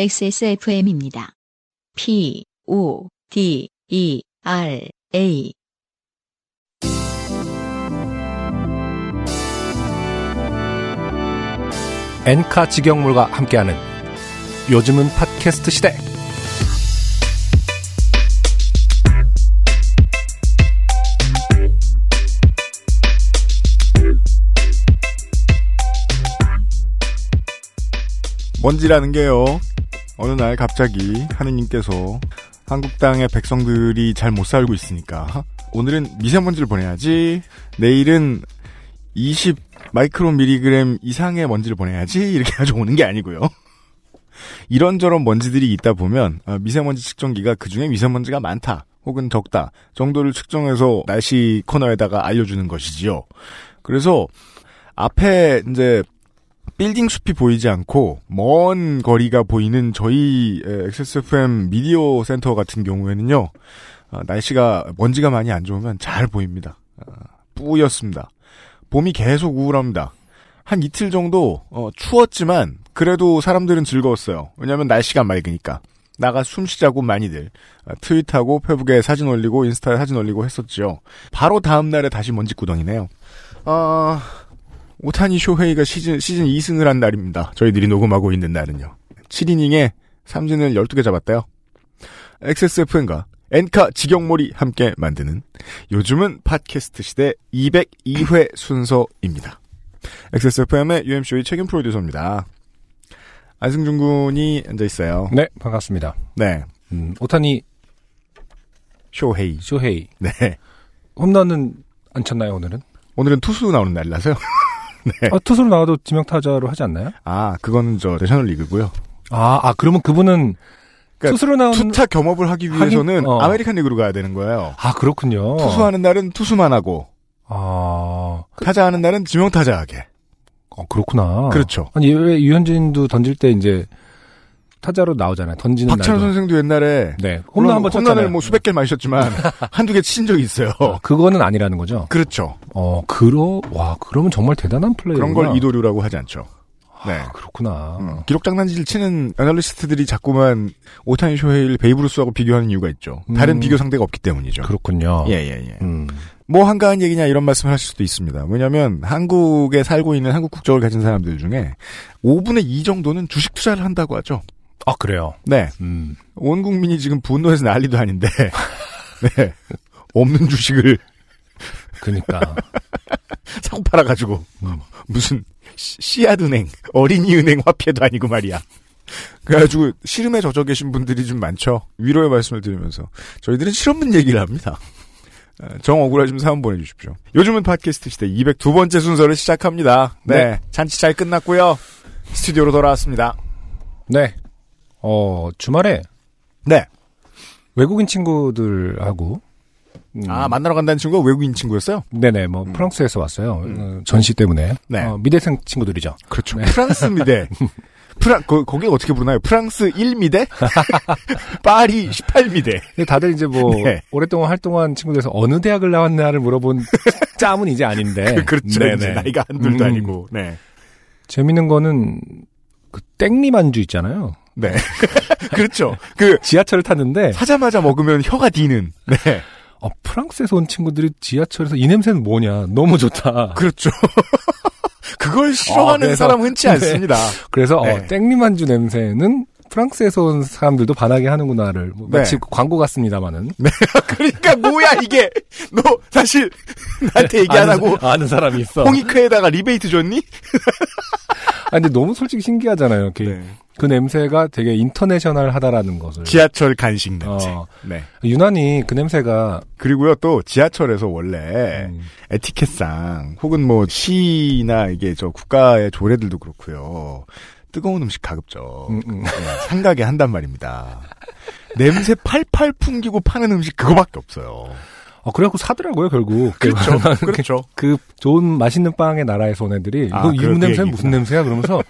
XSFM입니다. P, O, D, E, R, A. 엔카 직영물과 함께하는 요즘은 팟캐스트 시대. 먼지라는 게요. 어느 날 갑자기 하느님께서 한국 땅의 백성들이 잘 못 살고 있으니까 오늘은 미세먼지를 보내야지. 내일은 20 마이크로 미리그램 이상의 먼지를 보내야지. 이렇게 가져오는 게 아니고요. 이런저런 먼지들이 있다 보면 어, 미세먼지 측정기가 그중에 미세먼지가 많다 혹은 적다 정도를 측정해서 날씨 코너에다가 알려주는 것이지요. 그래서 앞에 이제 빌딩 숲이 보이지 않고 먼 거리가 보이는 저희 XSFM 미디어 센터 같은 경우에는요. 어, 날씨가 먼지가 많이 안 좋으면 잘 보입니다. 어, 뿌였습니다. 봄이 계속 우울합니다. 한 이틀 정도 어, 추웠지만 그래도 사람들은 즐거웠어요. 왜냐하면 날씨가 맑으니까. 나가 숨 쉬자고 많이들 어, 트윗하고 페북에 사진 올리고 인스타에 사진 올리고 했었죠. 바로 다음 날에 다시 먼지 구덩이네요. 어, 오타니 쇼헤이가 시즌, 시즌 2승을 한 날입니다. 저희들이 녹음하고 있는 날은요. 7이닝에 삼진을 12개 잡았대요. XSFM과 엔카 직영몰이 함께 만드는 요즘은 팟캐스트 시대 202회 순서입니다. XSFM의 UMC의 책임 프로듀서입니다. 안승준 군이 앉아 있어요. 네, 반갑습니다. 네. 음, 오타니 쇼헤이. 쇼헤이. 네. 홈런은 안 쳤나요, 오늘은? 오늘은 투수 나오는 날이라서요. 네. 아, 투수로 나와도 지명타자로 하지 않나요? 아, 그거는 저 내셔널 리그고요. 아, 아, 그러면 그분은 그러니까 투수로 나오는. 투타 겸업을 하기 하긴- 위해서는 어. 아메리칸 리그로 가야 되는 거예요. 아, 그렇군요. 투수하는 날은 투수만 하고 아, 타자하는 날은 지명타자하게. 어, 그렇구나. 그렇죠. 아니, 왜 류현진도 던질 때 이제 타자로 나오잖아요. 던지는 박찬호. 선생도 옛날에 네. 홈런 한번 쳤잖아요. 뭐 수백 개를 마셨지만 한두 개 친 적이 있어요. 그거는 아니라는 거죠. 그렇죠. 어, 그러, 와, 그러면 정말 대단한 플레이구나. 그런 걸 이도류라고 하지 않죠. 네. 아, 그렇구나. 음, 기록 장난질 치는 애널리스트들이 자꾸만 오타니 쇼헤이를 베이브루스하고 비교하는 이유가 있죠. 다른 음. 비교 상대가 없기 때문이죠. 그렇군요. 예, 예, 예. 음. 뭐 한가한 얘기냐 이런 말씀을 하실 수도 있습니다. 왜냐하면 한국에 살고 있는 한국 국적을 가진 사람들 중에 5분의 2 정도는 주식 투자를 한다고 하죠. 아, 그래요. 네. 음. 온 국민이 지금 분노해서 난리도 아닌데, 네. 없는 주식을 그니까. 사고 팔아가지고, 음. 무슨, 씨- 씨앗은행, 어린이은행 화폐도 아니고 말이야. 그래가지고, 시름에 젖어 계신 분들이 좀 많죠. 위로의 말씀을 드리면서. 저희들은 실없는 얘기를 합니다. 어, 정 억울하시면 사연 보내주십시오. 요즘은 팟캐스트 시대 202번째 순서를 시작합니다. 네. 네. 잔치 잘 끝났고요 스튜디오로 돌아왔습니다. 네. 어, 주말에 네. 외국인 친구들하고. 음, 아, 만나러 간다는 친구가 외국인 친구였어요? 네네, 뭐, 프랑스에서 왔어요. 어, 전시 때문에. 네. 어, 미대생 친구들이죠. 그렇죠. 프랑스 미대. 프랑, 거, 거기 어떻게 부르나요? 프랑스 1미대? 파리 18미대. 근데 다들 이제 뭐, 네. 오랫동안 활동한 친구들에서 어느 대학을 나왔나를 물어본 짬은 이제 아닌데. 그 렇죠. 네네. 이제 나이가 한둘도 음. 아니고. 네. 재밌는 거는, 그, 땡리 만주 있잖아요. 네. 그렇죠. 그, 지하철을 탔는데, 사자마자 먹으면 혀가 디는. 네. 어, 프랑스에서 온 친구들이 지하철에서 이 냄새는 뭐냐. 너무 좋다. 그렇죠. 그걸 싫어하는 아, 그래서- 사람 흔치 네. 않습니다. 그래서 네. 어, 땡리만주 냄새는 프랑스에서 온 사람들도 반하게 하는구나를 뭐 네. 마치 광고 같습니다만은 그러니까 뭐야 이게. 너 사실 나한테 얘기 안 하고 아는 사람이 있어. 홍익회에다가 리베이트 줬니? 아 근데 너무 솔직히 신기하잖아요. 이렇게 네. 그 냄새가 되게 인터내셔널하다라는 것을. 지하철 간식 냄새. 어, 네. 유난히 그 냄새가 그리고요 또 지하철에서 원래 음, 에티켓상 혹은 뭐 시나 이게 저 국가의 조례들도 그렇고요. 뜨거운 음식 가급적 음, 음. 네, 상가게 한단 말입니다. 냄새 팔팔 풍기고 파는 음식 그거밖에 없어요. 어, 그래갖고 사더라고요 결국. 그렇죠. 그렇죠. 그 좋은 맛있는 빵의 나라에서 온 애들이 아, 이거 이 그- 그 냄새는 얘기구나. 무슨 냄새야 그러면서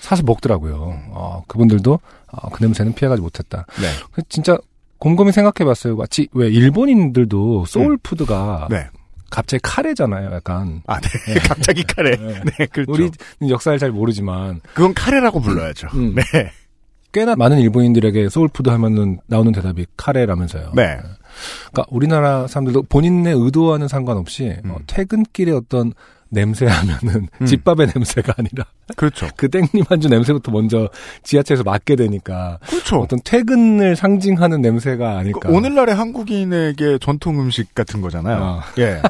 사서 먹더라고요. 어, 그분들도 어, 그 냄새는 피해가지 못했다. 네. 그 진짜 곰곰이 생각해봤어요. 마치 왜 일본인들도 소울푸드가 네. 갑자기 카레잖아요. 약간 아, 네. 갑자기 카레. 네. 네, 그렇죠. 우리 역사를 잘 모르지만 그건 카레라고 불러야죠. 음. 네. 꽤나 많은 일본인들에게 soul food 하면은 나오는 대답이 카레라면서요. 네. 그러니까 우리나라 사람들도 본인의 의도와는 상관없이 음. 어, 퇴근길에 어떤 냄새 하면은 음. 집밥의 냄새가 아니라 그렇죠. 그 땡님 안주 냄새부터 먼저 지하철에서 맡게 되니까 그렇죠. 어떤 퇴근을 상징하는 냄새가 아닐까. 그 오늘날의 한국인에게 전통 음식 같은 거잖아요. 어. 예.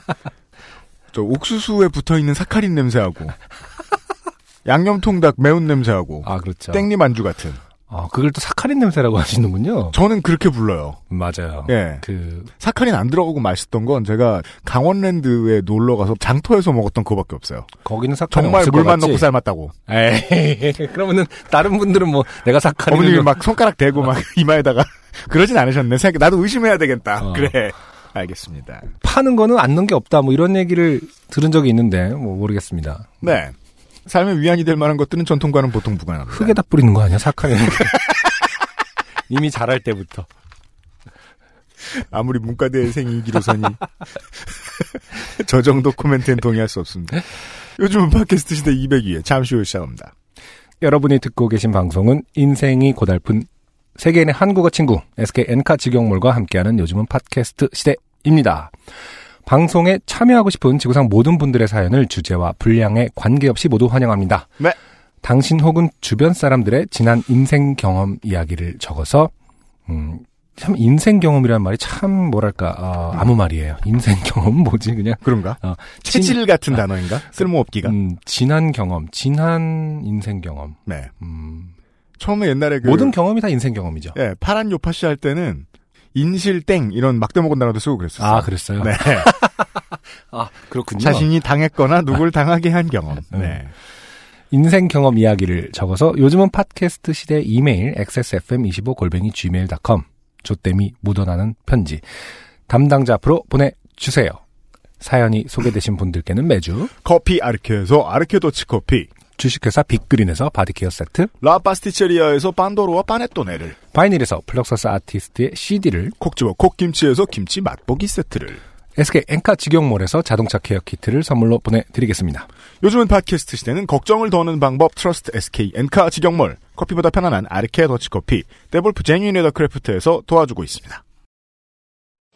저 옥수수에 붙어 있는 사카린 냄새하고 양념통닭 매운 냄새하고 아 그렇죠. 땡님 안주 같은. 아 그걸 또 사카린 냄새라고 하시는군요. 저는 그렇게 불러요. 맞아요. 예. 그 사카린 안 들어가고 맛있던 건 제가 강원랜드에 놀러 가서 장터에서 먹었던 그거밖에 없어요. 거기는 사카린 정말 물만? 넣고 삶았다고. 에이 그러면은 다른 분들은 뭐 내가 사카린 어머님이 막 손가락 대고 막 이마에다가 그러진 않으셨네. 생각 나도 의심해야 되겠다. 어. 그래. 알겠습니다. 파는 거는 안 넣은 게 없다 뭐 이런 얘기를 들은 적이 있는데 뭐 모르겠습니다. 네. 삶의 위안이 될 만한 것들은 전통과는 보통 무관합니다. 흙에다 뿌리는 거 아니야 사카린? 이미 자랄 때부터. 아무리 문과대생이 기로서니 저 정도 코멘트엔 동의할 수 없습니다. 요즘은 팟캐스트 시대 202회 잠시 후 시작합니다. 여러분이 듣고 계신 방송은 인생이 고달픈 세계인의 한국어 친구 SK 엔카 직영몰과 함께하는 요즘은 팟캐스트 시대입니다. 방송에 참여하고 싶은 지구상 모든 분들의 사연을 주제와 분량에 관계없이 모두 환영합니다. 네. 당신 혹은 주변 사람들의 지난 인생 경험 이야기를 적어서 음, 참 인생 경험이라는 말이 참 뭐랄까 어, 아무 말이에요. 인생 경험 뭐지 그냥 그런가? 어, 체질 같은 단어인가? 쓸모없기가? 음, 지난 경험, 지난 인생 경험. 네. 음, 처음에 옛날에 그 모든 경험이 다 인생 경험이죠. 예, 파란 요파시 할 때는 인실땡 이런 막대 먹은 단어도 쓰고 그랬었어요. 아, 그랬어요? 네. 아, 그렇군요. 자신이 당했거나 누굴 당하게 한 경험. 음. 네. 인생 경험 이야기를 적어서 요즘은 팟캐스트 시대 이메일 xsfm25 골뱅이 gmail.com 조땜이 묻어나는 편지 담당자 앞으로 보내주세요. 사연이 소개되신 분들께는 매주 커피 아르케에서 아르케 더치 커피, 주식회사 빅그린에서 body care 세트, 라파스티체리아에서 pandoro와 panettone를, 바이닐에서 플럭서스 아티스트의 CD를, 콕 집어 콕김치에서 김치 맛보기 세트를, SK 엔카 직영몰에서 자동차 care kit를 선물로 보내드리겠습니다. 요즘은 팟캐스트 시대는 걱정을 더는 방법 trust SK 엔카 직영몰, 커피보다 편안한 아르케 더치 커피, 데볼프 Genuine Leather Craft에서 도와주고 있습니다.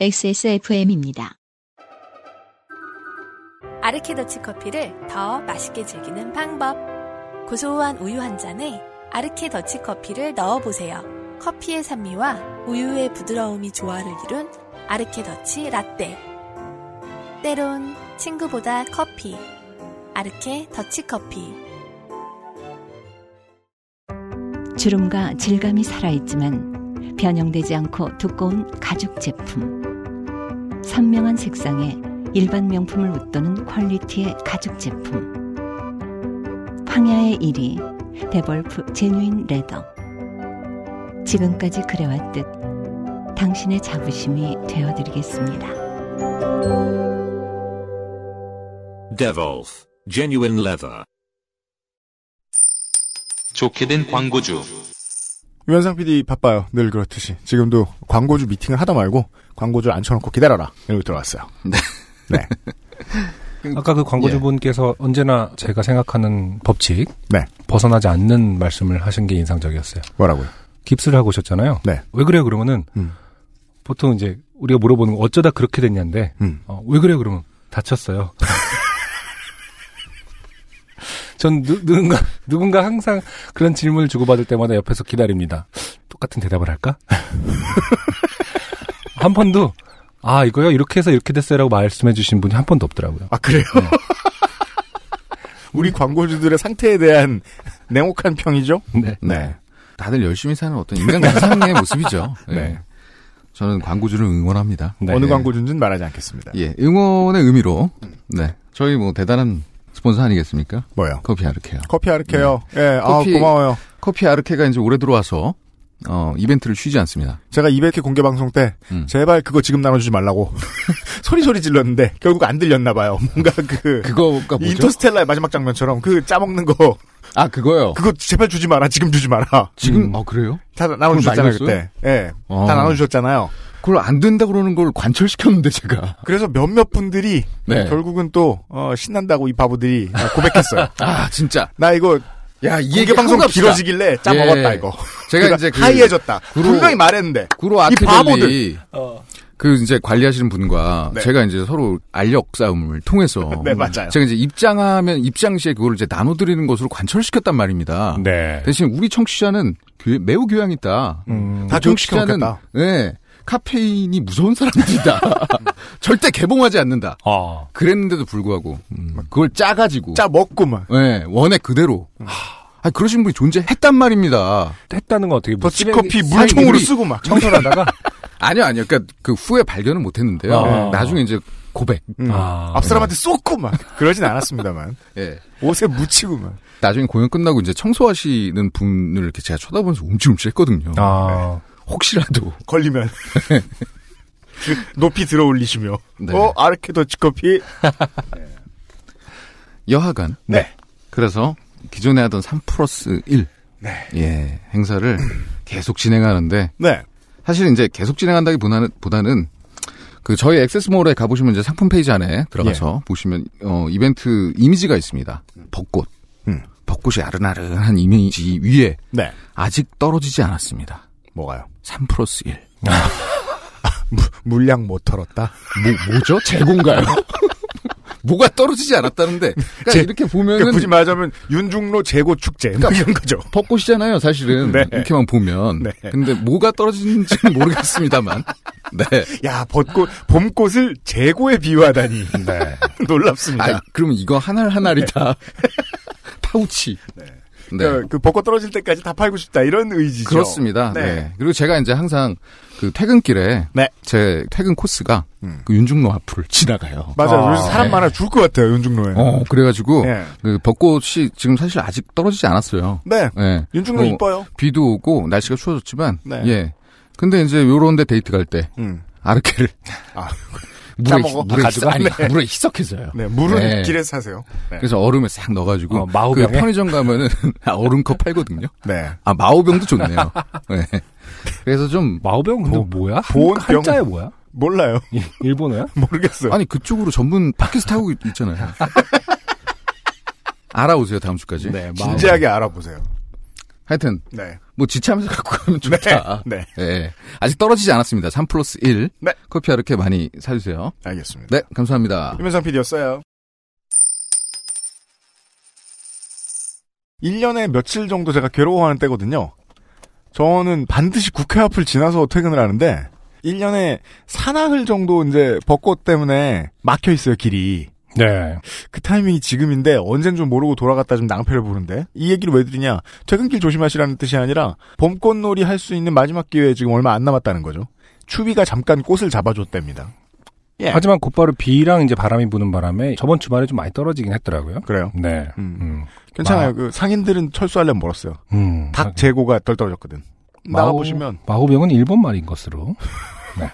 XSFM입니다. 아르케더치 커피를 더 맛있게 즐기는 방법. 고소한 우유 한 잔에 아르케 더치 커피를 넣어보세요. 커피의 산미와 우유의 부드러움이 조화를 이룬 아르케 더치 라떼. 때론 친구보다 커피. 아르케 더치 커피. 주름과 질감이 살아있지만 변형되지 않고 두꺼운 가죽 제품. 선명한 색상에 일반 명품을 웃도는 quality의 가죽 제품. 황야의 이리 데볼프 Genuine Leather. 지금까지 그래왔듯 당신의 자부심이 되어드리겠습니다. Devolf Genuine Leather. 좋게 된 광고주. 유현상 PD 바빠요. 늘 그렇듯이. 지금도 광고주 미팅을 하다 말고 광고주 앉혀놓고 기다려라. 이러고 들어왔어요. 네. 네. 아까 그 광고주분께서 언제나 제가 생각하는 법칙 네. 벗어나지 않는 말씀을 하신 게 인상적이었어요. 뭐라고요? 깁스를 하고 오셨잖아요. 네. 왜 그래요? 그러면은 음. 보통 이제 우리가 물어보는 거 어쩌다 그렇게 됐냐인데 음. 어, 왜 그래요? 그러면 다쳤어요. 전 누, 누군가 누군가 항상 그런 질문을 주고받을 때마다 옆에서 기다립니다. 똑같은 대답을 할까? 한 번도 아 이거요 이렇게 해서 이렇게 됐어요라고 말씀해 주신 분이 한 번도 없더라고요. 아, 그래요? 우리 광고주들의 상태에 대한 냉혹한 평이죠? 네. 네. 다들 열심히 사는 어떤 인간 가상의 모습이죠. 예. 네. 저는 광고주를 응원합니다. 네. 어느 네. 광고주인지는 말하지 않겠습니다. 예, 응원의 의미로 네 저희 뭐 대단한 스폰서 아니겠습니까? 뭐요? 커피 아르케요. 커피 아르케요. 예, 아, 커피- 고마워요. 커피 아르케가 이제 올해 들어와서 어 이벤트를 쉬지 않습니다. 제가 200회 공개 방송 때 음. 제발 그거 지금 나눠주지 말라고 소리 소리 질렀는데 결국 안 들렸나 봐요. 뭔가 그 그거가 뭐죠? 인터스텔라의 마지막 장면처럼 그 짜먹는 거 아 그거요. 그거 제발 주지 마라. 지금 주지 마라. 지금 음. 어 그래요? 다 나눠주셨잖아요 그때. 예, 어. 다 나눠주셨잖아요. 그걸 안 된다 그러는 걸 관철시켰는데 제가. 그래서 몇몇 분들이 네. 결국은 또 어, 신난다고 이 바보들이 고백했어요. 아 진짜. 나 이거 야, 이 공개 방송 길어지길래 짜 예. 먹었다 이거. 제가 이제 그 하이해졌다. 구로- 분명히 말했는데. 구로 이 바보들. 아트밸리 그 이제 관리하시는 분과 네. 제가 이제 서로 알력 싸움을 통해서 네, 맞아요. 제가 이제 입장하면 입장 시에 그걸 이제 나눠 드리는 것으로 관철시켰단 말입니다. 네. 대신 우리 청취자는 교- 매우 교양 있다. 음, 다 먹겠다. 네, 카페인이 무서운 사람들이다. 절대 개봉하지 않는다. 아, 그랬는데도 불구하고 음, 그걸 짜가지고 짜 먹고 막. 네, 원액 그대로. 하, 아니, 그러신 분이 존재했단 말입니다. 했다는 건 어떻게 뭐 더치커피 물총으로 쓰고 막. 청소하다가 아니요, 아니요. 그러니까 그 후에 발견은 못했는데요. 아. 나중에 이제 고백. 음. 아, 앞 사람한테 쏟고 막. 그러진 않았습니다만. 예. 옷에 묻히고 막. 나중에 공연 끝나고 이제 청소하시는 분을 이렇게 제가 쳐다보면서 움찔움찔 했거든요. 아, 혹시라도. 걸리면. 그 높이 들어 올리시며. 네. 어, 아르케 더치커피. 여하간. 네. 그래서 기존에 하던 3 플러스 1. 네. 예. 행사를 계속 진행하는데 네. 사실 이제 계속 진행한다기보다는 보다는 그 저희 액세스몰에 가보시면 이제 상품 페이지 안에 들어가서 보시면 어 이벤트 이미지가 있습니다. 벚꽃. 음. 벚꽃이 아른아른한 이미지 위에 네. 아직 떨어지지 않았습니다. 뭐가요? 3 플러스 1. 물량 못 털었다. 뭐, 뭐죠? 재고인가요? 뭐가 떨어지지 않았다는데. 그러니까 제- 이렇게 보면은 그러니까 굳이 말하자면 윤중로 재고 축제 뭐 이런 거죠. 벚꽃이잖아요, 사실은. 네. 이렇게만 보면. 네. 근데 뭐가 떨어지는지는 모르겠습니다만. 네. 야, 벚꽃, 봄꽃을 재고에 비유하다니. 네. 놀랍습니다. 아, 그러면 이거 하나를 하나를 다 파우치. 네. 그, 그 벚꽃 떨어질 때까지 다 팔고 싶다 이런 의지죠. 그렇습니다. 네. 네. 그리고 제가 이제 항상 그 퇴근길에 네. 제 퇴근 코스가 음. 그 윤중로 앞을 지나가요. 맞아요. 아, 요즘 사람 네. 많아 죽을 것 같아요, 윤중로에. 어, 그래가지고 네. 그 벚꽃이 지금 사실 아직 떨어지지 않았어요. 네. 네. 윤중로 어, 이뻐요. 비도 오고 날씨가 추워졌지만 네. 예. 근데 이제 요런데 데이트 갈때 음. 아르케를 아, 물에? 물에 가져가? 아니, 네. 물에 희석해서요. 네, 물은 네. 길에서 사세요. 네. 그래서 얼음에 싹 넣어가지고 어, 마호병에? 그 편의점 가면은 얼음컵 팔거든요. 네. 아 마오병도 좋네요. 네. 그래서 좀 마오병 근데 뭐야? 보온병. 한자야 뭐야? 몰라요. 일- 일본어야? 모르겠어요. 아니 그쪽으로 전문 팟캐스트 하고 있- 있잖아요. 알아오세요 다음 주까지. 네, 마오- 진지하게 알아보세요. 하여튼 네. 뭐 지치하면서 갖고 가면 좋다. 네. 네. 아직 떨어지지 않았습니다. 3 플러스 1. 네. 커피 이렇게 많이 사주세요. 알겠습니다. 네, 감사합니다. 유면상 PD였어요. 1년에 며칠 정도 제가 괴로워하는 때거든요. 저는 반드시 국회 앞을 지나서 퇴근을 하는데 1년에 사나흘 정도 이제 벚꽃 때문에 막혀 있어요, 길이. 네. 그 타이밍이 지금인데 언젠 줄 모르고 돌아갔다 좀 낭패를 보는데 이 얘기를 왜 드리냐 퇴근길 조심하시라는 뜻이 아니라 봄꽃놀이 할 수 있는 마지막 기회에 지금 얼마 안 남았다는 거죠 추위가 잠깐 꽃을 잡아줬답니다 예. 하지만 곧바로 비랑 이제 바람이 부는 바람에 저번 주말에 좀 많이 떨어지긴 했더라고요. 그래요 네. 음. 음. 괜찮아요 마- 그 상인들은 철수하려면 멀었어요 음. 닭 재고가 덜 떨어졌거든 나가보시면 마호병은 일본 말인 것으로. 네.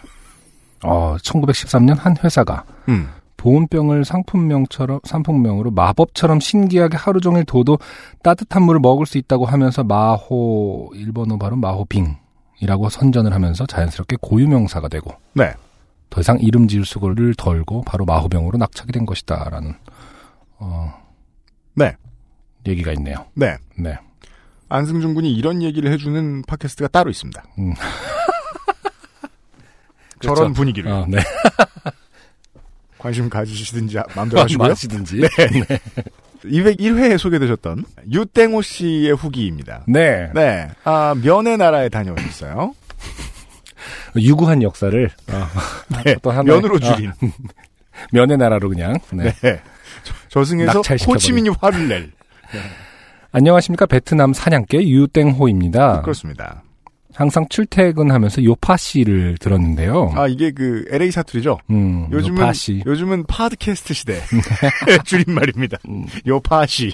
어, 1913년 한 회사가 음. 보온병을 상품명처럼 상품명으로 마법처럼 신기하게 하루 종일 둬도 따뜻한 물을 먹을 수 있다고 하면서 마호 일본어 발음 마호빙이라고 선전을 하면서 자연스럽게 고유명사가 되고 네 더 이상 이름 지을 수고를 덜고 바로 마호병으로 낙착이 된 것이다라는 어 네. 얘기가 있네요. 네. 네. 안승준 군이 이런 얘기를 해주는 팟캐스트가 따로 있습니다 음. 저런 그렇죠. 분위기를 어, 네. 관심 가지시든지 마음대로 하시고요 마시든지. 네. 201회에 소개되셨던 유땡호 씨의 후기입니다. 네. 네. 아, 면의 나라에 다녀오셨어요. 유구한 역사를 어, 네. 또 하나의- 면으로 줄인. 아, 면의 나라로 그냥. 네. 네. 저승에서. 호치민이 화를 낼. 안녕하십니까 베트남 사냥개 유땡호입니다. 그렇습니다. 항상 출퇴근하면서 요파씨를 들었는데요. 아, 이게 그 LA 사투리죠? 음, 요즘은, 요파씨. 요즘은 팟캐스트 시대. 줄임말입니다. 음. 요파시.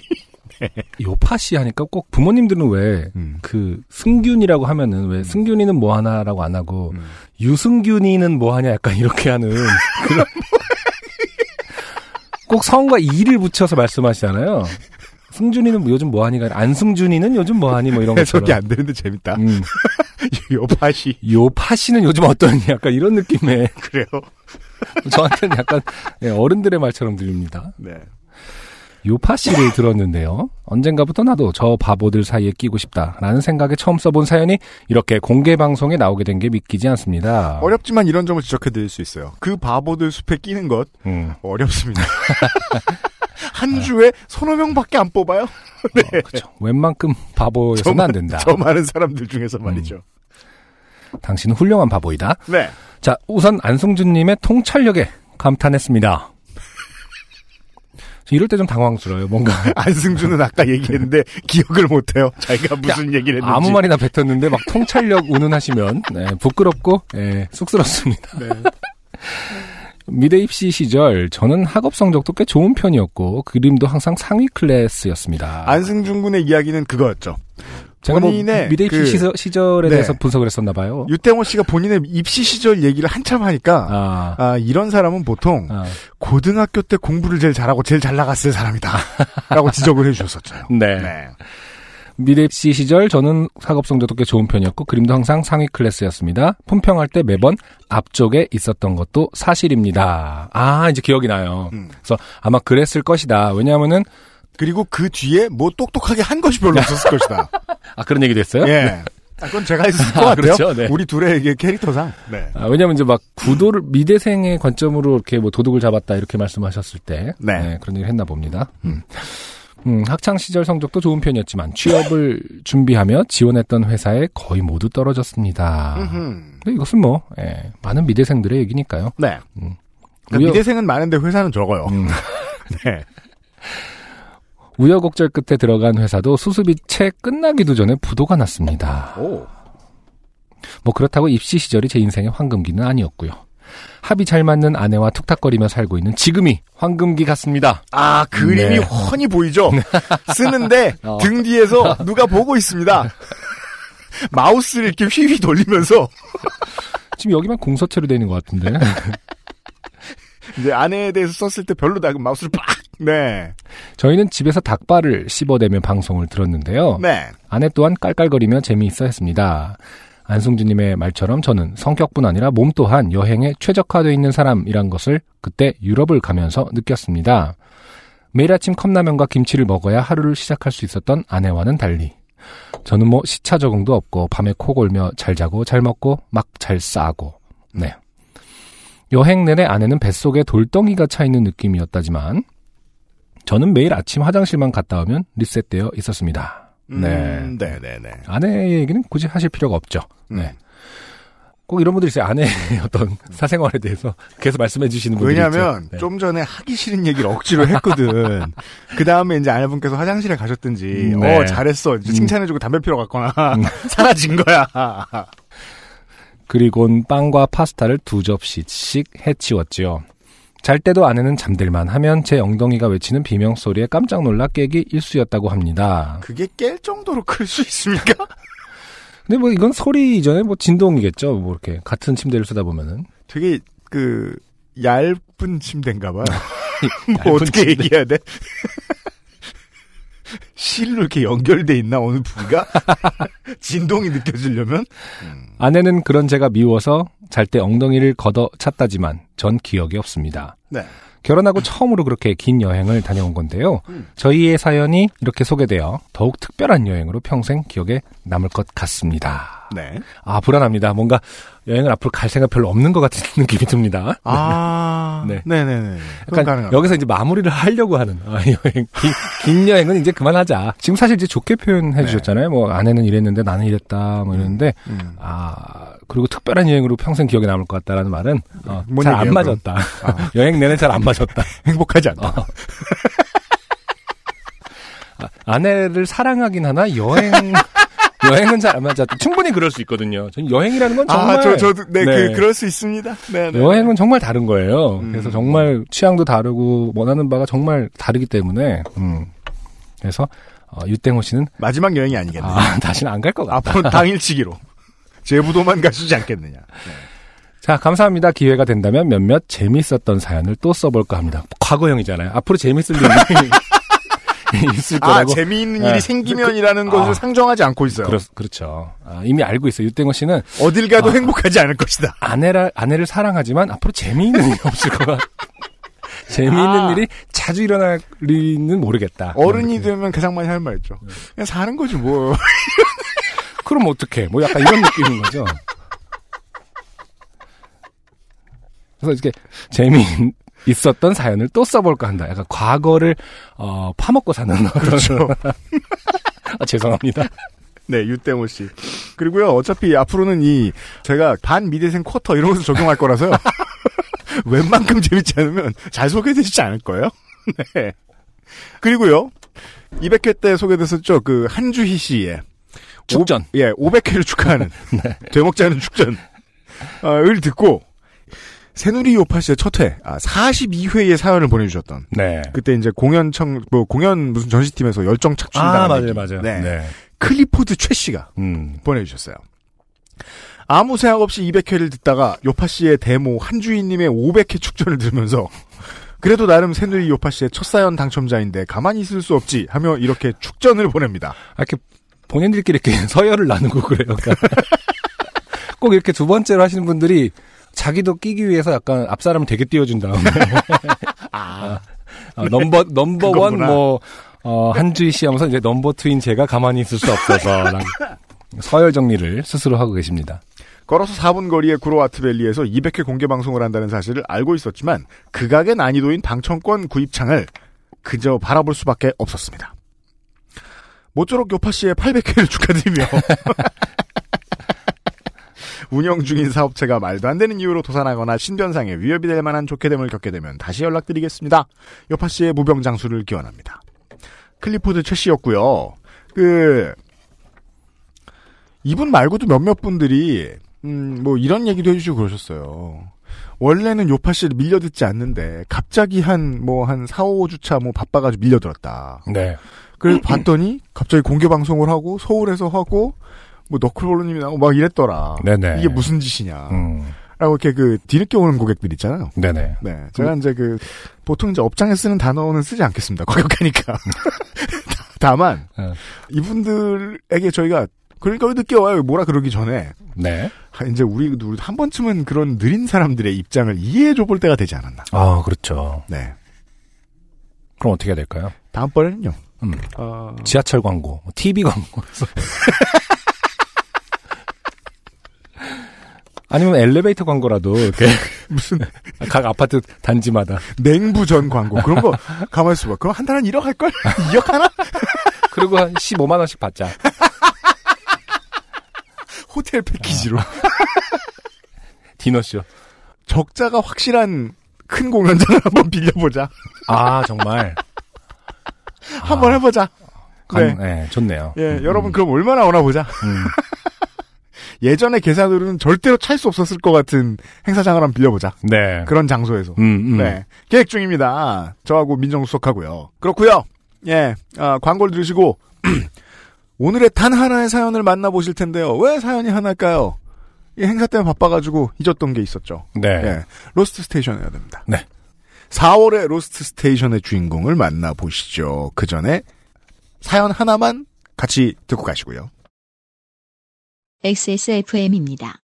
요파씨 하니까 꼭 부모님들은 왜 음. 그 승균이라고 하면은 왜 승균이는 뭐 하나라고 안 하고 음. 유승균이는 뭐 하냐 약간 이렇게 하는 그런 꼭 성과 이를 붙여서 말씀하시잖아요. 승준이는 뭐 요즘 뭐 하니가 아니라 안승준이는 요즘 뭐 하니 뭐 이런 것처럼. 해석이 안 되는데 재밌다. 음, 요파시. 요파씨는 요즘 어떠니 약간 이런 느낌의 그래요? 저한테는 약간 예, 어른들의 말처럼 들립니다. 네. 요파 씨를 들었는데요. 언젠가부터 나도 저 바보들 사이에 끼고 싶다라는 생각에 처음 써본 사연이 이렇게 공개 방송에 나오게 된 게 믿기지 않습니다. 어렵지만 이런 점을 지적해드릴 수 있어요. 그 바보들 숲에 끼는 것 음. 어렵습니다. 한 주에 서너 명밖에 안 뽑아요. 네. 그렇죠. 웬만큼 바보여서는 안 된다. 저 많은 사람들 중에서 말이죠. 당신은 훌륭한 바보이다. 네. 자, 우선 안승준님의 통찰력에 감탄했습니다. 이럴 때 좀 당황스러워요. 뭔가 안승준은 아까 얘기했는데 기억을 못해요. 자기가 무슨 얘기를 했는지. 아무 말이나 뱉었는데 막 통찰력 운운하시면 네, 부끄럽고 예, 쑥스럽습니다. 네. 미대 입시 시절 저는 학업 성적도 꽤 좋은 편이었고 그림도 항상 상위 클래스였습니다. 안승준 군의 이야기는 그거였죠. 제가 뭐 본인의 미대 입시 그- 시절에 네. 대해서 분석을 했었나 봐요. 유땡호 씨가 본인의 입시 시절 얘기를 한참 하니까 아, 아, 이런 사람은 보통 아, 고등학교 때 공부를 제일 잘하고 제일 잘 나갔을 사람이다. 라고 지적을 해주셨었죠. 네. 네. 미대 입시 시절 저는 학업 성적도 꽤 좋은 편이었고 그림도 항상 상위 클래스였습니다. 품평할 때 매번 앞쪽에 있었던 것도 사실입니다. 아 이제 기억이 나요. 음. 그래서 아마 그랬을 것이다. 왜냐하면은 그리고 그 뒤에 뭐 똑똑하게 한 것이 별로 없었을 것이다. 아 그런 얘기도 했어요? 예. 아, 그건 제가 했을 것 아, 같아요. 그렇죠, 네. 우리 둘의 이게 캐릭터상. 네. 아, 왜냐면 이제 막 구도를 미대생의 관점으로 이렇게 뭐 도둑을 잡았다 이렇게 말씀하셨을 때 네. 그런 얘기를 했나 봅니다. 음. 음, 학창 시절 성적도 좋은 편이었지만 취업을 준비하며 지원했던 회사에 거의 모두 떨어졌습니다. 근데 이것은 뭐 예, 많은 미대생들의 얘기니까요. 네. 음. 그러니까 미대생은 많은데 회사는 적어요. 음, 네. 우여곡절 끝에 들어간 회사도 수습이 채 끝나기도 전에 부도가 났습니다. 오. 뭐 그렇다고 입시 시절이 제 인생의 황금기는 아니었고요. 합이 잘 맞는 아내와 툭탁거리며 살고 있는 지금이 황금기 같습니다. 아, 그림이 네. 훤히 보이죠? 쓰는데 어. 등 뒤에서 누가 보고 있습니다. 마우스를 이렇게 휘휘 돌리면서 지금 여기만 공서체로 되어 있는 것 같은데. 이제 아내에 대해서 썼을 때 별로다. 그럼 마우스를 빡! 네. 저희는 집에서 닭발을 씹어대며 방송을 들었는데요. 네. 아내 또한 깔깔거리며 재미있어 했습니다. 안승준님의 말처럼 저는 성격뿐 아니라 몸 또한 여행에 최적화되어 있는 사람이란 것을 그때 유럽을 가면서 느꼈습니다. 매일 아침 컵라면과 김치를 먹어야 하루를 시작할 수 있었던 아내와는 달리 저는 뭐 시차 적응도 없고 밤에 코 골며 잘 자고 잘 먹고 막 잘 싸고 네. 여행 내내 아내는 뱃속에 돌덩이가 차 있는 느낌이었다지만 저는 매일 아침 화장실만 갔다 오면 리셋되어 있었습니다. 네. 음, 네네네. 아내 얘기는 굳이 하실 필요가 없죠. 네. 음. 꼭 이런 분들 있어요. 아내의 어떤 사생활에 대해서 계속 말씀해 주시는 분들이 왜냐면, 있죠. 네. 좀 전에 하기 싫은 얘기를 억지로 했거든. 그 다음에 이제 아내분께서 화장실에 가셨든지, 음, 네. 어, 잘했어. 이제 칭찬해주고 담배 피러 갔거나, 사라진 거야. 그리곤 빵과 파스타를 두 접시씩 해치웠지요. 잘 때도 아내는 잠들만 하면 제 엉덩이가 외치는 비명 소리에 깜짝 놀라 깨기 일쑤였다고 합니다. 그게 깰 정도로 클 수 있습니까? 근데 뭐 이건 소리 이전에 뭐 진동이겠죠. 뭐 이렇게 같은 침대를 쓰다 보면은 되게, 그, 얇은 침대인가 봐요. 뭐 어떻게 침대. 얘기해야 돼? 실로 이렇게 연결돼 있나, 어느 부위가? 진동이 느껴지려면? 아내는 그런 제가 미워서 잘 때 엉덩이를 걷어 찼다지만 전 기억이 없습니다. 네. 결혼하고 처음으로 그렇게 긴 여행을 다녀온 건데요. 음. 저희의 사연이 이렇게 소개되어 더욱 특별한 여행으로 평생 기억에 남을 것 같습니다. 네. 아, 불안합니다. 뭔가 여행을 앞으로 갈 생각 별로 없는 것 같은 느낌이 듭니다. 아, 네. 네. 그건 약간 가능합니다. 여기서 이제 마무리를 하려고 하는 아, 여행 긴, 긴 여행은 이제 그만하자. 지금 사실 이제 좋게 표현해 네. 주셨잖아요. 뭐 아내는 이랬는데 나는 이랬다 뭐 이랬는데 음. 아 그리고 특별한 여행으로 평생 기억에 남을 것 같다라는 말은 어, 뭔잘안 얘기예요, 맞았다. 아. 여행 내내 잘 안 맞았다. 행복하지 않다. 어. 아, 아내를 사랑하긴 하나 여행 여행은 잘 안 맞았다. 충분히 그럴 수 있거든요. 전 여행이라는 건 정말 아, 저, 저도, 네, 네. 그, 그럴 수 있습니다. 네, 네. 여행은 정말 다른 거예요. 음. 그래서 정말 취향도 다르고 원하는 바가 정말 다르기 때문에 음. 그래서 어, 유땡호 씨는 마지막 여행이 아니겠네요. 아, 다시는 안 갈 것 같다. 앞으로 당일치기로. 제부도만 가시지 않겠느냐. 자, 감사합니다. 기회가 된다면 몇몇 재밌었던 사연을 또 써볼까 합니다. 과거형이잖아요. 앞으로 재밌을 일이 있을 아, 거라고. 재미있는 네. 일이 생기면이라는 그- 것을 아. 상정하지 않고 있어요. 그렇, 그렇죠. 아, 이미 알고 있어요. 유땡호 씨는 어딜 가도 아. 행복하지 않을 것이다. 아내를, 아내를 사랑하지만 앞으로 재미있는 일이 없을 것 같, 재미있는 아. 일이 잘 자주 일어날 리는 모르겠다. 어른이. 되면 가장 많이 하는 말 있죠. 그냥 사는 거지 뭐. 그럼 어떡해. 뭐 약간 이런 느낌인 거죠. 그래서 이렇게 재미 있었던 사연을 또 써볼까 한다. 약간 과거를 어, 파먹고 사는 그렇죠. 아, 죄송합니다. 네, 유땡호 씨. 그리고요, 어차피 앞으로는 이, 제가 반 미대생 쿼터 이런 것을 적용할 거라서요. 웬만큼 재밌지 않으면 잘 소개되지 않을 거예요. 네. 그리고요, 200회 때 소개됐었죠. 그, 한주희 씨의. 축전. 오, 예, 500회를 축하하는. 되먹지 않은 축전. 어, 을 듣고, 새누리 요파 씨의 첫 회, 아, 42회의 사연을 보내주셨던. 네. 그때 이제 공연청, 뭐, 공연 무슨 전시팀에서 열정 착취다. 아, 맞아요, 맞아요. 네. 네. 클리포드 최 씨가 음. 보내주셨어요. 아무 생각 없이 200회를 듣다가 요파 씨의 데모 한주인님의 500회 축전을 들으면서 그래도 나름 새누리 요파 씨의 첫 사연 당첨자인데 가만히 있을 수 없지 하며 이렇게 축전을 보냅니다. 아, 이렇게 본인들끼리 이렇게 서열을 나누고 그래요. 그러니까 꼭 이렇게 두 번째로 하시는 분들이 자기도 끼기 위해서 약간 앞 사람을 되게 띄워준 다음에 아, 아, 넘버 넘버 원 그거구나. 뭐 어, 한주희 씨 하면서 이제 number two인 제가 가만히 있을 수 없어서 서열 정리를 스스로 하고 계십니다. 걸어서 4분 거리의 구로아트밸리에서 200회 공개 방송을 한다는 사실을 알고 있었지만 극악의 난이도인 방청권 구입창을 그저 바라볼 수밖에 없었습니다. 모쪼록 요파 씨의 800회를 축하드리며 운영 중인 사업체가 말도 안 되는 이유로 도산하거나 신변상에 위협이 될 만한 좋게 됨을 겪게 되면 다시 연락드리겠습니다. 요파 씨의 무병장수를 기원합니다. 클리포드 최 씨였고요. 그 이분 말고도 몇몇 분들이 음, 뭐 이런 얘기도 해주시고 그러셨어요. 원래는 요파 씨를 밀려 듣지 않는데 갑자기 한 뭐 한 4, 5주차 뭐 바빠가지고 밀려들었다. 네. 그래서 봤더니 갑자기 공개 방송을 하고 서울에서 하고 뭐 너클볼로님이 나오고 막 이랬더라. 네네. 이게 무슨 짓이냐. 음. 라고 이렇게 그 뒤늦게 오는 고객들 있잖아요. 네네. 네. 제가 이제 그 보통 이제 업장에 쓰는 단어는 쓰지 않겠습니다. 과격하니까. 다만 어. 이분들에게 저희가 그러니까 왜 늦게 와요? 뭐라 그러기 전에 네. 하- 이제 우리 우리 한 번쯤은 그런 느린 사람들의 입장을 이해해 줘 볼 때가 되지 않았나. 아, 그렇죠. 네. 그럼 어떻게 해야 될까요? 다음번에는요. 음. 어, 지하철 광고, TV 광고. 아니면 엘리베이터 광고라도 이렇게 무슨 각 아파트 단지마다 냉부 전 광고 그런 거 가만히 있어봐. 그럼 한 달에 1억 할 걸? 2억 하나? 그리고 한 15만 원씩 받자. 호텔 패키지로. 디너쇼. 적자가 확실한 큰 공연장을 한번 빌려보자. 아 정말. 한번 해보자. 간, 네. 네. 좋네요. 예, 음, 여러분 그럼 얼마나 오나 보자. 음. 예전의 계산으로는 절대로 찰 수 없었을 것 같은 행사장을 한번 빌려보자. 네. 그런 장소에서. 음, 음. 네. 계획 중입니다. 저하고 민정수석하고요. 그렇고요 예, 아, 광고를 들으시고, 오늘의 단 하나의 사연을 만나보실 텐데요. 왜 사연이 하나일까요? 이 행사 때문에 바빠가지고 잊었던 게 있었죠. 네. 예, 로스트 스테이션 해야 됩니다. 네. 4월의 로스트 스테이션의 주인공을 만나보시죠. 그 전에 사연 하나만 같이 듣고 가시고요. XSFM입니다.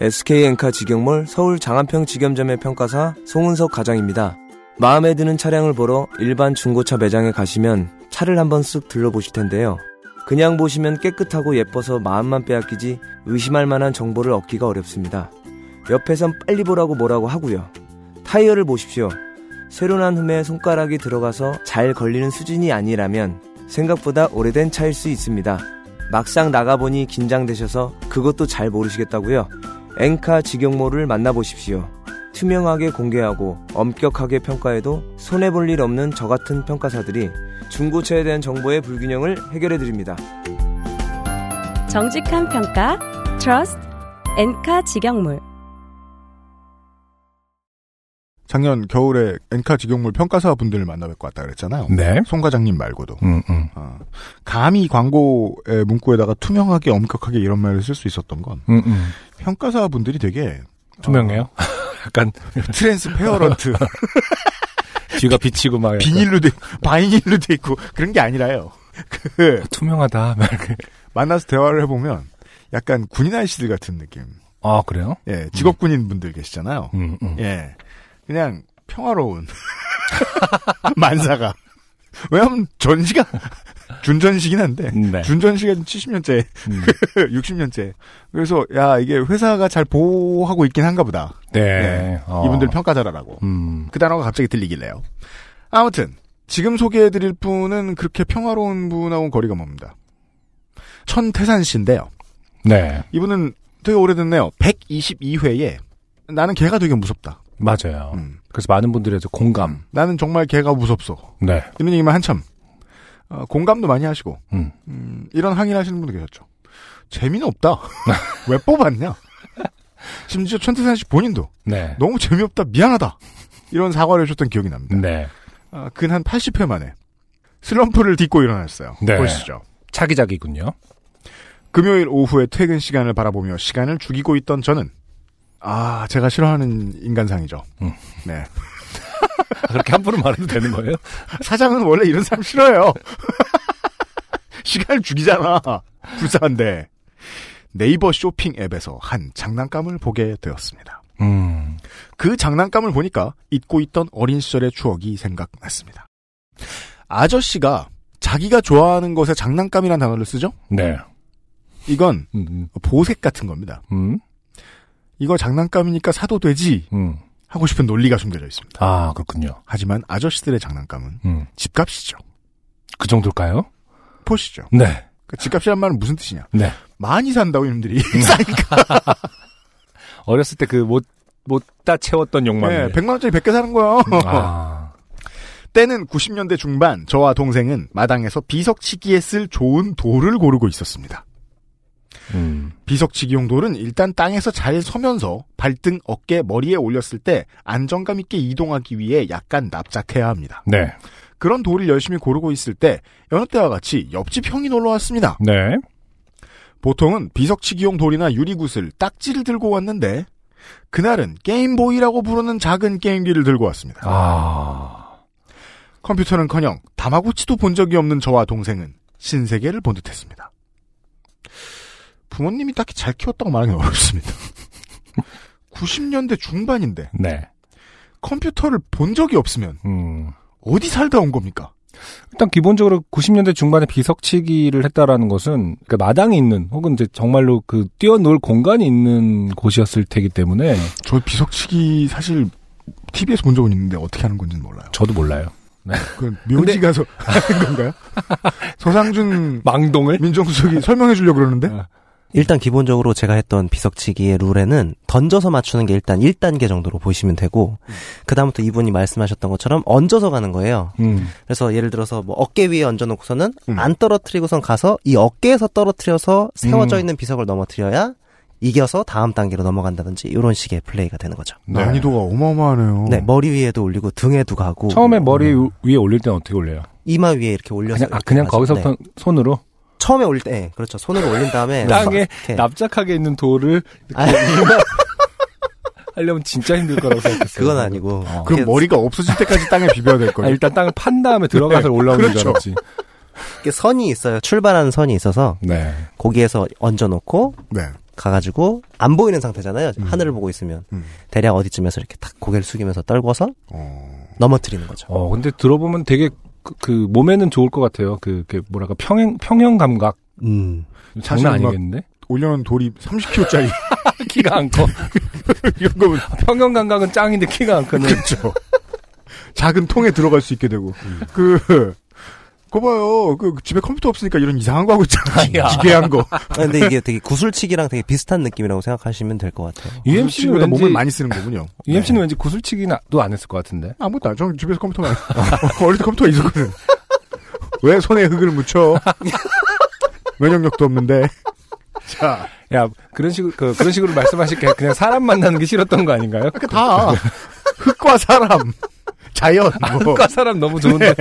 SK엔카 직영몰 서울 장안평 직영점의 평가사 송은석 과장입니다. 마음에 드는 차량을 보러 일반 중고차 매장에 가시면 차를 한번 쓱 둘러보실 텐데요. 그냥 보시면 깨끗하고 예뻐서 마음만 빼앗기지 의심할 만한 정보를 얻기가 어렵습니다. 옆에선 빨리 보라고 뭐라고 하고요. 타이어를 보십시오. 새로 난 흠에 손가락이 들어가서 잘 걸리는 수준이 아니라면 생각보다 오래된 차일 수 있습니다. 막상 나가보니 긴장되셔서 그것도 잘 모르시겠다고요? 엔카 직영모를 만나보십시오. 투명하게 공개하고 엄격하게 평가해도 손해볼 일 없는 저 같은 평가사들이 중고차에 대한 정보의 불균형을 해결해드립니다. 정직한 평가, trust, 엔카 직영몰. 작년 겨울에 엔카 직영몰 평가사 분들을 만나뵙고 왔다 그랬잖아요. 네. 송 과장님 말고도. 음, 음. 어, 감히 광고의 문구에다가 투명하게 엄격하게 이런 말을 쓸 수 있었던 건 음, 음. 평가사 분들이 되게 투명해요? 약간 transparent 뒤가 비치고 막 비닐로 돼 vinyl로 돼 있고 그런 게 아니라요. 그 투명하다. 만나서 대화를 해보면 약간 군인 아저씨들 같은 느낌. 아 그래요? 예, 직업 군인 분들 계시잖아요. 음, 음. 예, 그냥 평화로운 만사가. 왜냐면 전시가 준전시긴 한데 네. 준전시가 70년째, 음. 60년째. 그래서 야 이게 회사가 잘 보호하고 있긴 한가 보다. 네. 어. 이분들 평가 잘하라고. 음. 그 단어가 갑자기 들리길래요. 아무튼 지금 소개해드릴 분은 그렇게 평화로운 분하고는 거리가 멉니다. 천태산 씨인데요. 네. 이분은 되게 오래됐네요. 122회에 나는 개가 되게 무섭다. 맞아요. 음. 그래서 많은 분들이 이제 공감. 나는 정말 개가 무섭소. 네. 이런 얘기만 한참. 어, 공감도 많이 하시고 음. 음, 이런 항의를 하시는 분도 계셨죠. 재미는 없다. 왜 뽑았냐? 심지어 천태산 씨 본인도 네. 너무 재미없다. 미안하다. 이런 사과를 해줬던 기억이 납니다. 네. 아, 근한 80회 만에 슬럼프를 딛고 일어났어요. 네. 보시죠. 차기작이군요. 금요일 오후에 퇴근 시간을 바라보며 시간을 죽이고 있던 저는 아 제가 싫어하는 인간상이죠. 음. 네 아, 그렇게 함부로 말해도 되는 거예요? 사장은 원래 이런 사람 싫어요. 시간을 죽이잖아. 불쌍한데 네이버 쇼핑 앱에서 한 장난감을 보게 되었습니다. 음. 그 장난감을 보니까 잊고 있던 어린 시절의 추억이 생각났습니다. 아저씨가 자기가 좋아하는 것에 장난감이라는 단어를 쓰죠? 네. 이건 음. 보색 같은 겁니다. 음. 이거 장난감이니까 사도 되지 음. 하고 싶은 논리가 숨겨져 있습니다. 아, 그렇군요. 하지만 아저씨들의 장난감은 음. 집값이죠. 그 정도일까요? 보시죠. 네. 그 집값이란 말은 무슨 뜻이냐? 네. 많이 산다고 이놈들이 음. 싸니까. 어렸을 때 그 못, 못다 채웠던 욕망. 네, 100만 원짜리 100개 사는 거야. 아. 때는 90년대 중반 저와 동생은 마당에서 비석치기에 쓸 좋은 돌을 고르고 있었습니다. 음. 비석치기용 돌은 일단 땅에서 잘 서면서 발등, 어깨, 머리에 올렸을 때 안정감 있게 이동하기 위해 약간 납작해야 합니다. 네. 그런 돌을 열심히 고르고 있을 때 여느 때와 같이 옆집 형이 놀러 왔습니다. 네. 보통은 비석치기용 돌이나 유리구슬, 딱지를 들고 왔는데 그날은 게임보이라고 부르는 작은 게임기를 들고 왔습니다. 아. 컴퓨터는커녕 다마고치도 본 적이 없는 저와 동생은 신세계를 본 듯했습니다. 부모님이 딱히 잘 키웠다고 말하기 어렵습니다. 90년대 중반인데 네. 컴퓨터를 본 적이 없으면 음. 어디 살다 온 겁니까? 일단 기본적으로 90년대 중반에 비석치기를 했다라는 것은 그 마당이 있는 혹은 이제 정말로 그 뛰어놀 공간이 있는 곳이었을 테기 때문에 저 비석치기 사실 TV에서 본 적은 있는데 어떻게 하는 건지는 몰라요. 저도 몰라요. 네. 그 묘지 가서 하는 건가요? 서상준 망동을 민정수석이 설명해 주려고 그러는데 일단 기본적으로 제가 했던 비석치기의 룰에는 던져서 맞추는 게 일단 1단계 정도로 보시면 되고 그다음부터 이분이 말씀하셨던 것처럼 얹어서 가는 거예요. 음. 그래서 예를 들어서 뭐 어깨 위에 얹어 놓고서는 음. 안 떨어뜨리고선 가서 이 어깨에서 떨어뜨려서 세워져 음. 있는 비석을 넘어뜨려야 이겨서 다음 단계로 넘어간다든지 이런 식의 플레이가 되는 거죠. 네. 난이도가 어마어마하네요. 네, 머리 위에도 올리고 등에도 가고 처음에 머리 위에 올릴 때는 어떻게 올려요? 이마 위에 이렇게 올려서 그냥, 아, 이렇게 그냥 가죠. 거기서부터 네. 손으로 처음에 올릴 때 네, 그렇죠. 손으로 올린 다음에 땅에 이렇게 납작하게 있는 돌을 아, 하려면 진짜 힘들 거라고 생각했어요. 그건 아니고 어. 그럼 머리가 없어질 때까지 땅에 비벼야 될 아, 거예요. 일단 땅을 판 다음에 들어가서 네, 올라오는 그렇죠. 줄 알았지. 선이 있어요. 출발하는 선이 있어서 네. 거기에서 얹어 놓고 네. 가가지고 안 보이는 상태잖아요. 하늘을 보고 있으면 음. 대략 어디쯤에서 이렇게 탁 고개를 숙이면서 떨궈서 어. 넘어뜨리는 거죠. 어, 근데 들어보면 되게 그, 그 몸에는 좋을 것 같아요. 그, 그 뭐랄까 평행 평형 감각 음. 장난 막- 아니겠는데? 올려놓은 돌이 30kg짜리 키가 안 커. 이런 거면 평형 감각은 짱인데 키가 안 크네. 그렇죠. 작은 통에 들어갈 수 있게 되고 음. 그. 거 봐요. 그 집에 컴퓨터 없으니까 이런 이상한 거 하고 있잖아. 야. 기괴한 거. 아, 근데 이게 되게 구슬치기랑 되게 비슷한 느낌이라고 생각하시면 될 것 같아요. UMC는 왠 왠지 몸을 많이 쓰는 거군요. UMC는 왠지 구슬치기도 안 했을 것 같은데. 아무것도 안. 저는 집에서 컴퓨터 많이. 어릴 때 컴퓨터가 있었거든. 왜 손에 흙을 묻혀? 면역력도 없는데. 자, 야 그런 식으로 그, 그런 식으로 말씀하실 게 그냥 사람 만나는 게 싫었던 거 아닌가요? 그 다. 흙과 사람, 자연, 뭐. 흑과 사람 너무 좋은데.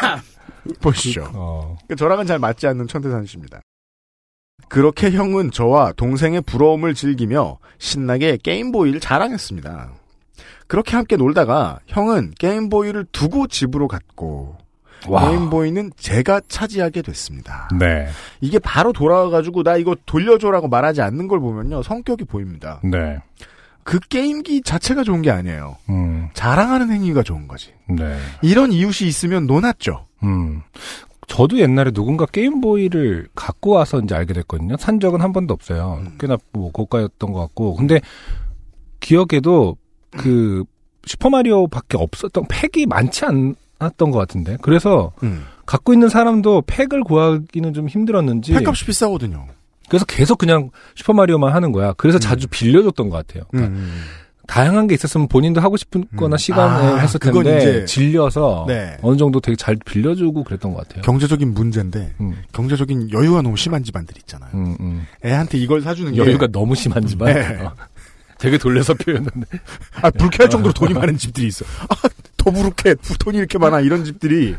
보시죠. 어. 그 저랑은 잘 맞지 않는 천태산 씨입니다. 그렇게 형은 저와 동생의 부러움을 즐기며 신나게 게임보이를 자랑했습니다. 그렇게 함께 놀다가 형은 게임보이를 두고 집으로 갔고 와. 게임보이는 제가 차지하게 됐습니다. 네. 이게 바로 돌아와가지고 나 이거 돌려줘라고 말하지 않는 걸 보면요 성격이 보입니다. 네. 그 게임기 자체가 좋은 게 아니에요. 음, 자랑하는 행위가 좋은 거지. 네. 이런 이웃이 있으면 논았죠. 음. 저도 옛날에 누군가 게임보이를 갖고 와서 이제 알게 됐거든요. 산 적은 한 번도 없어요. 음. 꽤나 뭐 고가였던 것 같고. 근데 기억에도 그 슈퍼마리오밖에 없었던 팩이 많지 않았던 것 같은데. 그래서 음. 갖고 있는 사람도 팩을 구하기는 좀 힘들었는지. 팩값이 비싸거든요. 그래서 계속 그냥 슈퍼마리오만 하는 거야. 그래서 자주 빌려줬던 것 같아요. 그러니까 음. 다양한 게 있었으면 본인도 하고 싶거나 음. 시간을 아, 했을 텐데 이제- 질려서 네. 어느 정도 되게 잘 빌려주고 그랬던 것 같아요. 경제적인 문제인데 음, 경제적인 여유가 너무 심한 집안들 있잖아요. 음, 음. 애한테 이걸 사주는 게 여유가 너무 심한지만 네. 어. 되게 돌려서 표현했는데 아, 불쾌할 정도로 돈이 많은 집들이 있어. 아, 더부룩해. 돈이 이렇게 많아. 이런 집들이.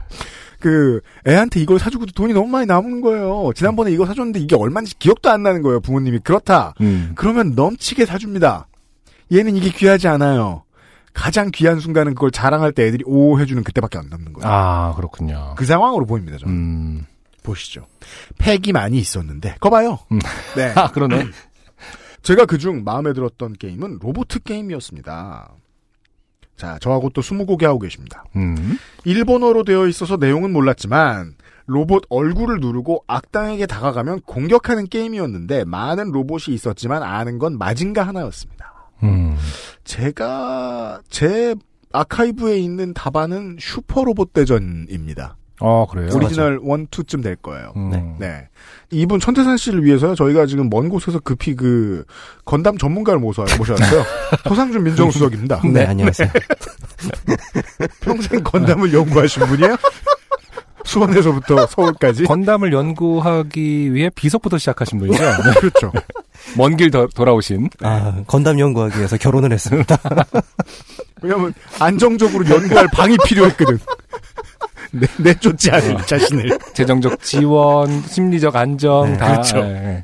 그, 애한테 이걸 사주고도 돈이 너무 많이 남은 거예요. 지난번에 이거 사줬는데 이게 얼마인지 기억도 안 나는 거예요. 부모님이. 그렇다. 음. 그러면 넘치게 사줍니다. 얘는 이게 귀하지 않아요. 가장 귀한 순간은 그걸 자랑할 때 애들이 오 해주는 그때밖에 안 남는 거예요. 아 그렇군요. 그 상황으로 보입니다. 저는. 음. 보시죠. 팩이 많이 있었는데. 거 봐요. 음. 네. 아 그러네. 제가 그중 마음에 들었던 게임은 로보트 게임이었습니다. 자, 저하고 또 스무고개 하고 계십니다. 음. 일본어로 되어 있어서 내용은 몰랐지만 로봇 얼굴을 누르고 악당에게 다가가면 공격하는 게임이었는데 많은 로봇이 있었지만 아는 건 마징가 하나였습니다. 음. 제가 제 아카이브에 있는 답안은 슈퍼 로봇 대전입니다. 어 그래요. 오리지널 1, 2쯤 될 거예요. 음. 네. 네. 이분 천태산 씨를 위해서요, 저희가 지금 먼 곳에서 급히 그, 건담 전문가를 모셔, 모셔왔어요. 서상준 민정수석입니다. 네, 안녕하세요. 평생 건담을 연구하신 분이에요? 수원에서부터 서울까지? 건담을 연구하기 위해 비석부터 시작하신 분이죠. 네. 그렇죠. 먼 길 돌아오신. 아, 건담 연구하기 위해서 결혼을 했습니다. 왜냐면, 안정적으로 연구할 방이 필요했거든. 내, 내 쫓지 않을 자신을. 재정적 지원, 심리적 안정 네, 다. 그렇죠. 예.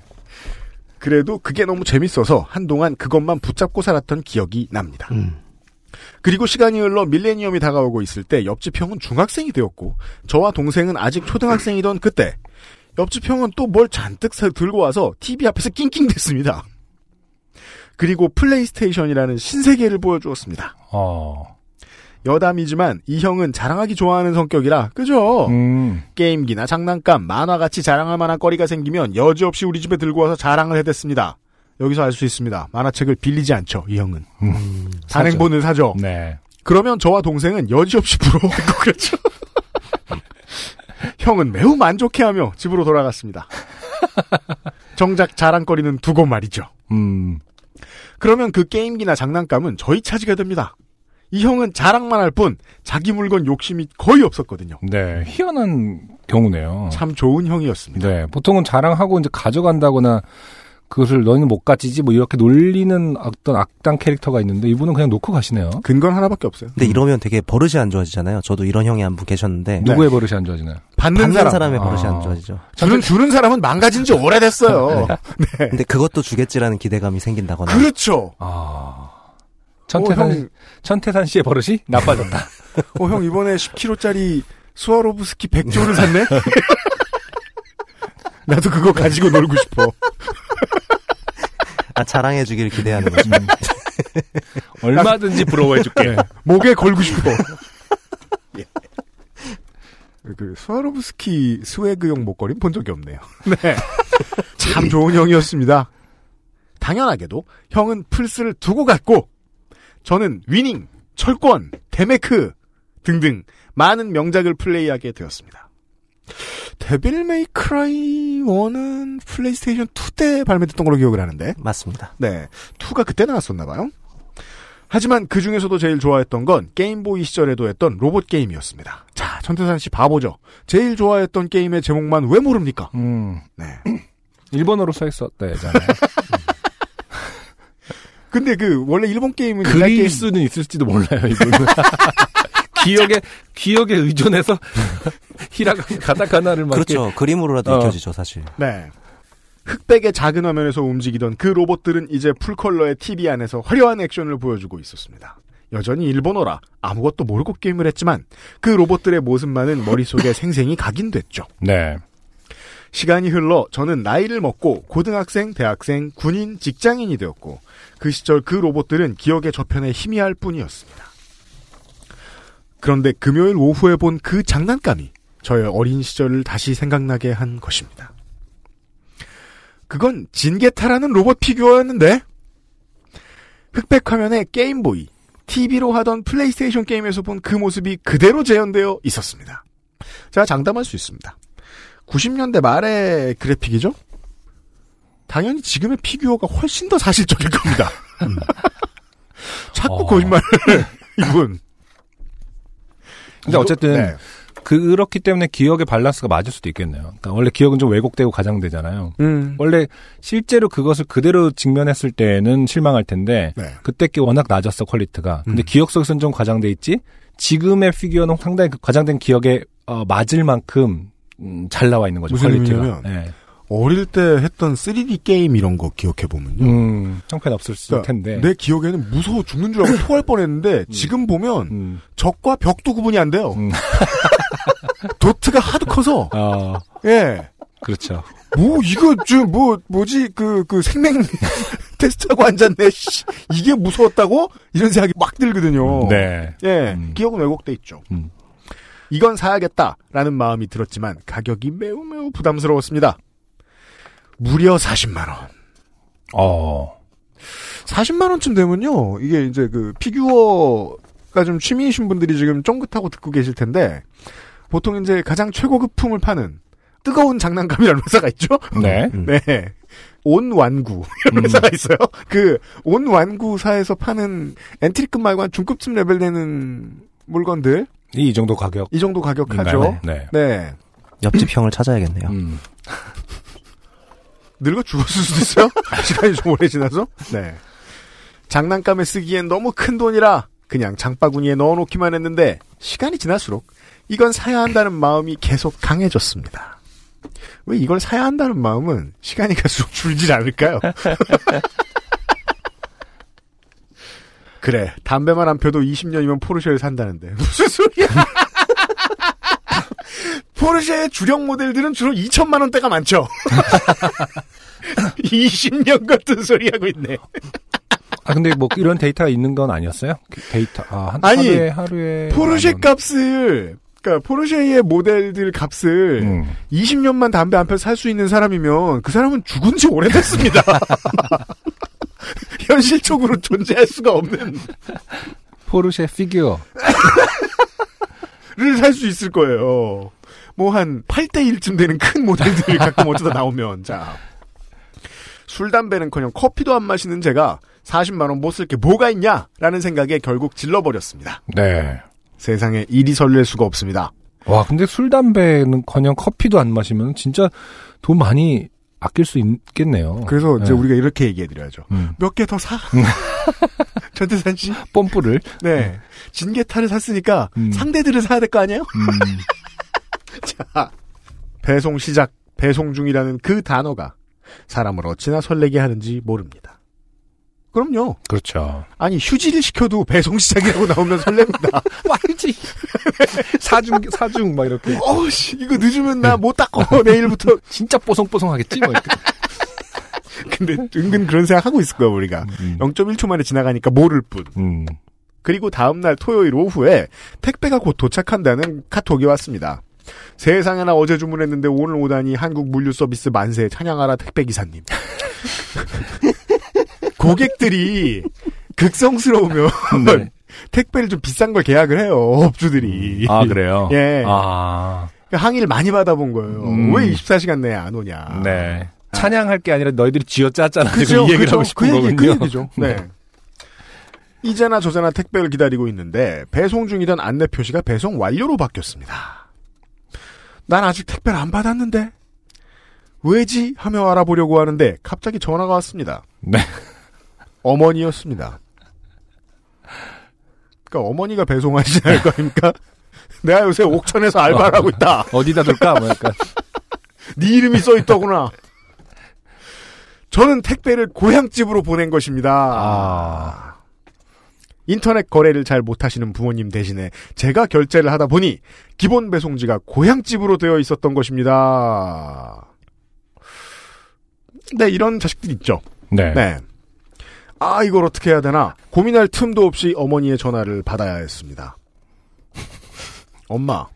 그래도 그게 너무 재밌어서 한동안 그것만 붙잡고 살았던 기억이 납니다. 음. 그리고 시간이 흘러 밀레니엄이 다가오고 있을 때 옆집 형은 중학생이 되었고 저와 동생은 아직 초등학생이던 그때 옆집 형은 또 뭘 잔뜩 사- 들고 와서 TV 앞에서 낑낑댔습니다. 그리고 플레이스테이션이라는 신세계를 보여주었습니다. 어. 여담이지만 이 형은 자랑하기 좋아하는 성격이라 그죠? 음. 게임기나 장난감, 만화같이 자랑할 만한 거리가 생기면 여지없이 우리 집에 들고 와서 자랑을 해댔습니다. 여기서 알 수 있습니다. 만화책을 빌리지 않죠, 이 형은. 음. 단행본을 사죠. 네. 그러면 저와 동생은 여지없이 부러워하고 그랬죠. 형은 매우 만족해하며 집으로 돌아갔습니다. 정작 자랑거리는 두고 말이죠. 음. 그러면 그 게임기나 장난감은 저희 차지가 됩니다. 이 형은 자랑만 할 뿐 자기 물건 욕심이 거의 없었거든요. 네. 희한한 경우네요. 참 좋은 형이었습니다. 네. 보통은 자랑하고 이제 가져간다거나 그것을 너는 못 가지지 뭐 이렇게 놀리는 어떤 악당 캐릭터가 있는데 이분은 그냥 놓고 가시네요. 근거는 하나밖에 없어요. 근데 이러면 되게 버릇이 안 좋아지잖아요. 저도 이런 형이 한 분 계셨는데 누구의 버릇이 안 좋아지나요? 받는, 받는 사람. 사람 의 버릇이 아. 안 좋아지죠. 주는, 주는 사람은 망가진 지 오래됐어요. 근데 그것도 주겠지라는 기대감이 생긴다거나 그렇죠. 아. 천태산, 어, 형, 천태산 씨의 버릇이 나빠졌다. 어, 형 이번에 10kg짜리 스와로브스키 100조를 샀네? 나도 그거 가지고 놀고 싶어. 아, 자랑해주기를 기대하는 거죠. 얼마든지 부러워해줄게. 목에 걸고 싶어. 예. 그 스와로브스키 swag용 목걸이 본 적이 없네요. 네. 참 좋은 형이었습니다. 당연하게도 형은 플스를 두고 갔고 저는 위닝, 철권, 데메크 등등 많은 명작을 플레이하게 되었습니다. 데빌 메이크라이 1은 플레이스테이션 2 때 발매됐던 걸로 기억을 하는데 맞습니다. 네. 2가 그때 나왔었나 봐요. 하지만 그 중에서도 제일 좋아했던 건 게임보이 시절에도 했던 로봇 게임이었습니다. 자, 천태산 씨 바보죠. 제일 좋아했던 게임의 제목만 왜 모릅니까? 음. 네. 일본어로 써 있었다잖아요. 근데 그 원래 일본 게임은 그릴 게임 수는 있을지도 몰라요, 이분은. 기억에, 기억에 의존해서 히라가, 가타카나를 막. 그렇죠. 그림으로라도 어. 익혀지죠, 사실. 네. 흑백의 작은 화면에서 움직이던 그 로봇들은 이제 풀컬러의 TV 안에서 화려한 액션을 보여주고 있었습니다. 여전히 일본어라 아무것도 모르고 게임을 했지만 그 로봇들의 모습만은 머릿속에 생생히 각인됐죠. 네. 시간이 흘러 저는 나이를 먹고 고등학생, 대학생, 군인, 직장인이 되었고 그 시절 그 로봇들은 기억의 저편에 희미할 뿐이었습니다. 그런데 금요일 오후에 본 그 장난감이 저의 어린 시절을 다시 생각나게 한 것입니다. 그건 진게타라는 로봇 피규어였는데 흑백 화면에 게임보이, TV로 하던 플레이스테이션 게임에서 본 그 모습이 그대로 재현되어 있었습니다. 제가 장담할 수 있습니다. 90년대 말의 그래픽이죠? 당연히 지금의 피규어가 훨씬 더 사실적일 겁니다. 음. 자꾸 어. 거짓말을 이분. 근데 어쨌든 네. 그렇기 때문에 기억의 밸런스가 맞을 수도 있겠네요. 그러니까 원래 기억은 좀 왜곡되고 가장되잖아요. 음. 원래 실제로 그것을 그대로 직면했을 때는 실망할 텐데 네. 그때 게 워낙 낮았어 quality가. 근데 음. 기억 속에서는 좀 과장돼 있지. 지금의 피규어는 상당히 그 과장된 기억에 어, 맞을 만큼 음, 잘 나와 있는 거죠. quality가. 예. 어릴 때 했던 3D 게임 이런 거 기억해 보면요. 음, 형편 없을 수 그러니까 텐데. 내 기억에는 무서워 죽는 줄 알고 토할 뻔했는데 지금 보면 음. 적과 벽도 구분이 안 돼요. 음. 도트가 하도 커서 어, 예. 그렇죠. 뭐 이거 저뭐 뭐지 그그 생명 테스트하고 앉았네. 씨. 이게 무서웠다고 이런 생각이 막 들거든요. 네. 예, 음. 기억은 왜곡돼 있죠. 음. 이건 사야겠다라는 마음이 들었지만 가격이 매우 매우 부담스러웠습니다. 무려 40만 원. 어. 40만 원쯤 되면요. 이게 이제 그 피규어가 좀 취미이신 분들이 지금 쫑긋하고 듣고 계실 텐데 보통 이제 가장 최고급 품을 파는 뜨거운 장난감이라는 회사가 있죠. 네. 음. 네. 온 완구 이런 음. 회사가 있어요. 그 온 완구사에서 파는 entry급 말고 한 중급쯤 레벨 되는 물건들 이 정도 가격. 이 정도 가격 하죠. 네. 네. 옆집 형을 찾아야겠네요. 음. 늙어 죽었을 수도 있어요. 시간이 좀 오래 지나서. 네. 장난감에 쓰기엔 너무 큰 돈이라 그냥 장바구니에 넣어놓기만 했는데 시간이 지날수록 이건 사야 한다는 마음이 계속 강해졌습니다. 왜 이걸 사야 한다는 마음은 시간이 갈수록 줄질 않을까요? 그래 담배만 안 펴도 20년이면 포르쉐를 산다는데 무슨 소리야? 포르쉐의 주력 모델들은 주로 2천만 원대가 많죠. 20년 같은 소리 하고 있네. 아 근데 뭐 이런 데이터가 있는 건 아니었어요? 그 데이터 아 한, 아니, 하루에 하루에 포르쉐. 값을 그러니까 포르쉐의 모델들 값을 음. 20년만 담배 한 편 살 수 있는 사람이면 그 사람은 죽은 지 오래됐습니다. 현실적으로 존재할 수가 없는 포르쉐 피규어 를 살 수 있을 거예요. 뭐 한 8대 1쯤 되는 큰 모델들이 가끔 어쩌다 나오면 자. 술 담배는커녕 커피도 안 마시는 제가 40만 원 못 쓸 게 뭐가 있냐라는 생각에 결국 질러버렸습니다. 네. 세상에 일이 설렐 수가 없습니다. 와 근데 술 담배는커녕 커피도 안 마시면 진짜 돈 많이 아낄 수 있겠네요. 그래서 이제 네. 우리가 이렇게 얘기해드려야죠. 음. 몇개 더 사. 전태산 씨. 뽐뿌를 네. 진게타를 샀으니까 음. 상대들을 사야 될 거 아니에요? 음. 자, 배송 시작, 배송 중이라는 그 단어가 사람을 어찌나 설레게 하는지 모릅니다. 그럼요. 그렇죠. 아니 휴지를 시켜도 배송 시작이라고 나오면 설렙니다. 와르지 사중 사중 막 이렇게 어우씨 이거 늦으면 나 못 닦어 내일부터. 진짜 뽀송뽀송하겠지 뭐 이렇게. 근데 은근 그런 생각 하고 있을 거야 우리가. 음. 0.1초 만에 지나가니까 모를 뿐. 음. 그리고 다음 날 토요일 오후에 택배가 곧 도착한다는 카톡이 왔습니다. 세상에나 어제 주문했는데 오늘 오다니 한국 물류 서비스 만세 찬양하라 택배 기사님. 고객들이 극성스러우면 네. 택배를 좀 비싼 걸 계약을 해요 업주들이. 아 그래요. 예. 아. 항의를 많이 받아본 거예요. 음. 왜 24시간 내에 안 오냐. 네. 찬양할 게 아니라 너희들이 쥐어짰잖아. 그죠? 이 얘기를 그죠? 하고 싶은 그 얘기, 거군요. 그 얘기죠. 네. 이제나 저제나 택배를 기다리고 있는데 배송 중이던 안내 표시가 배송 완료로 바뀌었습니다. 난 아직 택배를 안 받았는데 왜지 하며 알아보려고 하는데 갑자기 전화가 왔습니다. 네. 어머니였습니다. 그러니까 어머니가 배송하시나 할거 아닙니까? 내가 요새 옥천에서 알바를 하고 있다. 어디다 둘까? 뭐 약간. 네 이름이 써 있더구나. 저는 택배를 고향집으로 보낸 것입니다. 아. 인터넷 거래를 잘 못하시는 부모님 대신에 제가 결제를 하다 보니 기본 배송지가 고향집으로 되어 있었던 것입니다. 네, 이런 자식들 있죠. 네. 네. 아, 이걸 어떻게 해야 되나? 고민할 틈도 없이 어머니의 전화를 받아야 했습니다. 엄마.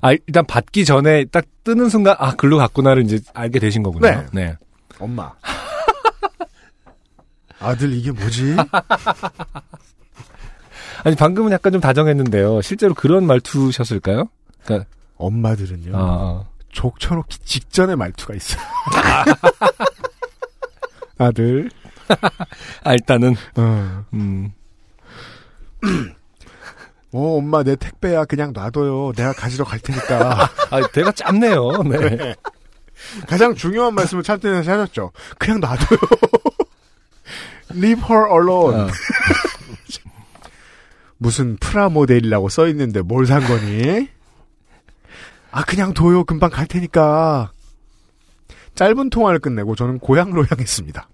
아, 일단 받기 전에 딱 뜨는 순간, 아, 글로 갔구나를 이제 알게 되신 거군요. 네. 네. 엄마. 아들, 이게 뭐지? 아니, 방금은 약간 좀 다정했는데요. 실제로 그런 말투셨을까요? 그러니까, 엄마들은요. 아, 족 쳐놓기 직전의 말투가 있어요. 아들. 아, 일단은, 어. 음, 어, 엄마, 내 택배야. 그냥 놔둬요. 내가 가지러 갈 테니까. 아, 대가 짧네요. 네. 가장 중요한 말씀을 찰때에서 하셨죠. 그냥 놔둬요. Leave her alone. 어. 무슨 프라모델이라고 써 있는데 뭘 산 거니? 아, 그냥 둬요. 금방 갈 테니까. 짧은 통화를 끝내고 저는 고향으로 향했습니다.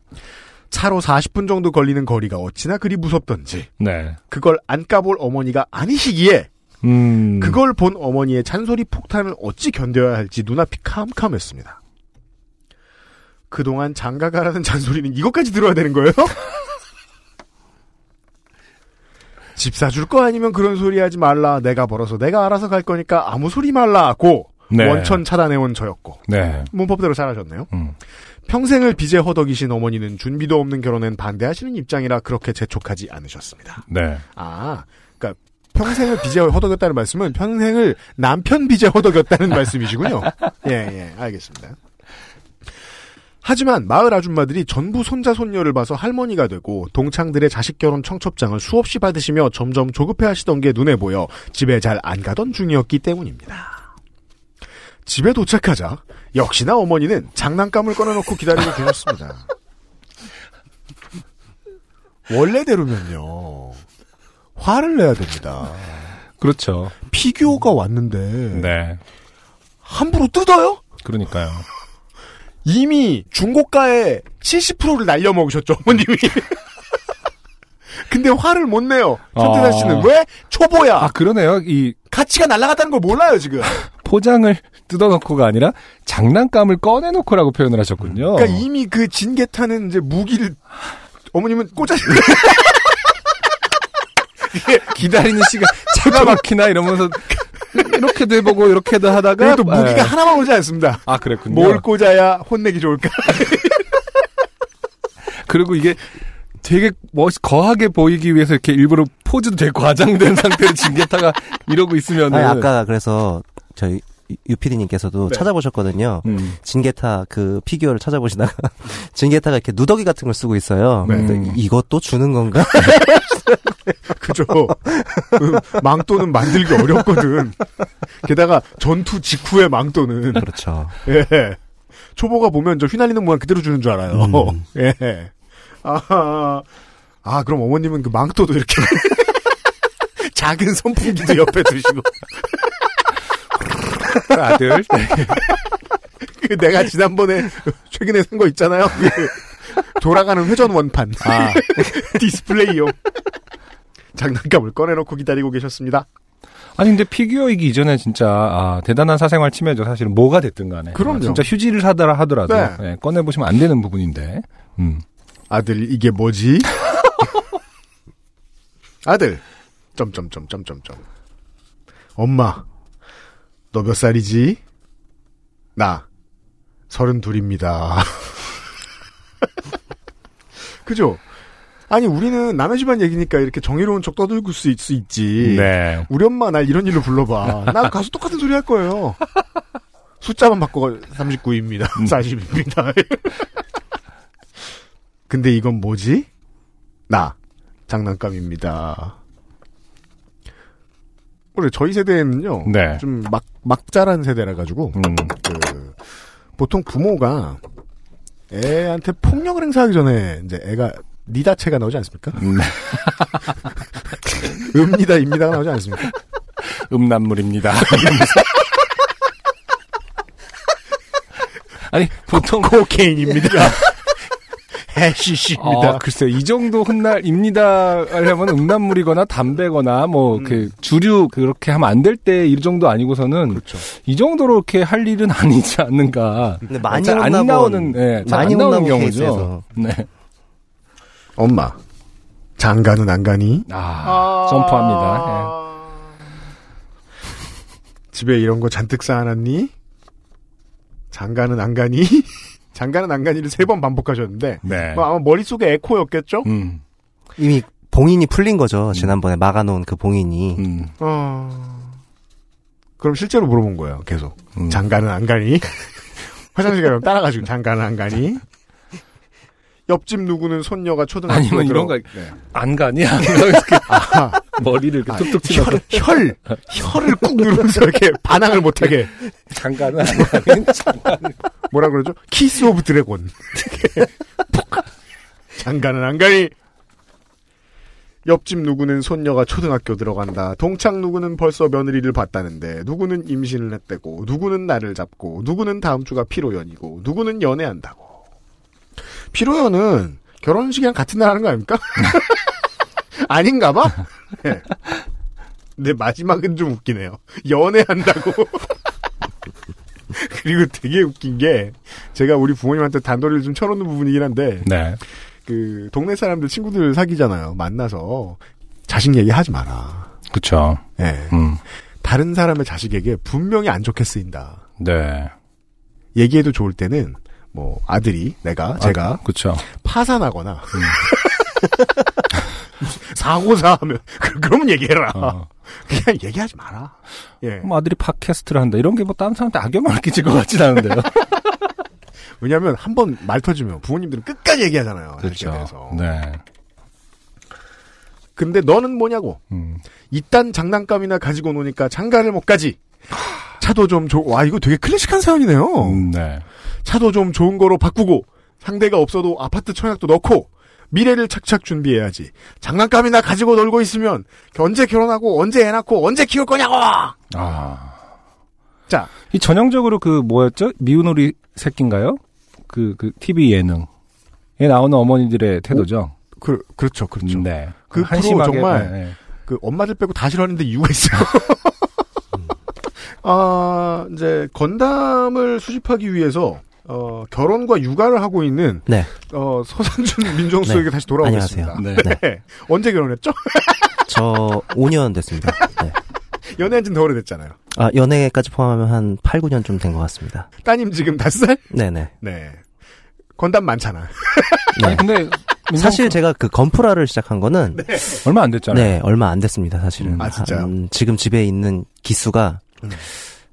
차로 40분 정도 걸리는 거리가 어찌나 그리 무섭던지. 네. 그걸 안 까볼 어머니가 아니시기에 음. 그걸 본 어머니의 잔소리 폭탄을 어찌 견뎌야 할지 눈앞이 캄캄했습니다. 그동안 장가가라는 잔소리는 이것까지 들어야 되는 거예요? 집 사줄 거 아니면 그런 소리 하지 말라. 내가 벌어서 내가 알아서 갈 거니까 아무 소리 말라고 네. 원천 차단해온 저였고 네. 문법대로 잘하셨네요. 음. 평생을 빚에 허덕이신 어머니는 준비도 없는 결혼엔 반대하시는 입장이라 그렇게 재촉하지 않으셨습니다. 네. 아, 그러니까 평생을 빚에 허덕였다는 말씀은 평생을 남편 빚에 허덕였다는 말씀이시군요. 예, 예, 알겠습니다. 하지만 마을 아줌마들이 전부 손자 손녀를 봐서 할머니가 되고 동창들의 자식 결혼 청첩장을 수없이 받으시며 점점 조급해하시던 게 눈에 보여 집에 잘 안 가던 중이었기 때문입니다. 집에 도착하자 역시나 어머니는 장난감을 꺼내놓고 기다리고 계셨습니다. 원래대로면요 화를 내야 됩니다. 그렇죠. 피규어가 왔는데 네. 함부로 뜯어요? 그러니까요. 이미 중고가의 70%를 날려먹으셨죠, 어머님이. 근데 화를 못 내요. 천태산 씨는 어. 왜? 초보야. 아, 그러네요. 이 가치가 날아갔다는 걸 몰라요, 지금. 포장을 뜯어놓고가 아니라 장난감을 꺼내놓고라고 표현을 하셨군요. 그러니까 이미 그 진개타는 이제 무기를 어머님은 꽂아 기다리는 시간 차가 막히나 이러면서 이렇게도 해보고 이렇게도 하다가 또 무기가 예. 하나만 오지 않습니다. 아 그랬군요. 뭘 꽂아야 혼내기 좋을까? 그리고 이게 되게 멋 거하게 보이기 위해서 이렇게 일부러 포즈도 되게 과장된 상태로 진게타가 이러고 있으면은 아니, 아까 그래서 저희 유피디님께서도 네. 찾아보셨거든요. 음. 진게타 그 피규어를 찾아보시다가 진게타가 이렇게 누더기 같은 걸 쓰고 있어요. 네. 이것도 주는 건가? 그죠. 그 망토는 만들기 어렵거든. 게다가 전투 직후의 망토는 그렇죠. 예. 초보가 보면 저 휘날리는 모양 그대로 주는 줄 알아요. 음. 예. 아, 아, 그럼 어머님은 그 망토도 이렇게 작은 선풍기도 옆에 두시고 아들 그 내가 지난번에 최근에 산 거 있잖아요. 그 돌아가는 회전 원판. 아. 디스플레이용. 장난감을 꺼내놓고 기다리고 계셨습니다. 아니 근데 피규어이기 이전에 진짜 아, 대단한 사생활 침해죠. 사실은 뭐가 됐든 간에. 그럼요. 아, 진짜 휴지를 사더라 하더라도 네. 예, 꺼내 보시면 안 되는 부분인데. 음. 아들 이게 뭐지? 아들 점점점점점점 엄마 너 몇 살이지? 나 서른 둘입니다. 그죠? 아니 우리는 남의 집안 얘기니까 이렇게 정의로운 척 떠들고 수, 있, 수 있지. 네. 우리 엄마 날 이런 일로 불러봐. 나 가서 똑같은 소리 할 거예요. 숫자만 바꿔 39입니다. 40입니다. 근데 이건 뭐지? 나 장난감입니다. 원래 저희 세대에는요. 네. 좀막 막 자란 세대라 가지고 음. 그 보통 부모가 애한테 폭력을 행사하기 전에 이제 애가 니다체가 나오지 않습니까? 음. 읍니다, 입니다가 나오지 않습니까? 음란물입니다. 아니 보통 코케인입니다. 해시시입니다. 아, 글쎄, 이 정도 훗날입니다 하려면 음란물이거나 담배거나 뭐, 그, 주류 그렇게 하면 안 될 때 이 정도 아니고서는. 그렇죠. 이 정도로 이렇게 할 일은 아니지 않는가. 근데 많이 잘안 나오는, 예, 잘 많이 안 나오는 경우죠. 케이스에서. 네. 엄마, 장가는 안 가니? 아, 점프합니다. 집에 이런 거 잔뜩 쌓아놨니? 장가는 안 가니? 장가는 안 가니를 세번 반복하셨는데 네. 뭐 아마 머릿속에 에코였겠죠? 음, 이미 봉인이 풀린 거죠. 지난번에 막아놓은 그 봉인이. 음. 어... 그럼 실제로 물어본 거예요. 계속 음. 장가는 안 가니? 화장실 가면 따라가지고 장가는 안 가니? 옆집 누구는 손녀가 초등학교 아니면 이런 거, 네. 안 가니? 이렇게 아하, 머리를 이렇게 툭툭 치면서. 혈, 혈, 혈을 꾹 누르면서 이렇게 반항을 못하게 장가는 안 가니? 장가는. 뭐라 그러죠? Kiss of Dragon. 푹. 장가는 안 가니. 옆집 누구는 손녀가 초등학교 들어간다. 동창 누구는 벌써 며느리를 봤다는데 누구는 임신을 했대고 누구는 날을 잡고 누구는 다음 주가 피로연이고 누구는 연애한다고. 피로연은 결혼식이랑 같은 날 하는 거 아닙니까? 아닌가 봐? 네. 근데 마지막은 좀 웃기네요. 연애한다고. 그리고 되게 웃긴 게 제가 우리 부모님한테 단도리를 좀 쳐놓는 부분이긴 한데 네. 그 동네 사람들 친구들 사귀잖아요. 만나서 자식 얘기하지 마라. 그쵸. 예. 음. 다른 사람의 자식에게 분명히 안 좋게 쓰인다. 네. 얘기해도 좋을 때는 뭐 아들이 내가 제가 아, 그쵸. 파산하거나 사고사 하면 그- 그러면 얘기해라. 어. 그냥 얘기하지 마라. 예. 뭐 아들이 팟캐스트를 한다. 이런 게 뭐 다른 사람한테 악영향을 끼칠 것 같진 않은데요. 왜냐하면 한 번 말 터지면 부모님들은 끝까지 얘기하잖아요. 그렇죠. 네. 근데 너는 뭐냐고. 음. 이딴 장난감이나 가지고 노니까 장가를 못 가지. 차도 좀 좋, 와, 이거 되게 클래식한 사연이네요. 음, 네. 차도 좀 좋은 거로 바꾸고, 상대가 없어도 아파트 청약도 넣고, 미래를 착착 준비해야지. 장난감이나 가지고 놀고 있으면, 언제 결혼하고, 언제 애 낳고, 언제 키울 거냐고! 아. 자. 이 전형적으로 그 뭐였죠? 미운 우리 새끼인가요? 그, 그, TV 예능에 나오는 어머니들의 태도죠. 그, 그렇죠, 그렇죠. 음, 네. 그 한심하게, 정말, 네, 네. 그 엄마들 빼고 다 싫어하는데 이유가 있어요. 아, 이제 건담을 수집하기 위해서 어, 결혼과 육아를 하고 있는 네. 어, 서상준 민정수석에게 네. 다시 돌아오겠습니다. 안녕하세요. 네. 언제 결혼했죠? 저 5년 됐습니다. 네. 연애한 지는 더 오래됐잖아요. 아, 연애까지 포함하면 한 8, 9년 좀된것 같습니다. 따님 지금 다섯 살? 네네. 네. 건담 많잖아. 네. 아니, 근데 사실 제가 그 건프라를 시작한 거는 네. 얼마 안 됐잖아요. 얼마 안 됐습니다, 사실은. 아, 진짜요? 한, 지금 집에 있는 기수가 음.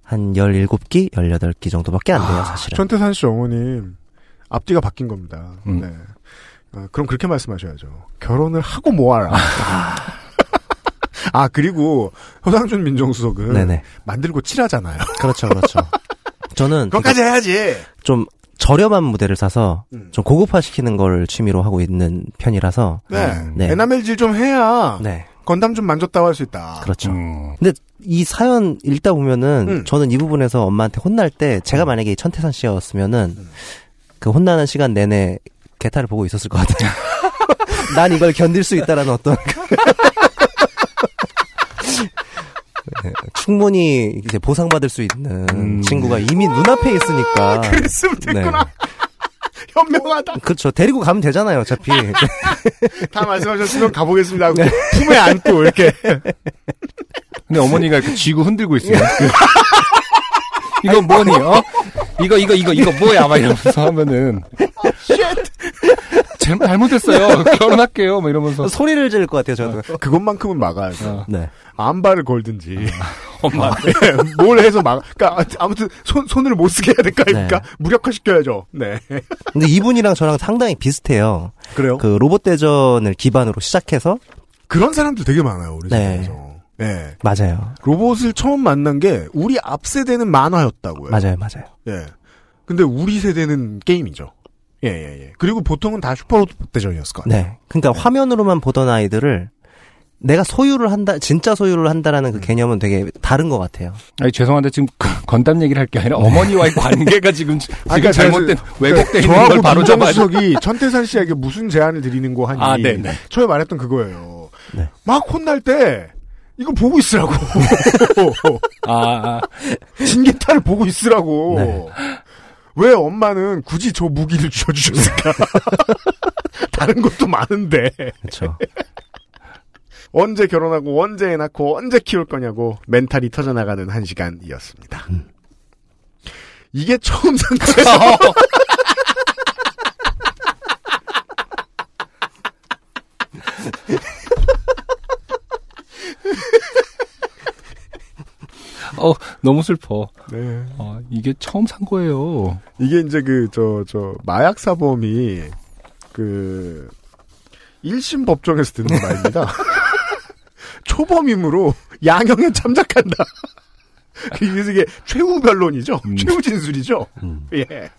한 17기, 18기 정도밖에 안 돼요, 사실은. 전태산 씨 어머님 앞뒤가 바뀐 겁니다. 음. 네. 어, 그럼 그렇게 말씀하셔야죠. 결혼을 하고 모아라. 아 그리고 서상준 민정수석은 네네. 만들고 칠하잖아요. 그렇죠, 그렇죠. 저는 그것까지 해야지. 좀 저렴한 무대를 사서 음. 좀 고급화 시키는 걸 취미로 하고 있는 편이라서 네. 네. 에나멜질 좀 해야 네. 건담 좀 만졌다고 할 수 있다. 그렇죠. 음. 근데 이 사연 읽다 보면은 음. 저는 이 부분에서 엄마한테 혼날 때 제가 만약에 이 천태산 씨였으면은 그 혼나는 시간 내내 개타를 보고 있었을 것 같아요. 난 이걸 견딜 수 있다라는 어떤 네, 충분히 이제 보상받을 수 있는 음. 친구가 이미 눈앞에 있으니까 그랬으면 됐구나. 현명하다. 그렇죠. 데리고 가면 되잖아요, 어차피. 다 말씀하셨으면 가보겠습니다. 하고 품에 안고 이렇게. 근데 어머니가 이렇게 쥐고 흔들고 있어요. 그 이거 뭐니, 어? 이거, 이거, 이거, 이거 뭐야? 막 이러면서 하면은. 잘, 잘못했어요. 결혼할게요. 막 이러면서. 소리를 지를 것 같아요, 저도. 그것만큼은 막아야죠. 어. 네. 안발을 걸든지. 엄마. 예, 뭘 해서 막, 그니까, 아무튼, 손, 손을 못 쓰게 해야 될거 아닙니까? 네. 무력화시켜야죠. 네. 근데 이분이랑 저랑 상당히 비슷해요. 그래요? 그 로봇 대전을 기반으로 시작해서 그런 사람들 되게 많아요, 우리 네. 세상에서. 네. 맞아요. 로봇을 처음 만난 게, 우리 앞 세대는 만화였다고요. 맞아요, 맞아요. 예. 근데 우리 세대는 게임이죠. 예, 예, 예. 그리고 보통은 다 슈퍼로봇 대전이었을 거 같아요. 네. 그러니까 화면으로만 보던 아이들을 내가 소유를 한다, 진짜 소유를 한다라는 그 개념은 되게 다른 것 같아요. 아니 죄송한데 지금 그 건담 얘기를 할 게 아니라 어머니와의 관계가 지금 지금 그러니까 잘못된 왜곡돼 있는 저하고 걸 바로 잡아. 민정수석이 천태산 씨에게 무슨 제안을 드리는 거 하니 아, 네네. 처음에 말했던 그거예요. 네. 막 혼날 때 이거 보고 있으라고. 아, 아. 진기타를 보고 있으라고. 네. 왜 엄마는 굳이 저 무기를 쥐어주셨을까? 다른 것도 많은데. 그렇죠. 언제 결혼하고 언제 애 낳고 언제 키울 거냐고 멘탈이 터져나가는 한 시간이었습니다. 이게 처음 산 거예요. 어 너무 슬퍼. 네. 어, 이게 처음 산 거예요. 이게 이제 그, 저, 저, 마약 사범이, 그, 1심 법정에서 듣는 말입니다. 초범임으로 양형에 참작한다. 이게 최후 변론이죠? 음. 최후 진술이죠? 예.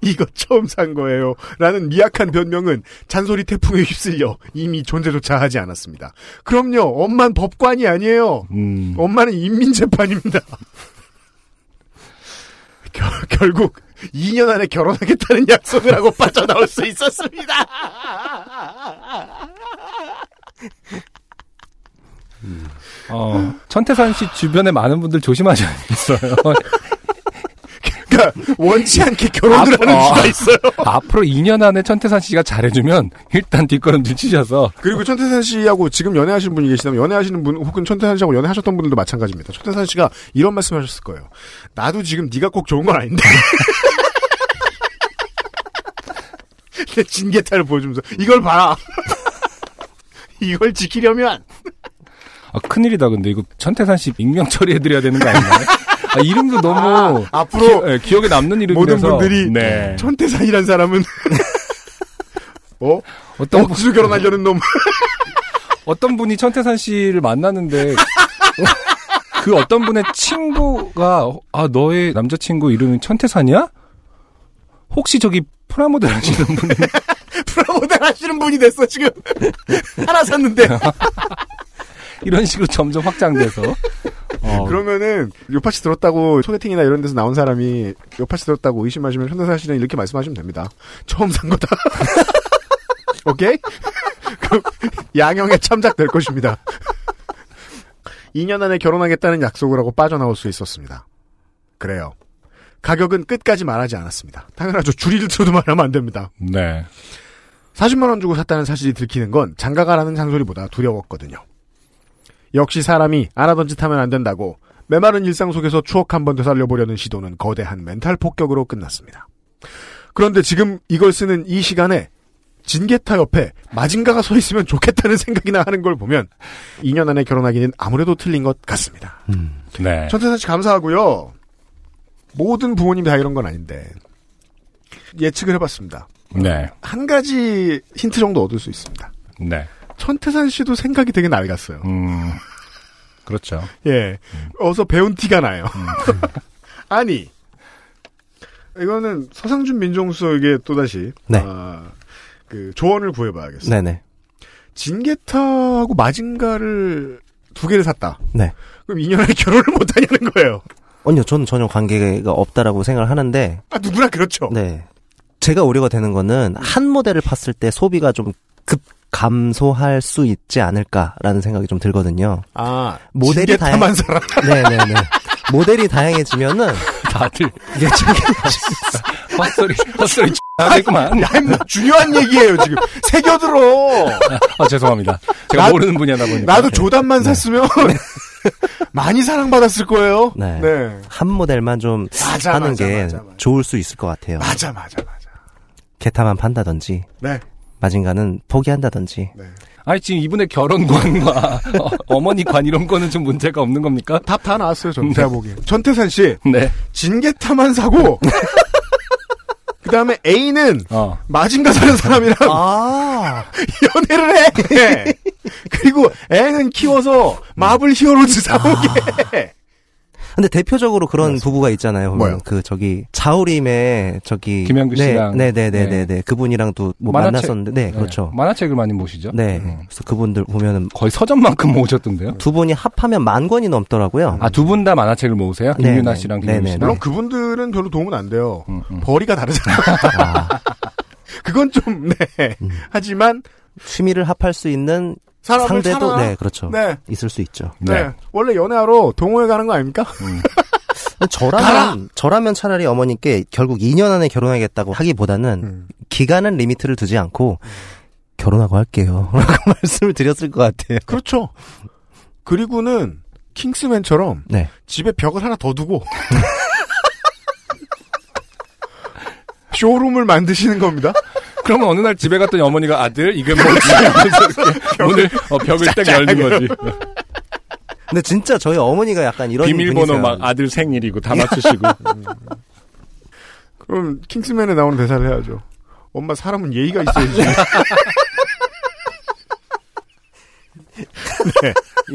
이거 처음 산 거예요. 라는 미약한 변명은 잔소리 태풍에 휩쓸려 이미 존재조차 하지 않았습니다. 그럼요, 엄만 법관이 아니에요. 음. 엄마는 인민재판입니다. 결, 결국 2년 안에 결혼하겠다는 약속을 하고 빠져나올 수 있었습니다. 어, 천태산 씨 주변에 많은 분들 조심하셔야 겠어요. 그러니까 원치 않게 결혼을 앞- 하는 어. 수가 있어요. 앞으로 2년 안에 천태산 씨가 잘해주면 일단 뒷걸음질 치셔서 그리고 천태산 씨하고 지금 연애하시는 분이 계시다면 연애하시는 분 혹은 천태산 씨하고 연애하셨던 분들도 마찬가지입니다. 천태산 씨가 이런 말씀하셨을 거예요. 나도 지금 네가 꼭 좋은 건 아닌데. 내 진개탈을 보여주면서 이걸 봐라. 이걸 지키려면 아, 큰일이다 근데 이거 천태산 씨 익명 처리해드려야 되는 거 아닌가요? 아, 이름도 너무 아, 앞으로 기, 억에 남는 이름이라서 모든 분들이 네. 천태산이란 사람은 어 어떤 분- 억지로 결혼하려는 놈. 어떤 분이 천태산 씨를 만났는데 그 어떤 분의 친구가 아 너의 남자친구 이름이 천태산이야? 혹시 저기 프라모델 하시는 분이 프라모델 하시는 분이 됐어 지금 하나 샀는데 이런 식으로 점점 확장돼서 어, 그러면은 요파시 들었다고 소개팅이나 이런 데서 나온 사람이 요파시 들었다고 의심하시면 현대사 씨는 이렇게 말씀하시면 됩니다. 처음 산 거다. 오케이? 그럼 양형에 참작될 것입니다. 2년 안에 결혼하겠다는 약속을 하고 빠져나올 수 있었습니다. 그래요. 가격은 끝까지 말하지 않았습니다. 당연하죠. 줄이를 틀어도 말하면 안 됩니다. 네. 40만 원 주고 샀다는 사실이 들키는 건 장가가라는 잔소리보다 두려웠거든요. 역시 사람이 안 하던 짓 하면 안 된다고 메마른 일상 속에서 추억 한 번 되살려보려는 시도는 거대한 멘탈 폭격으로 끝났습니다. 그런데 지금 이걸 쓰는 이 시간에 진게타 옆에 마징가가 서 있으면 좋겠다는 생각이나 하는 걸 보면 2년 안에 결혼하기는 아무래도 틀린 것 같습니다. 네. 천태산 씨 감사하고요. 모든 부모님이 다 이런 건 아닌데 예측을 해봤습니다. 네. 한 가지 힌트 정도 얻을 수 있습니다. 네. 천태산 씨도 생각이 되게 낡았어요. 음. 그렇죠. 예. 어서 배운 티가 나요. 아니, 이거는 서상준 민정수석에게 또다시, 네. 아, 그, 조언을 구해봐야겠어요. 네네. 진게타하고 마징가를 두 개를 샀다. 네. 그럼 2년 안에 결혼을 못 하냐는 거예요. 아니요, 저는 전혀 관계가 없다라고 생각을 하는데, 아, 누구나 그렇죠. 네. 제가 우려가 되는 거는 한 모델을 팠을 때 소비가 좀 급 감소할 수 있지 않을까라는 생각이 좀 들거든요. 아, 모델이 진게타만 사람. 네네네. 모델이 다양해지면은 다들 이게 좀 헛소리 헛소리 하겠구만. 야, 임마, 중요한 얘기예요, 지금. 새겨들어. 아 죄송합니다. 제가 나- 모르는 분야다 보니까. 나도 조단만 샀으면 많이 사랑받았을 거예요. 네. 네. 한 모델만 좀 맞아, 하는 맞아, 게 맞아. 좋을 수 있을 것 같아요. 맞아, 맞아, 맞아. 게타만 판다든지 네. 마징가는 포기한다든지. 아니 지금 이분의 결혼관과 어, 머니관 이런 거는 좀 문제가 없는 겁니까? 답 다 나왔어요, 전 제가 보기엔. 전태산 씨, 네. 진게타만 사고, 그 다음에 A는 어. 마징가 사는 사람이랑 아, 연애를 해. 그리고 애는 키워서 마블 히어로즈 사오게. 근데 대표적으로 그런 맞습니다. 부부가 있잖아요. 뭐요? 그 저기 자우림의 저기 김영규 네, 씨랑. 네네네 네 네 네. 그분이랑도 뭐 만화책. 만났었는데 네, 그렇죠. 만화책을 많이 모시죠. 네. 음. 그래서 그분들 보면은 거의 서점만큼 모으셨던데요. 두 분이 합하면 만 권이 넘더라고요. 아, 두 분 다 만화책을 모으세요? 네, 김유나 네. 씨랑 네, 네, 씨랑. 물론 그분들은 별로 도움은 안 돼요. 음, 음. 벌이가 다르잖아요. 아, 그건 좀, 네. 음. 하지만, 취미를 합할 수 있는 사람을 상대도 찾아. 네 그렇죠. 네. 있을 수 있죠. 네. 네. 원래 연애하러 동호회 가는 거 아닙니까? 저라면 저라면 차라리 어머니께 결국 2년 안에 결혼하겠다고 하기보다는 음. 기간은 리미트를 두지 않고 결혼하고 할게요. 라고 말씀을 드렸을 것 같아요. 그렇죠. 그리고는, 킹스맨처럼, 네. 집에 벽을 하나 더 두고, 쇼룸을 만드시는 겁니다. 그러면 어느 날 집에 갔더니 어머니가 아들 이게 뭐지? 문을 어, 벽을 딱 열는 거지. 근데 진짜 저희 어머니가 약간 이런 비밀번호 분이세요. 막 아들 생일이고 다 맞추시고. 그럼 킹스맨에 나오는 대사를 해야죠. 엄마 사람은 예의가 있어야지.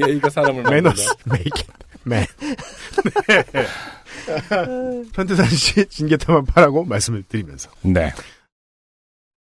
예의가 사람을 매너스 it man. 네. 천태산 씨 진겟타만 파라고 말씀을 드리면서. 네.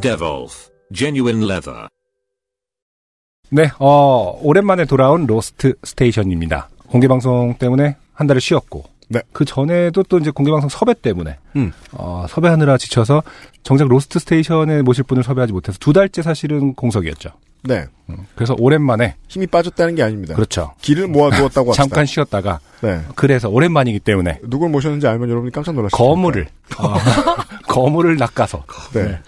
Devolf, genuine leather. 네, 어, 오랜만에 돌아온 로스트 스테이션입니다. 공개 방송 때문에 한 달을 쉬었고. 네. 그 전에도 또 이제 공개방송 섭외 때문에. 음. 어, 섭외하느라 지쳐서 정작 로스트 스테이션에 모실 분을 섭외하지 못해서 두 달째 사실은 공석이었죠. 네. 음, 그래서 오랜만에. 힘이 빠졌다는 게 아닙니다. 그렇죠. 길을 모아두었다고 합시다. 잠깐 쉬었다가. 네. 그래서 오랜만이기 때문에. 누굴 모셨는지 알면 여러분이 깜짝 놀라실 거물을. 어, 거물을 낚아서. 네.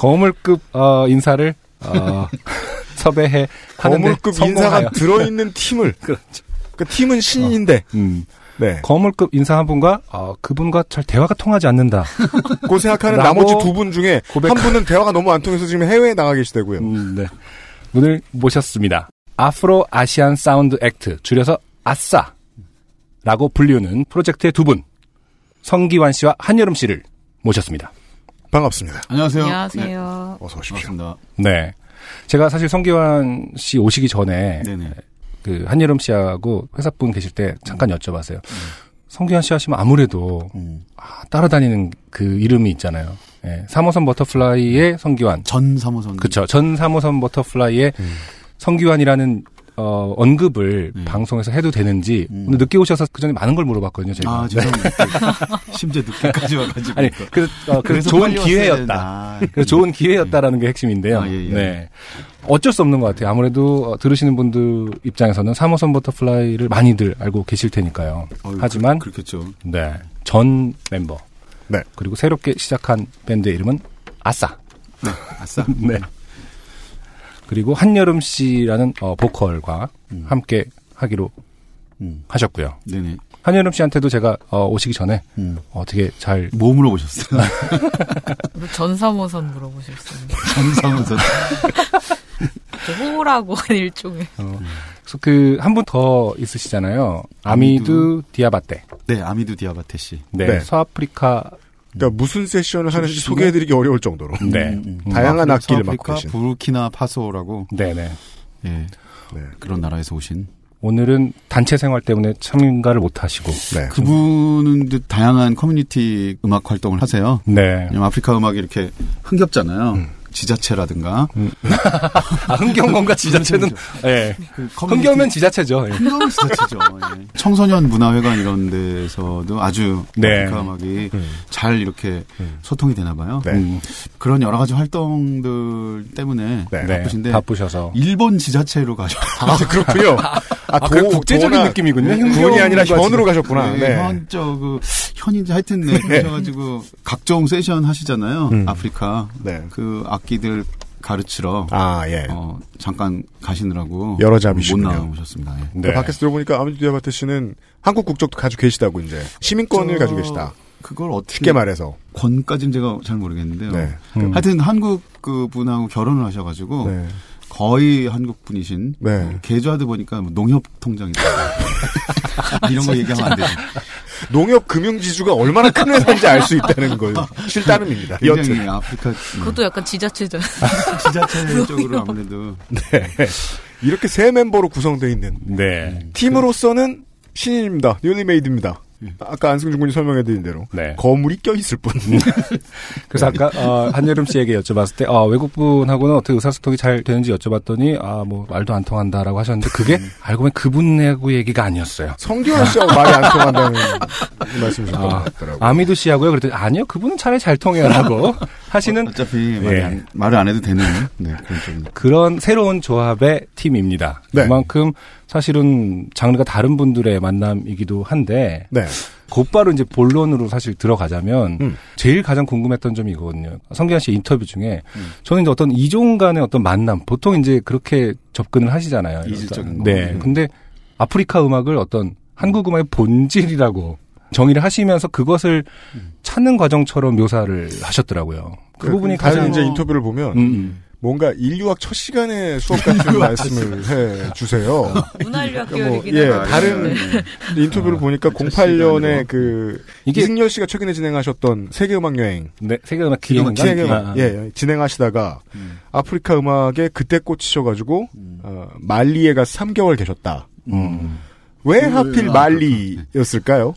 거물급, 어, 인사를, 어, 섭외해. 하는데 거물급. 인사가 들어있는 팀을. 그렇죠. 그 팀은 신인인데. 음. 네. 거물급 인사 한 분과 어, 그분과 잘 대화가 통하지 않는다. 고 생각하는 라고 나머지 두 분 중에 고백- 한 분은 대화가 너무 안 통해서 지금 해외에 나가 계시다고요. 음, 네. 오늘 모셨습니다. 아프로 아시안 사운드 액트 줄여서 아싸라고 불리우는 프로젝트의 두 분 성기환 씨와 한여름 씨를 모셨습니다. 반갑습니다. 안녕하세요. 안녕하세요. 어서 오십시오. 반갑습니다. 네. 제가 사실 성기환 씨 오시기 전에 네네. 그 한여름 씨하고 회사분 계실 때 잠깐 여쭤봤어요. 성기환 씨 하시면 아무래도 음. 아, 따라다니는 그 이름이 있잖아요. 예, 3호선 버터플라이의 성기완. 전 3호선. 그쵸. 전 3호선 버터플라이의 음. 성기완이라는 어, 언급을 네. 방송에서 해도 되는지 음. 오늘 늦게 오셔서 그 전에 많은 걸 물어봤거든요. 제가. 아, 죄송합니다. 심지어 늦게까지 와가지고. 아니 그, 어, 그 그래서 좋은 기회였다. 그래서 좋은 기회였다라는 게 핵심인데요. 아, 예, 예. 네. 어쩔 수 없는 것 같아요. 아무래도 어, 들으시는 분들 입장에서는 3호선 버터플라이를 많이들 알고 계실 테니까요. 어휴, 하지만 그, 그렇겠죠. 네. 전 멤버. 네. 그리고 새롭게 시작한 밴드의 이름은 아싸. 네, 아싸. 네. 그리고 한여름 씨라는 어, 보컬과 음. 함께 하기로 음. 하셨고요. 네네. 한여름 씨한테도 제가 어, 오시기 전에 음. 어 떻게 잘 뭐 물어보셨어요? 전 3호선 물어보셨어요. 전 3호선. 호라고 한 일종의. 그래서 그 한 분 더 있으시잖아요. 아미두 아미두 디아바테. 네, 아미두 디아바테 씨. 네. 네. 서아프리카 그러니까 무슨 세션을 하는지 출신의- 소개해드리기 어려울 정도로. 네. 음, 음. 다양한 아프리카, 악기를 맡고 아프리카, 계신. 부르키나 파소라고 네네. 예, 네. 그런 나라에서 오신 오늘은 단체 생활 때문에 참가를 못 하시고. 네. 그분은 또 다양한 커뮤니티 음악 활동을 하세요. 네. 왜냐면 아프리카 음악이 이렇게 흥겹잖아요. 지자체라든가 아, 흥겨운건가 지자체는 예. 그 흥겨우면 지자체죠. 예. 흥겨운 지자체죠. 예. 청소년 문화회관 이런 데서도 아주 네. 아프리카 음악이 음. 잘 이렇게 소통이 되나 봐요. 네. 음, 그런 여러 가지 활동들 때문에 네. 네. 바쁘신데 바쁘셔서. 일본 지자체로 가셔. 아, 그렇군요. 아, 그 국제적인 느낌이군요. 군이 아니라 흥겨운 현으로. 가셨구나. 네, 네. 현, 저, 그, 현인지 하여튼, 네, 그러셔가지고, 각종 세션 하시잖아요. 음. 아프리카. 네. 그 악기들 가르치러 아, 예. 어, 잠깐 가시느라고 여러 못 잡이시군요. 나오셨습니다. 예. 네. 밖에서 들어보니까 아미두 디아바테 씨는 한국 국적도 가지고 계시다고 이제 시민권을 저- 가지고 계시다. 그걸 어떻게 쉽게 말해서 권까지는 제가 잘 모르겠는데요. 네. 음. 하여튼 한국 그 분하고 결혼을 하셔가지고 네. 거의 한국 분이신 네. 어, 계좌도 보니까 뭐 농협 통장이다. 이런 거 얘기하면 안 되죠. 농협 금융지주가 얼마나 큰 회사인지 알 수 있다는 걸 실따름입니다. 굉장히 여튼. 아프리카 그것도 약간 지자체죠. 지자체 쪽으로 아무래도 네. 이렇게 세 멤버로 구성되어 있는 네. 팀으로서는 신인입니다. 뉴리메이드입니다. 아까 안승준 군이 설명해드린 대로 네. 거물이 껴있을 뿐. 그래서 아까 어, 한여름 씨에게 여쭤봤을 때 아, 외국분하고는 어떻게 의사소통이 잘 되는지 여쭤봤더니 아 뭐 말도 안 통한다라고 하셨는데 그게 알고 보면 그분하고 얘기가 아니었어요. 성기환 씨하고 말이 안 통한다는 말씀이셨던 것 아, 같더라고요. 아미도 씨하고요. 그랬더니 아니요 그분은 차라리 잘 통해요라고 하시는 어차피 말이 예. 안, 말을 안 해도 되는 네, 그런 쪽입니다. 그런 새로운 조합의 팀입니다. 네. 그만큼 사실은 장르가 다른 분들의 만남이기도 한데 네. 곧바로 이제 본론으로 사실 들어가자면 음. 제일 가장 궁금했던 점이 이거거든요. 성기환 씨 인터뷰 중에 음. 저는 이제 어떤 이종 간의 어떤 만남 보통 이제 그렇게 접근을 하시잖아요. 이질적인 거. 네. 음. 근데 아프리카 음악을 어떤 한국 음악의 본질이라고 정의를 하시면서 그것을 찾는 과정처럼 묘사를 하셨더라고요. 그, 부분이 다른 가장 이제 인터뷰를 보면 음, 음. 뭔가 인류학 첫 시간에 수업 같은 말씀을 해 주세요. 문화인류학 뭐, 계열이긴 예. 다른 네. 인터뷰를 보니까 08년에 그 이게- 이승열 씨가 최근에 진행하셨던 세계 음악 여행 네, 세계 음악 기행인가? 세계 음악 아, 아. 예, 예, 진행하시다가 아프리카 음악에 그때 꽂히셔가지고 어, 말리에 가서 3개월 계셨다. 음. 왜 그- 하필 아, 말리였을까요?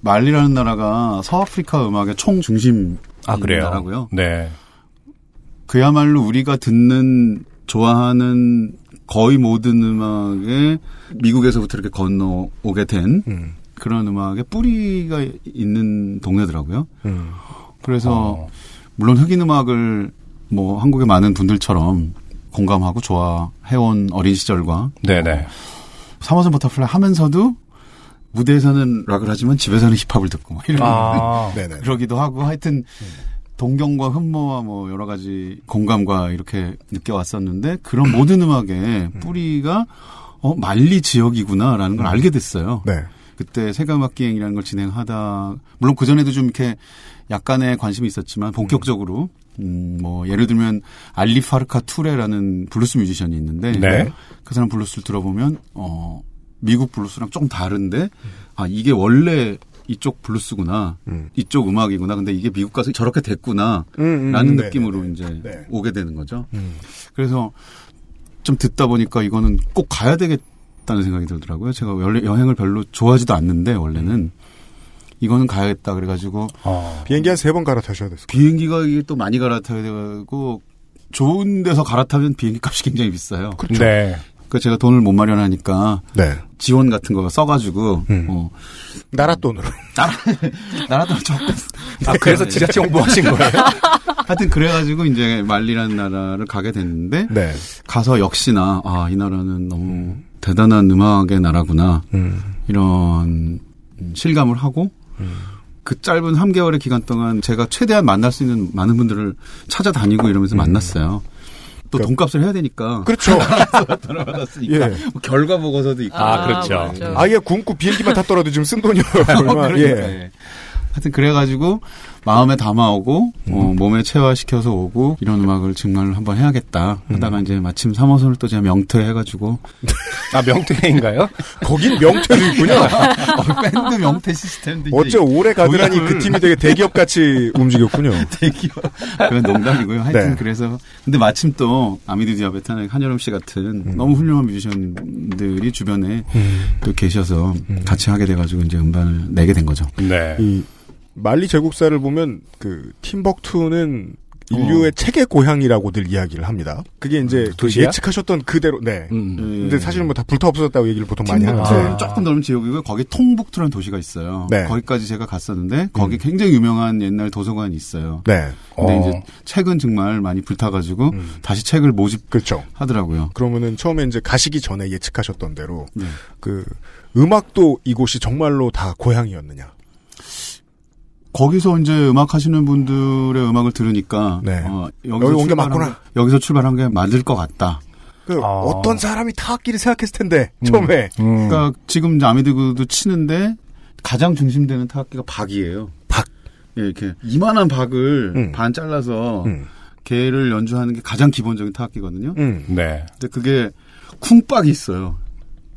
말리라는 나라가 서아프리카 음악의 총 중심 아, 그래요? 나라고요. 네. 그야말로 우리가 듣는 좋아하는 거의 모든 음악에 미국에서부터 이렇게 건너오게 된 음. 그런 음악의 뿌리가 있는 동네더라고요. 음. 그래서 어. 물론 흑인 음악을 뭐 한국의 많은 분들처럼 공감하고 좋아해온 어린 시절과 네네. 3호선 버터플라이 하면서도 무대에서는 락을 하지만 집에서는 힙합을 듣고 막 이런 아. 네네. 그러기도 하고 하여튼 동경과 흠모와 뭐 여러 가지 공감과 이렇게 느껴왔었는데 그런 모든 음악의 뿌리가 어 말리 지역이구나라는 걸 알게 됐어요. 네. 그때 세계음악 기행이라는 걸 진행하다 물론 그 전에도 좀 이렇게 약간의 관심이 있었지만 본격적으로 음, 뭐 예를 들면 알리 파르카 투레라는 블루스 뮤지션이 있는데 네. 그 사람 블루스를 들어보면 어 미국 블루스랑 조금 다른데 아 이게 원래 이쪽 블루스구나 음. 이쪽 음악이구나 근데 이게 미국 가서 저렇게 됐구나라는 음, 음, 네, 느낌으로 네, 이제 네. 오게 되는 거죠. 음. 그래서 좀 듣다 보니까 이거는 꼭 가야 되겠다는 생각이 들더라고요. 제가 원래 여행을 별로 좋아하지도 않는데 원래는 이거는 가야겠다 그래가지고 어. 비행기 한 세 번 갈아타셔야 됐어요. 비행기가 이게 또 많이 갈아타야 되고 좋은 데서 갈아타면 비행기 값이 굉장히 비싸요. 그렇죠. 네. 그 제가 돈을 못 마련하니까 네. 지원 같은 거 써가지고 음. 어, 나라 돈으로. 나라 나라도 조금 아, 그래서 지자체 홍보하신 거예요? 하여튼 그래가지고 이제 말리라는 나라를 가게 됐는데 네. 가서 역시나 아 이 나라는 너무 대단한 음악의 나라구나 음. 이런 음, 실감을 하고 그 짧은 3개월의 기간 동안 제가 최대한 만날 수 있는 많은 분들을 찾아다니고 이러면서 만났어요. 또 음. 그러니까- 돈값을 해야 되니까. 그렇죠. 받았으니까 예. 뭐 결과 보고서도 있고. 아, 그렇죠. 맞아. 아예 굶고 비행기만 탔더라도 지금 쓴 돈이 얼마. 그러니까, 예. 예. 하여튼 그래가지고 마음에 담아오고 어, 몸에 체화시켜서 오고 이런 음악을 정말 한번 해야겠다 하다가 이제 마침 사모선을 또 제가 명퇴 해가지고 아, 명태인가요? 거긴 명태도 있군요. 어, 밴드 명퇴 시스템도 어째 오래 가더라니 그 팀이 되게 대기업 같이 움직였군요. 대기업. 그건 농담이고요. 하여튼 네. 그래서 근데 마침 또 아미드 디아바테나 한여름 씨 같은 음. 너무 훌륭한 뮤지션들이 주변에 또 계셔서 같이 하게 돼가지고 이제 음반을 내게 된 거죠. 네. 이 말리 제국사를 보면 그 팀벅투는 인류의 어. 책의 고향이라고들 이야기를 합니다. 그게 이제 그 도시야? 예측하셨던 그대로 네. 음. 근데 사실은 뭐 다 불타 없어졌다고 얘기를 보통 많이 하는데 아. 조금 넓은 지역이고 거기 통북투라는 도시가 있어요. 네. 거기까지 제가 갔었는데 거기 굉장히 유명한 옛날 도서관이 있어요. 네. 근데 어. 이제 책은 정말 많이 불타가지고 다시 책을 그렇죠. 모집하더라고요. 그러면은 처음에 이제 가시기 전에 예측하셨던 대로 네. 그 음악도 이곳이 정말로 다 고향이었느냐. 거기서 이제 음악 하시는 분들의 음악을 들으니까 네. 어, 여기 온게 맞구나. 게- 여기서 출발한 게 맞을 것 같다. 그 아. 어떤 사람이 타악기를 생각했을 텐데 처음에 음. 그러니까 지금 아미드그도 치는데 가장 중심되는 타악기가 박이에요. 박. 예, 이렇게 이만한 박을 음. 반 잘라서 음. 개를 연주하는 게 가장 기본적인 타악기거든요. 음. 네. 근데 그게 쿵박이 있어요.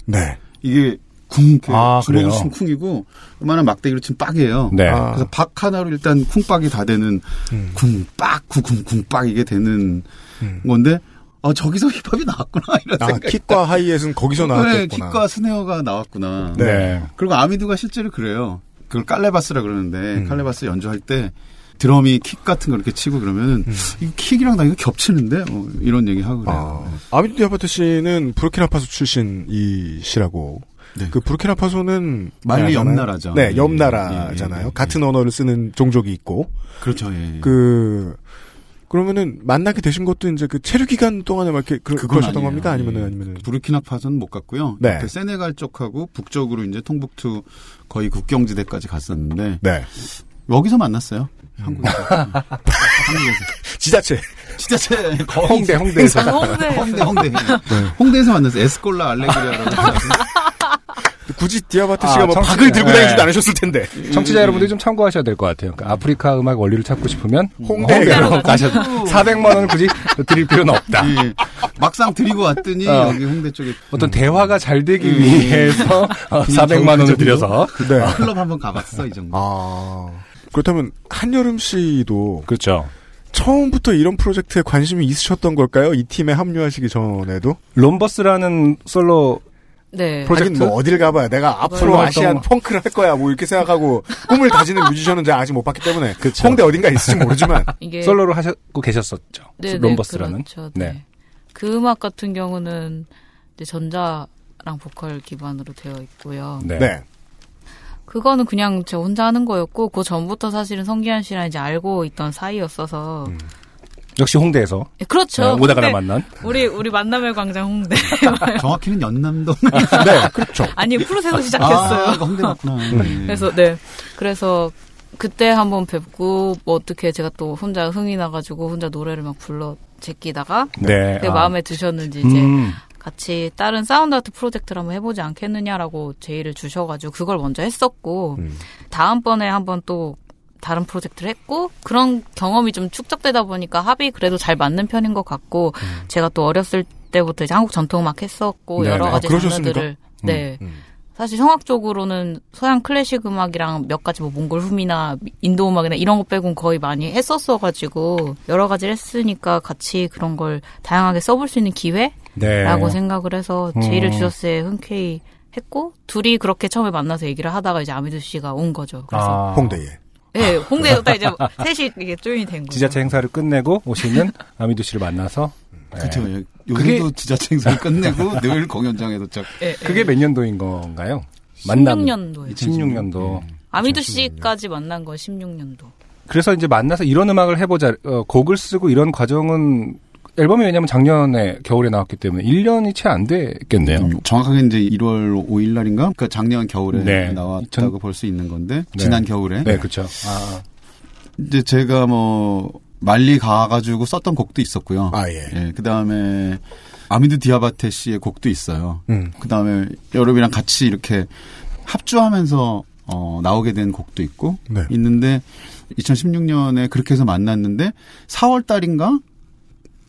네. 이게 쿵, 이렇게 아, 주먹으로 그래요? 치면 쿵이고, 요만한 막대기로 치면 빡이에요. 네. 아. 그래서 박 하나로 일단 쿵박이 다 되는 음. 쿵빡, 구쿵, 쿵빡 이게 되는 음. 건데, 어, 저기서 힙합이 나왔구나, 이런 아, 생각이. kick과 hi-hat은 거기서 그래, 나왔겠구나. kick과 snare가 나왔구나. 네. 네. 그리고 아미드가 실제로 그래요. 그걸 calebasse라 그러는데, 음. calebasse 연주할 때, 드럼이 kick 같은 거 이렇게 치고 그러면은, 이 kick이랑 나 이거 겹치는데? 어, 이런 얘기 하고 그래요. 음. 아, 아미드 디아바테 씨는 부르키나파소 출신이시라고. 네. 그 부르키나파소는 말리 나라잖아요. 옆나라죠. 네, 예, 옆나라잖아요. 예, 예, 예. 같은 언어를 쓰는 종족이 있고. 그렇죠, 예. 그 그러면은 만나게 되신 것도 이제 그 체류 기간 동안에 막 이렇게 그, 그러셨던. 겁니까? 아니면은 예. 아니면은 부르키나파소는 못 갔고요. 네. 옆에 세네갈 쪽하고 북쪽으로 이제 통북투 거의 국경지대까지 갔었는데 네. 여기서 만났어요. 한국에서. 한국에서. 지자체 지자체 홍대, 홍대에서. 아, 홍대. 홍대 홍대 홍대 에서 만났어요. 에스콜라 알레그리아라고. 굳이 디아바트 아, 씨가 뭐 청취- 박을 들고 네. 다니지도 않으셨을 텐데. 청취자 여러분들이 좀 참고하셔야 될 것 같아요. 그러니까 아프리카 음악 원리를 찾고 싶으면 홍대로 가서. 가셔. 400만 원을 굳이 드릴 필요는 없다. 예. 막상 드리고 왔더니 어. 여기 홍대 쪽에 어떤 대화가 잘 되기 음. 위해서 어, 400만 원을 그 정도? 들여서 네. 클럽 한번 가봤어 이 정도. 아 그렇다면 한여름 씨도 그렇죠. 처음부터 이런 프로젝트에 관심이 있으셨던 걸까요? 이 팀에 합류하시기 전에도? 롬버스라는 솔로 네. 하긴 뭐 어딜 가봐야 내가 앞으로 활동을- 아시안 펑크를 할 거야 뭐 이렇게 생각하고 꿈을 다지는 뮤지션은 제가 아직 못 봤기 때문에 그쵸. 홍대 어딘가 있을지 모르지만 이게 솔로로 하셨고 계셨었죠. 네, 네, 롬버스라는. 그렇죠. 네. 네. 그 음악 같은 경우는 이제 전자랑 보컬 기반으로 되어 있고요. 네. 네. 그거는 그냥 저 혼자 하는 거였고 그 전부터 사실은 성기한 씨랑 이제 알고 있던 사이였어서 역시 홍대에서 예, 그렇죠. 네, 오다가 홍대. 만난. 우리 우리 만남의 광장 홍대. 정확히는 연남동. 네, 그렇죠. 아니 프로세서 시작했어요. 아, 홍대 맞구나. 네. 그래서 네. 그래서 그때 한번 뵙고 뭐 어떻게 제가 또 혼자 흥이 나가지고 혼자 노래를 막 불러 제끼다가 네. 그게 아. 마음에 드셨는지 이제 음. 같이 다른 사운드 아트 프로젝트를 한번 해보지 않겠느냐라고 제의를 주셔가지고 그걸 먼저 했었고 음. 다음번에 한번 또 다른 프로젝트를 했고 그런 경험이 좀 축적되다 보니까 합이 그래도 잘 맞는 편인 것 같고 제가 또 어렸을 때부터 이제 한국 전통음악 했었고 음. 네네. 여러 아, 가지 그러셨습니까? 장르들을 네 사실 성악적으로는 서양 클래식 음악이랑 몇 가지 뭐 몽골 흠이나 인도 음악이나 이런 거 빼곤 거의 많이 했었어 가지고 여러 가지를 했으니까 같이 그런 걸 다양하게 써볼 수 있는 기회라고 네. 생각을 해서 제의를 음. 주셨을 때 흔쾌히 했고 둘이 그렇게 처음에 만나서 얘기를 하다가 이제 아미두 씨가 온 거죠. 그래서 아. 홍대에. 네 홍대에서 딱 이제 셋이 이게 조인이 된 거죠. 지자체 행사를 끝내고 오시는 아미두 씨를 만나서 네. 그렇죠. 예. 그게- 여기도 지자체 행사를 끝내고 늘 공연장에 도착. 네, 그게 몇 년도인 건가요? 만남. 16년도에 16년도. 아미두 씨까지 만난 건 16년도. 그래서 이제 만나서 이런 음악을 해보자. 어, 곡을 쓰고 이런 과정은 앨범이 왜냐면 작년에 겨울에 나왔기 때문에 1년이 채 안 됐겠네요. 음, 정확하게 이제 1월 5일 날인가? 그러니까 작년 겨울에 네. 나왔다고 전- 볼수 있는 건데 네. 지난 겨울에 네, 그렇죠. 아, 이제 제가 뭐 말리 가가지고 썼던 곡도 있었고요. 아, 예. 그 다음에 아미드 디아바테 씨의 곡도 있어요. 음. 그 다음에 여러분이랑 같이 이렇게 합주하면서 어, 나오게 된 곡도 있고 네. 있는데 2016년에 그렇게 해서 만났는데 4월 달인가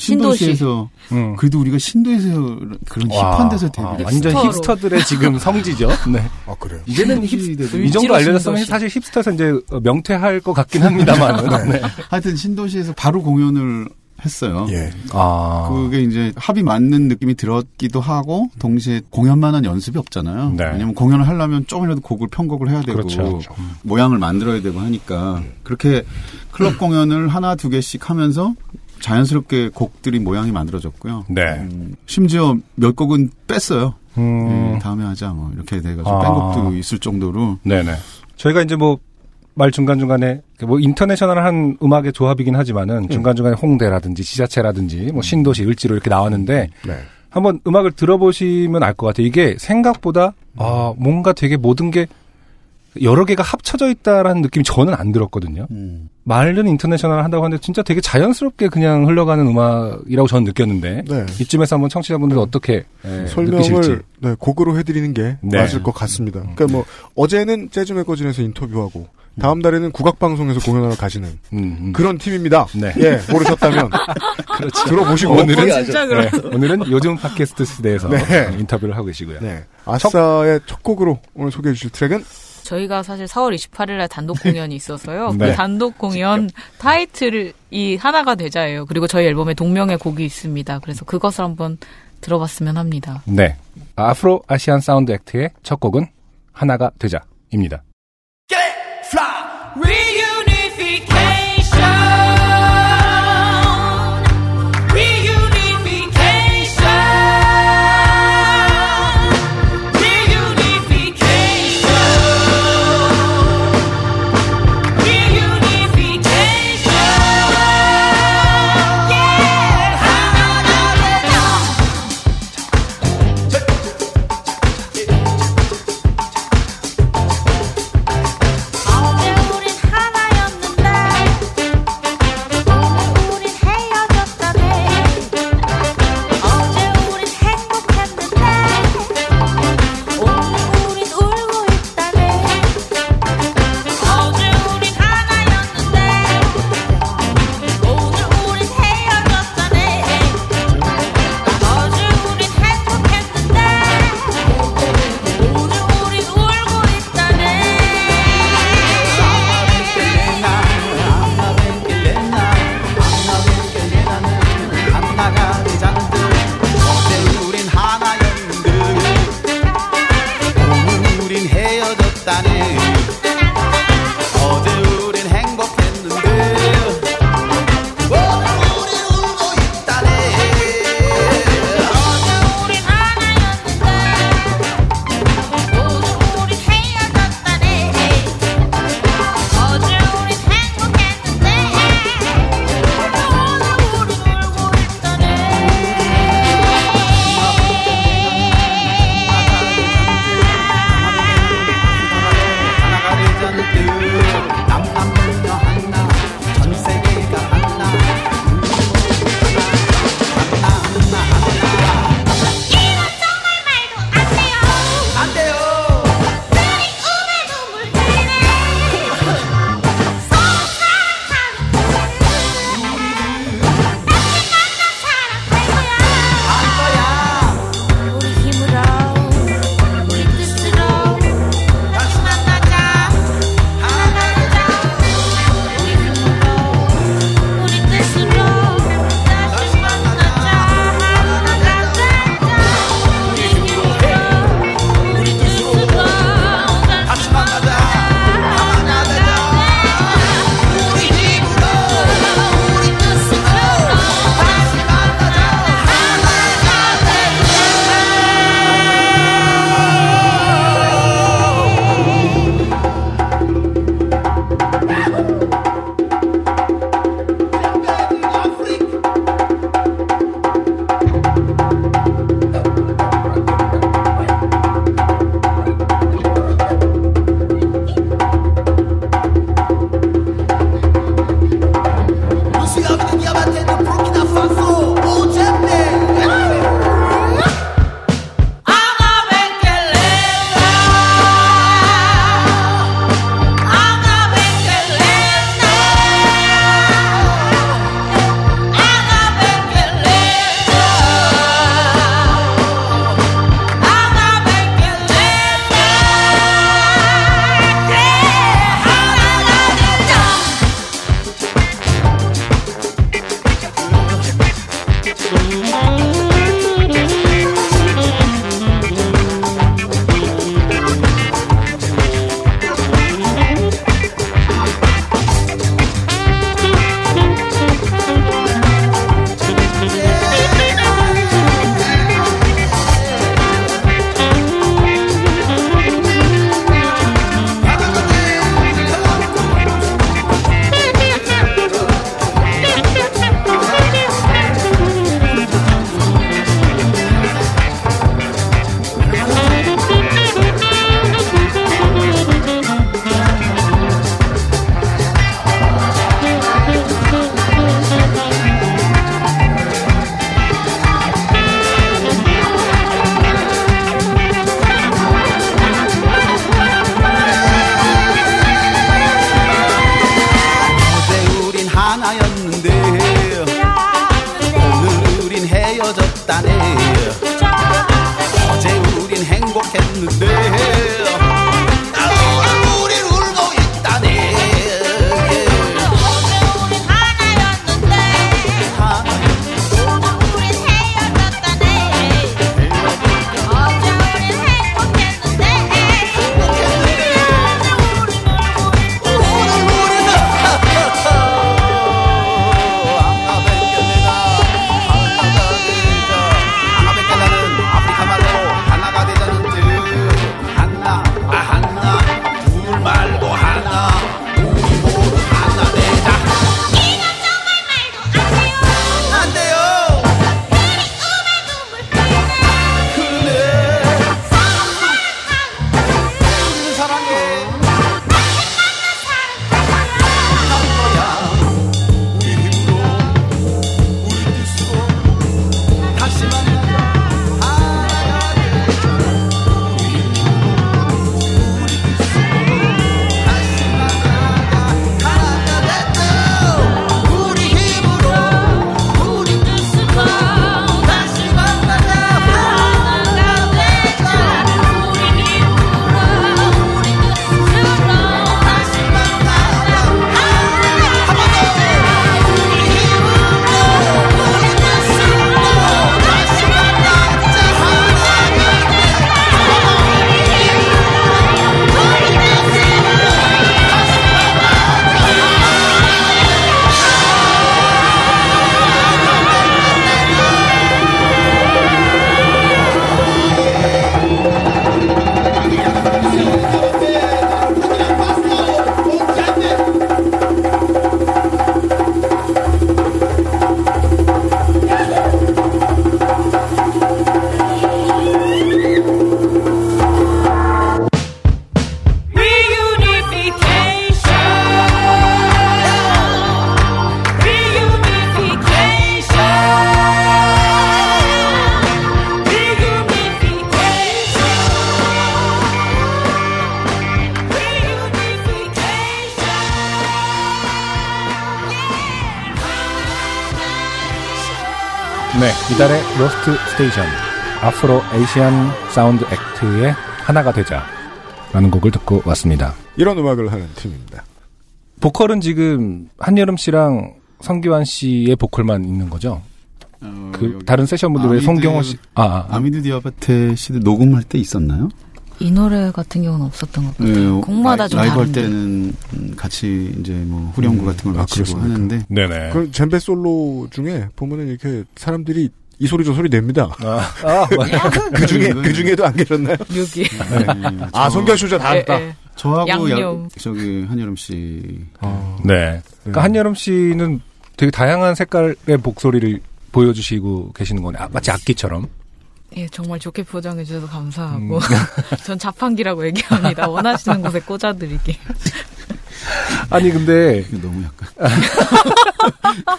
신도시. 신도시에서 음. 그래도 우리가 신도에서 그런 와, 힙한 데서 아, 데뷔를 완전. 힙스터들의 지금 성지죠. 네. 아, 그래요. 이제는 신도시 힙, 데뷔. 이 정도 알려졌으면. 사실 힙스터에서 이제 명퇴할 것 같긴 합니다만. 네. 하여튼 신도시에서 바로 공연을 했어요. 예. 아. 그게 이제 합이 맞는 느낌이 들었기도 하고 동시에 공연만 한 연습이 없잖아요. 네. 왜냐면 공연을 하려면 조금이라도 곡을 편곡을 해야 되고 그렇죠. 모양을 만들어야 되고 하니까 그렇게 클럽 공연을 하나 두 개씩 하면서 자연스럽게 곡들이 모양이 만들어졌고요. 네. 음, 심지어 몇 곡은 뺐어요. 음. 예, 다음에 하자 뭐 이렇게 돼가지고 아. 뺀 곡도 있을 정도로 네네. 저희가 이제 뭐, 말 중간 중간에, 뭐, 인터내셔널한 음악의 조합이긴 하지만은, 중간 중간에 홍대라든지, 지자체라든지, 뭐, 신도시, 을지로 이렇게 나왔는데, 네. 한번 음악을 들어보시면 알 것 같아요. 이게 생각보다, 아, 뭔가 되게 모든 게 여러 개가 합쳐져 있다라는 느낌이 저는 안 들었거든요. 음. 말은 인터내셔널 한다고 하는데 진짜 되게 자연스럽게 그냥 흘러가는 음악이라고 저는 느꼈는데 네. 이쯤에서 한번 청취자분들 어떻게 예, 설명을. 네, 곡으로 해드리는 게 네. 맞을 것 같습니다. 그러니까 뭐 어제는 재즈 매거진에서 인터뷰하고 다음 달에는 국악 방송에서 공연하러 가시는 음, 그런 팀입니다. 네. 예, 모르셨다면 그렇죠. 들어보시고 오늘은 진짜 그래요. 네, 오늘은 요즘 팟캐스트 시대에서 네. 인터뷰를 하고 계시고요. 네. 아싸의 첫 곡으로 오늘 소개해 주실 트랙은 저희가 사실 4월 28일 날 단독 공연이 있어서요. 네. 그 단독 공연 타이틀이 하나가 되자예요. 그리고 저희 앨범에 동명의 곡이 있습니다. 그래서 그것을 한번 들어봤으면 합니다. 네. 아프로 아시안 사운드 액트의 첫 곡은 하나가 되자입니다. 어제 우 station Afro Asian Sound Act의 하나가 되자라는 곡을 듣고 왔습니다. 이런 음악을 하는 팀입니다. 보컬은 지금 한여름 씨랑 성기완 씨의 보컬만 있는 거죠? 그 다른 세션 분들 왜 송경호 씨, 아, 아, 아. 아미드 디아바테 씨도 녹음할 때 있었나요? 이 노래 같은 경우는 없었던 것 같아요. 네, 곡마다 좀 라이브 할 다른데. 때는 음, 같이 이제 뭐 후렴구 같은 걸 맞추고 하는데 네네. 그 젬베 솔로 중에 보면은 이렇게 사람들이 이 소리 저 소리 냅니다. 아, 그 중에 그 중에도 안 계셨나요? 여기. 네. 아 성경 쇼자 다 했다. 예, 예. 저하고 양념. 야- 저기 한여름 씨 네. 그러니까 한여름 씨는 되게 다양한 색깔의 목소리를 보여주시고 계시는 거네. 아, 마치 악기처럼. 예, 정말 좋게 포장해 주셔서 음. 감사하고 전 자판기라고 얘기합니다. 원하시는 곳에 꽂아드리게. 아니 근데 너무 약간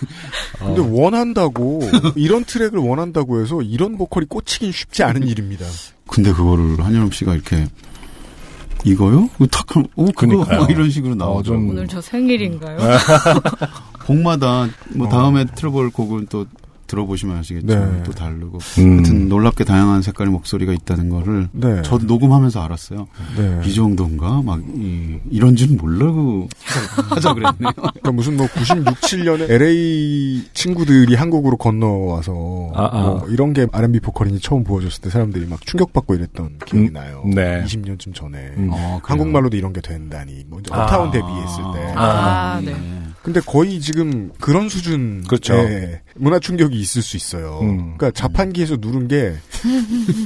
근데 어. 원한다고 이런 트랙을 원한다고 해서 이런 보컬이 꽂히긴 쉽지 않은 일입니다. 근데 그거를 한여름 씨가 이렇게 이거요? 탁 하면 오 그거. 막 이런 식으로 나오죠. 어, 좀- 오늘 저 생일인가요? 곡마다 뭐 어. 다음에 틀어볼 곡은 또 들어보시면 아시겠지만 네. 또 다르고 음. 하여튼 놀랍게 다양한 색깔의 목소리가 있다는 거를 네. 저도 녹음하면서 알았어요. 네. 이 정도인가 막 이, 이런 줄 모르고 하자 그랬네요. 그러니까 무슨 뭐 96, 7년에 LA 친구들이 한국으로 건너와서 아, 아. 뭐 이런 게 R&B 보컬인지 처음 보여줬을 때 사람들이 막 충격받고 이랬던 기억이 음, 나요. 네. 20년쯤 전에 음. 어, 그래요? 한국말로도 이런 게 된다니. 뭐 이제 아. 업타운 데뷔했을 때. 아, 네. 근데 거의 지금 그런 수준 그렇죠. 의 문화 충격이 있을 수 있어요. 음. 그러니까 자판기에서 누른 게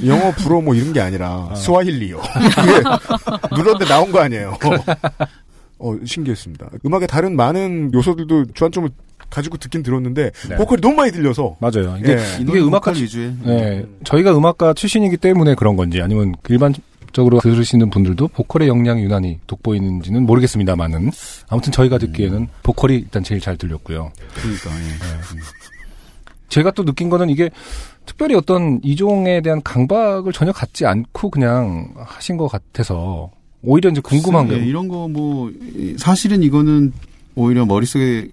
영어, 불어 뭐 이런 게 아니라 스와힐리요. 그게 누르는데 나온 거 아니에요. 어, 신기했습니다. 음악의 다른 많은 요소들도 주안점을 가지고 듣긴 들었는데 네. 보컬이 너무 많이 들려서 맞아요. 이게, 예. 이게 음악가 보컬 위주의 네, 저희가 음악가 출신이기 때문에 그런 건지 아니면 일반 적으로 들으시는 분들도 보컬의 역량이 유난히 돋보이는지는 모르겠습니다만은 아무튼 저희가 듣기에는 보컬이 일단 제일 잘 들렸고요. 그러니까 예. 제가 또 느낀 거는 이게 특별히 어떤 이종에 대한 강박을 전혀 갖지 않고 그냥 하신 것 같아서 오히려 이제 궁금한 게 예, 이런 거 뭐 사실은 이거는 오히려 머릿속에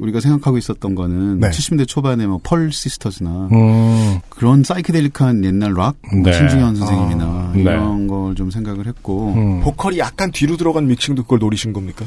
우리가 생각하고 있었던 거는 네. 70대 초반에 뭐 펄 시스터즈나 음. 그런 사이키델릭한 옛날 락 네. 신중현 선생님이나 아, 이런 걸 좀 생각을 했고 음. 보컬이 약간 뒤로 들어간 믹싱도 그걸 노리신 겁니까?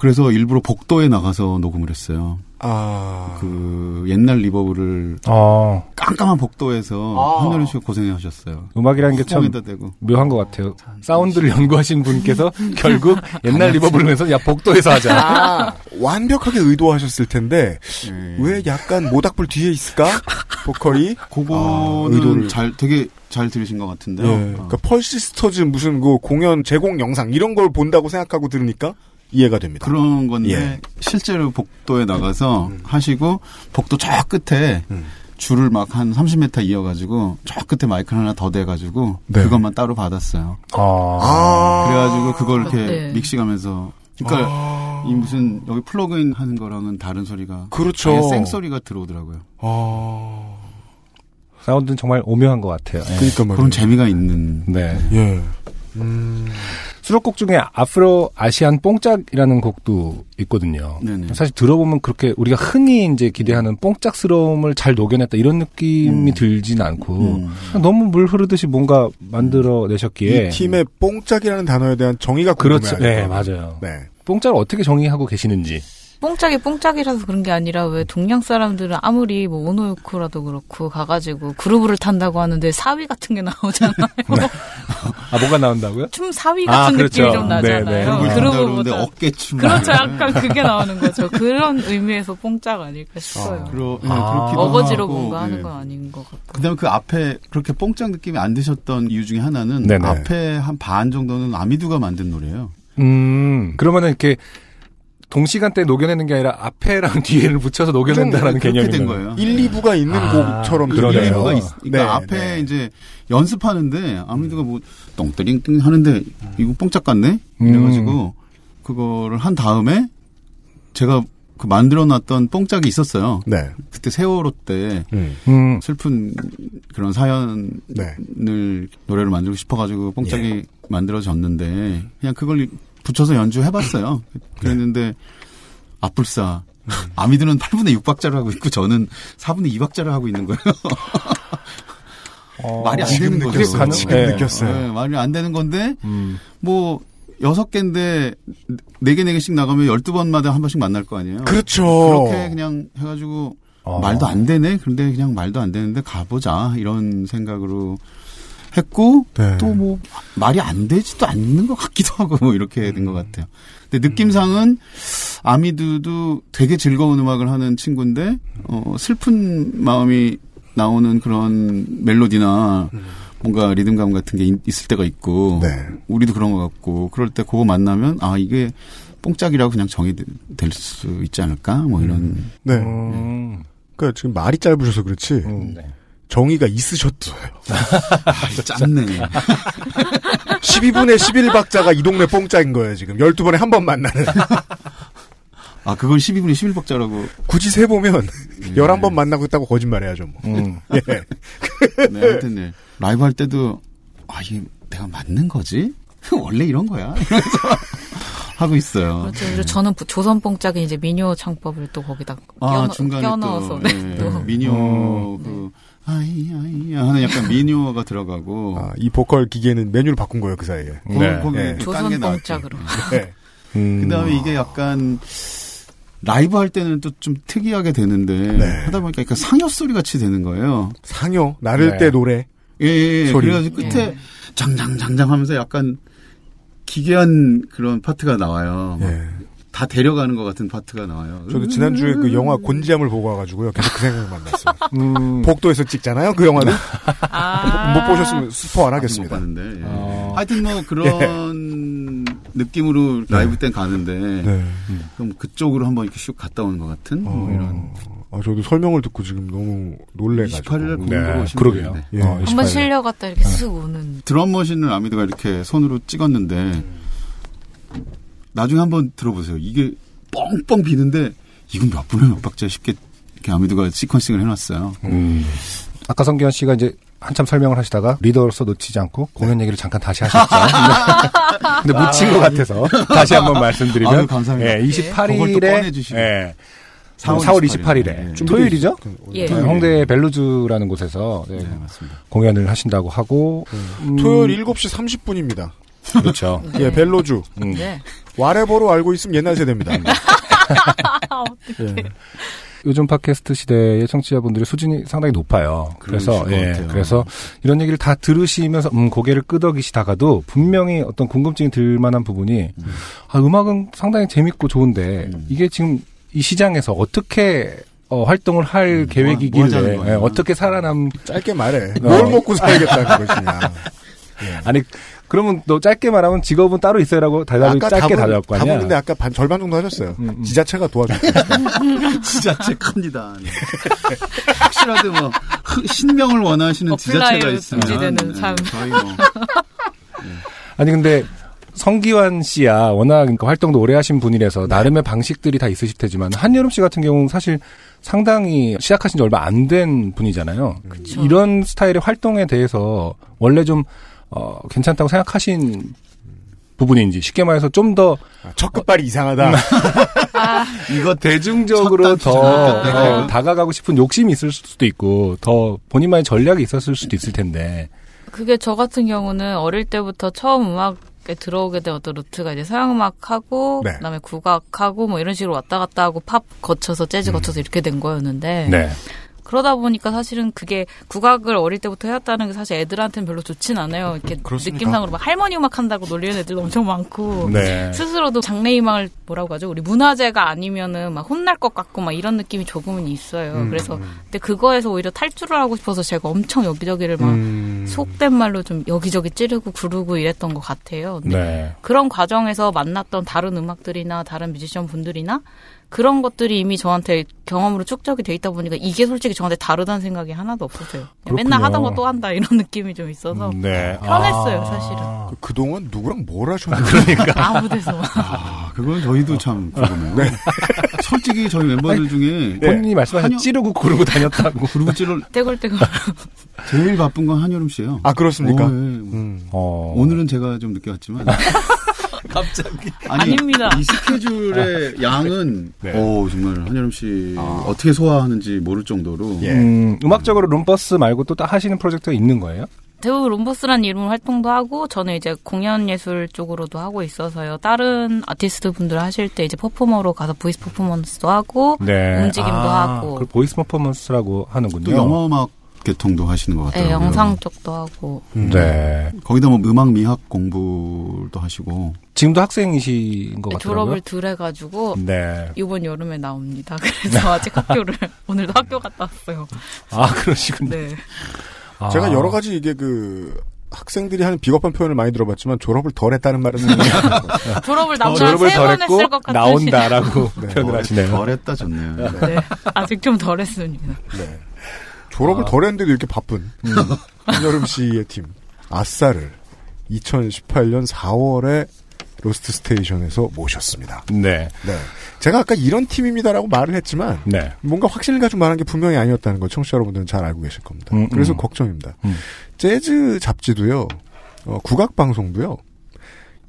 그래서 일부러 복도에 나가서 녹음을 했어요. 아. 그 옛날 reverb를 어. 깜깜한 복도에서 아. 한여름 씨가 고생하셨어요. 음악이라는 게 참. 묘한 것 같아요. 사운드를 연구하신 분께서 결국 옛날 reverb 그러면서 야 복도에서 하자. 아, 완벽하게 의도하셨을 텐데 네. 왜 약간 모닥불 뒤에 있을까? 보컬이 그거는 아, 의도를 잘 되게 잘 들으신 것 같은데요. 예. 어. 그러니까 펄시스터즈 무슨 그 공연 제공 영상 이런 걸 본다고 생각하고 들으니까 이해가 됩니다. 그런 건데 예. 음. 실제로 복도에 나가서 하시고 복도 저 끝에 줄을 막 한 30m 이어가지고 저 끝에 마이크 하나 더 대가지고 네. 그것만 따로 받았어요. 아. 그래가지고 그걸 이렇게 네. 믹싱하면서 그러니까 아. 이 무슨 여기 플러그인 하는 거랑은 다른 소리가 그렇죠. 아예 생소리가 들어오더라고요. 아. 사운드는 정말 오묘한 것 같아요. 예. 그러니까 말이에요. 그런 재미가 있는 네. 예. 음. 수록곡 중에 아프로 아시안 뽕짝이라는 곡도 있거든요. 네네. 사실 들어보면 그렇게 우리가 흔히 이제 기대하는 뽕짝스러움을 잘 녹여냈다 이런 느낌이 들진 않고 음. 너무 물 흐르듯이 뭔가 만들어 내셨기에 이 팀의 뽕짝이라는 단어에 대한 정의가 그렇죠. 궁금해요. 네, 맞아요. 네. 뽕짝을 어떻게 정의하고 계시는지. 뽕짝이 뽕짝이라서 그런 게 아니라 왜 동양 사람들은 아무리 뭐 오노요코라도 그렇고 가가지고 그루브를 탄다고 하는데 사위 같은 게 나오잖아요. 아 뭐가 나온다고요? 춤 사위 아, 같은 그렇죠. 느낌이 좀 네, 네. 나잖아요. 그룹을 그루브보다. 탄다는데 어깨춤. 그렇죠. 약간 그게 나오는 거죠. 그런 의미에서 뽕짝 아닐까 싶어요. 그러, 예, 아. 그렇기도 어거지로 하고, 뭔가 예. 하는 건 아닌 것 같고. 그다음에 그 앞에 그렇게 뽕짝 느낌이 안 드셨던 이유 중에 하나는 네네. 앞에 한 반 정도는 아미두가 만든 노래예요. 음 그러면은 이렇게 동시간대 녹여내는 게 아니라 앞에랑 뒤에를 붙여서 녹여낸다라는 그렇게 개념이 된 거예요. 1, 2부가 있는 아, 곡처럼 그러네요. 들려요. 1부가 있, 그러니까 네, 앞에 네. 이제 연습하는데 아미두가 뭐 똥뜨링띵 하는데 이거 뽕짝 같네 음. 이래가지고 그거를 한 다음에 제가 그 만들어놨던 뽕짝이 있었어요. 네. 그때 세월호 때 음. 음. 슬픈 그런 사연을 네. 노래를 만들고 싶어가지고 뽕짝이 만들어졌는데 그냥 그걸 붙여서 연주해봤어요. 그랬는데 아뿔싸 아미들은 8분의 6박자를 하고 있고 저는 4분의 2박자를 하고 있는 거예요. 어, 말이 안 지금 되는 느꼈어요. 거죠. 지금 네. 느꼈어요. 네, 말이 안 되는 건데 음. 뭐 여섯 개인데 네 개 네 개씩 나가면 12번마다 한 번씩 만날 거 아니에요. 그렇죠. 그렇게 그냥 해가지고 어. 말도 안 되네. 그런데 그냥 말도 안 되는데 가보자 이런 생각으로 했고 네. 또뭐 말이 안 되지도 않는 것 같기도 하고 뭐 이렇게 된 것 같아요. 근데 느낌상은 아미드도 되게 즐거운 음악을 하는 친구인데 어 슬픈 마음이 나오는 그런 멜로디나 뭔가 리듬감 같은 게 있- 있을 때가 있고 네. 우리도 그런 것 같고 그럴 때 그거 만나면 아 이게 뽕짝이라고 그냥 정의될 수 있지 않을까 뭐 이런 네. 음. 그러니까 지금 말이 짧으셔서 그렇지 음, 네. 정의가 있으셨어요. 짠네. 12분의 11박자가 이 동네 뽕짝인 거예요, 지금. 12번에 한 번 만나는. 아 그걸 12분의 11박자라고 굳이 세보면 11번 만나고 있다고 거짓말해야죠, 뭐. 음. 예. 네, 하여튼 네. 라이브 할 때도 아 이게 내가 맞는 거지? 원래 이런 거야. 이러면서 하고 있어요. 그렇죠. 그리고 저는 부- 조선 뽕짝이 이제 민요 창법을 또 거기다 아 껴넣, 중간에 껴넣어서 또 네, 예, 또. 미녀 그 아이 아이 하는 약간 미녀가 들어가고 아, 이 보컬 기계는 메뉴를 바꾼 거예요, 그 사이에. 거기, 네. 네. 그 조선 딴게 나왔죠. 뽕짝으로. 네. 음. 그다음에 이게 약간 라이브 할 때는 또 좀 특이하게 되는데 네. 하다 보니까 약간 상여 소리 같이 되는 거예요. 상여, 나를 네. 때 노래. 예, 예, 예. 소리. 그래가지고 끝에 장장장장 하면서 약간 기괴한 그런 파트가 나와요. 막 예. 다 데려가는 것 같은 파트가 나와요. 저도 지난주에 그 영화 곤지암을 보고 와가지고요. 계속 그 생각만 났어요. 음. 복도에서 찍잖아요, 그 영화는. 아. 못 보셨으면 스포 안못 하겠습니다. 봤는데. 예. 어. 하여튼 뭐 그런 느낌으로 라이브 땐 가는데 네. 그럼 그쪽으로 한번 이렇게 슉 갔다 오는 것 같은 뭐 이런. 아, 저도 설명을 듣고 지금 너무 놀래가지고. 28일에 공부 네, 오시면 그러게요. 예. 어, 한번 28일. 실려갔다 이렇게 쓱 오는. drum machine을 아미드가 이렇게 손으로 찍었는데 나중에 한번 들어보세요. 이게 뻥뻥 비는데 이건 몇 분의 몇 박자 쉽게 이렇게 아미드가 sequencing을 해놨어요. 음. 아까 성기완 씨가 이제 한참 설명을 하시다가 리더로서 놓치지 않고 공연 얘기를 잠깐 다시 하셨죠. 근데 묻힌 것 같아서 다시 한번 말씀드리면 아유, 감사합니다. 예, 그걸 또 28일에 꺼내주시고. 예, 4월 4월 28일 28일에 예. 토요일이죠? 예. 네, 홍대 벨로주라는 곳에서 네, 공연을 하신다고 하고 음, 토요일 7시 30분입니다. 그렇죠. 예, 벨로주. 음. 네. 와레버로 알고 있으면 옛날 세대입니다. 예. 요즘 팟캐스트 시대의 청취자분들의 수준이 상당히 높아요. 그래서 예. 그래서 이런 얘기를 다 들으시면서 음 고개를 끄덕이시다가도 분명히 어떤 궁금증이 들 만한 부분이 아 음악은 상당히 재밌고 좋은데 음. 이게 지금 이 시장에서 어떻게 어, 활동을 할 계획이길래 뭐 하자는 거야? 예, 어떻게 살아남 짧게 말해. 어. 뭘 먹고 살겠다는 것이냐. 아니 그러면 너 짧게 말하면 직업은 따로 있어요라고 대답을 짧게 답할 거 아니야? 답은 근데 아까 반, 절반 정도 하셨어요. 지자체가 도와줬어요. 지자체 큽니다. 네. 혹시라도 뭐 흐- 신명을 원하시는 지자체가 있으면 네, 삶. 저희 뭐 아니 근데 성기환 씨야 워낙 그러니까 활동도 오래 하신 분이라서 나름의 방식들이 다 있으실 테지만 한여름 씨 같은 경우는 사실 상당히 시작하신 지 얼마 안 된 분이잖아요. 이런 스타일의 활동에 대해서 원래 좀 어, 괜찮다고 생각하신 부분인지 쉽게 말해서 좀 더 첫 끝발이 이상하다. 이거 대중적으로 첫더 어, 다가가고 싶은 욕심이 있을 수도 있고 더 본인만의 전략이 있었을 수도 있을 텐데 그게 저 같은 경우는 어릴 때부터 처음 음악에 들어오게 된 어떤 루트가 이제 서양 음악하고 네. 그다음에 국악하고 뭐 이런 식으로 왔다 갔다 하고 팝 거쳐서 재즈 거쳐서 이렇게 된 거였는데 네. 그러다 보니까 사실은 그게 국악을 어릴 때부터 해왔다는 게 사실 애들한테는 별로 좋진 않아요. 이렇게 그렇습니까? 느낌상으로 막 할머니 음악 한다고 놀리는 애들도 엄청 많고 네. 스스로도 장래 희망을 뭐라고 하죠? 우리 문화재가 아니면은 막 혼날 것 같고 막 이런 느낌이 조금은 있어요. 음, 그래서 근데 그거에서 오히려 탈출을 하고 싶어서 제가 엄청 여기저기를 막 음. 속된 말로 좀 여기저기 찌르고 구르고 이랬던 것 같아요. 네. 그런 과정에서 만났던 다른 음악들이나 다른 뮤지션 분들이나 그런 것들이 이미 저한테 경험으로 축적이 돼 있다 보니까 이게 솔직히 저한테 다르다는 생각이 하나도 없었어요. 맨날. 하던 거 또 한다 이런 느낌이 좀 있어서 네. 편했어요, 사실은. 그- 그동안 누구랑 뭘 하셨나요? 그러니까. 아무 데서. 아, 그건 저희도 참 궁금해요. 네. 솔직히 저희 멤버들 중에 본인이 말씀하신 찌르고 구르고 다녔다고 그루고 찌를 떼굴떼굴. 제일 바쁜 건 한여름 씨예요. 아, 그렇습니까? 어, 예. 음. 어. 오늘은 제가 좀 늦게 왔지만 갑자기 아니, 아닙니다. 이 스케줄의 양은 네. 오 정말 한여름 씨 어떻게 소화하는지 모를 정도로 예. 음, 음악적으로 룸버스 말고 또 하시는 프로젝트가 있는 거예요? 대부분 롬버스라는 이름으로 활동도 하고 저는 이제 공연 예술 쪽으로도 하고 있어서요. 다른 아티스트 분들 하실 때 이제 퍼포머로 가서 voice 퍼포먼스도 하고 움직임도 아, 하고 그걸 voice 퍼포먼스라고 하는군요. 또 영화 음악 계통도 하시는 것 네, 같더라고요. 영상 쪽도 하고 네. 거기다 뭐 음악 미학 공부도 하시고 지금도 학생이신 것 네, 같더라고요. 졸업을 덜 해가지고 네. 이번 여름에 나옵니다. 그래서 아직 학교를 오늘도 학교 갔다 왔어요. 아, 그러시군요. 네. 아. 제가 여러 가지 이게 그 학생들이 하는 비겁한 표현을 많이 들어봤지만 졸업을 덜 했다는 말은 졸업을 남자 졸업을 세번 덜 했고 했을 것 같은 나온다라고 네. 표현을 하시네요. 덜 했다 좋네요. 네. 아직 좀 덜 했습니다. 네. 졸업을 덜 했는데도 이렇게 바쁜 한여름 씨의 팀 아싸를 2018년 4월에 로스트 스테이션에서 모셨습니다. 네. 네. 제가 아까 이런 팀입니다라고 말을 했지만 네. 뭔가 확신을 가지고 말한 게 분명히 아니었다는 걸 청취자 여러분들은 잘 알고 계실 겁니다. 음, 그래서 음. 걱정입니다. 음. 재즈 잡지도요, 어, 국악 방송도요.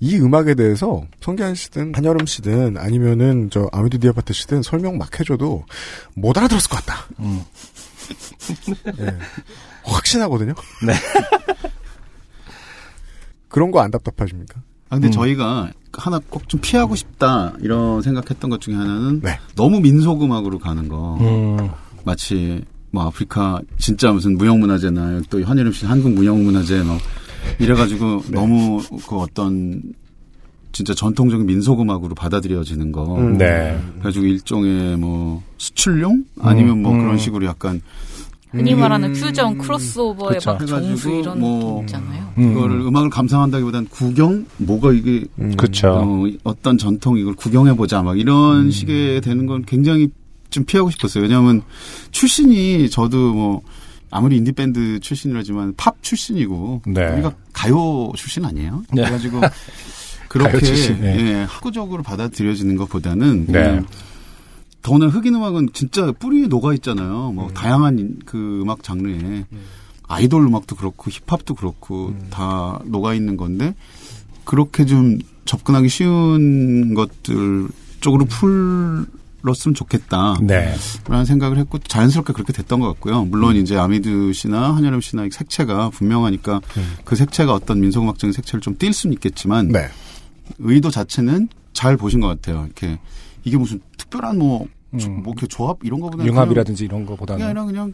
이 음악에 대해서 성기완 씨든 한여름 씨든 아니면은 저 아미드 디아바테 씨든 설명 막 해줘도 못 알아들었을 것 같다. 음. 예. 확신하거든요. 네. 그런 거 안 답답하십니까? 아, 근데 음. 저희가 하나 꼭 좀 피하고 싶다 이런 생각했던 것 중에 하나는 네. 너무 민속 음악으로 가는 거 음. 마치 뭐 아프리카 진짜 무슨 무형문화재나 또 한여름 씨 한국 무형문화재 뭐 이래가지고 네. 너무 그 어떤 진짜 전통적인 민속 음악으로 받아들여지는 거 음. 네. 그래가지고 일종의 뭐 수출용 아니면 뭐 음. 그런 식으로 약간 흔히 말하는 음. 퓨전 크로스오버의 그쵸. 막 정수 해가지고 이런 뭐 느낌 있잖아요. 음. 이거를 음 악을 감상한다기보단 구경 뭐가 이게 그쵸. 어, 어떤 전통 이걸 구경해 보자 막 이런 식의 되는 건 굉장히 좀 피하고 싶었어요. 왜냐하면 출신이 저도 뭐 아무리 인디 밴드 출신이라지만 팝 출신이고 네. 우리가 가요 출신 아니에요? 네. 그래가지고 그렇게 출신, 네. 예, 학구적으로 받아들여지는 것보다는 네. 음, 더구나 흑인 음악은 진짜 뿌리에 녹아 있잖아요. 뭐 다양한 인- 그 음악 장르에 아이돌 음악도 그렇고 힙합도 그렇고 다 녹아 있는 건데 그렇게 좀 접근하기 쉬운 것들 쪽으로 풀었으면 좋겠다. 네. 라는 생각을 했고 자연스럽게 그렇게 됐던 것 같고요. 물론 이제 아미드 씨나 한여름 씨나 이 색채가 분명하니까 그 색채가 어떤 민속음악적인 색채를 좀 띌 수는 있겠지만 네. 의도 자체는 잘 보신 것 같아요. 이렇게 이게 무슨 특별한 뭐, 조- 음. 뭐 이렇게 조합 이런 거보다 융합이라든지 이런 거보다는 아니라 그냥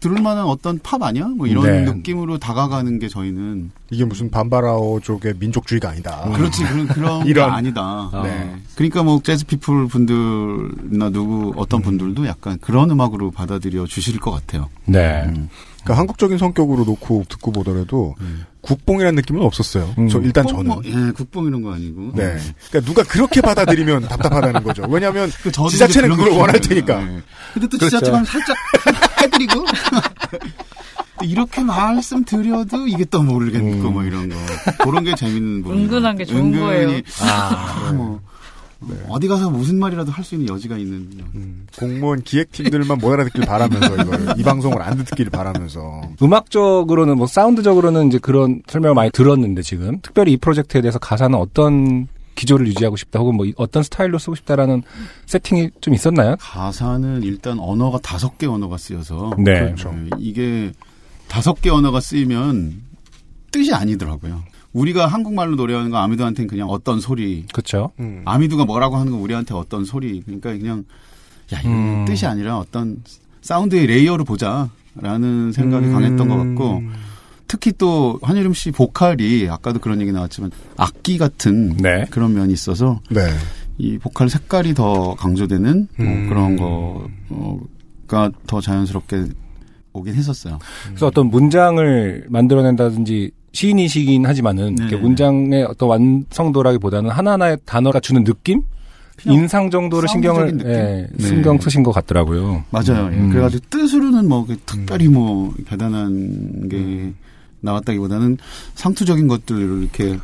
들을 만한 어떤 팝 아니야? 뭐 이런 네. 느낌으로 다가가는 게 저희는 이게 무슨 반바라오 쪽의 민족주의가 아니다. 그렇지 그런 그런 게 이런. 아니다. 네. 네. 그러니까 뭐 재즈 피플 분들이나 누구 어떤 분들도 약간 그런 음악으로 받아들여 주실 것 같아요. 네. 그러니까 한국적인 성격으로 놓고 듣고 보더라도 국뽕이라는 느낌은 없었어요. 저 일단 저는. 뭐, 예, 국뽕 이런 거 아니고. 네. 그러니까 누가 그렇게 받아들이면 답답하다는 거죠. 왜냐하면 그 지자체는 그걸 원할. 테니까. 네. 근데 또 그렇죠. 지자체가 살짝 해드리고 또 이렇게 말씀드려도 이게 또 모르겠고 음. 뭐 이런 거 그런 게 재밌는 부분. 은근한 게 좋은 거예요. 아, 뭐 네. 어디 가서 무슨 말이라도 할 수 있는 여지가 있는. 공무원 기획팀들만 못 알아듣길 바라면서 이걸 이 방송을 안 듣기를 바라면서 음악적으로는 뭐 사운드적으로는 이제 그런 설명을 많이 들었는데 지금 특별히 이 프로젝트에 대해서 가사는 어떤 기조를 유지하고 싶다 혹은 뭐 이- 어떤 스타일로 쓰고 싶다라는 세팅이 좀 있었나요? 가사는 일단 언어가 다섯 개 언어가 쓰여서 네. 그렇죠. 이게 다섯 개 언어가 쓰이면 뜻이 아니더라고요. 우리가 한국말로 노래하는 거 아미두한테는 그냥 어떤 소리. 그렇죠. 아미두가 뭐라고 하는 거 우리한테 어떤 소리. 그러니까 그냥 야 이거 음. 뜻이 아니라 어떤 사운드의 layer를 보자라는 생각이 음. 강했던 것 같고 특히 또 한여름 씨 보컬이 아까도 그런 얘기 나왔지만 악기 같은 네. 그런 면이 있어서 네. 이 보컬 색깔이 더 강조되는 뭐 음. 그런 거가 더 자연스럽게 오긴 했었어요. 그래서 어떤 문장을 만들어낸다든지 시인이시긴 하지만은 네. 문장의 어떤 완성도라기보다는 하나하나의 단어가 주는 느낌, 인상 정도를 신경을 느낌? 예, 네. 신경 쓰신 것 같더라고요. 맞아요. 예. 음. 그래가지고 뜻으로는 뭐 특별히 뭐 대단한 게 음. 나왔다기보다는 상투적인 것들을 이렇게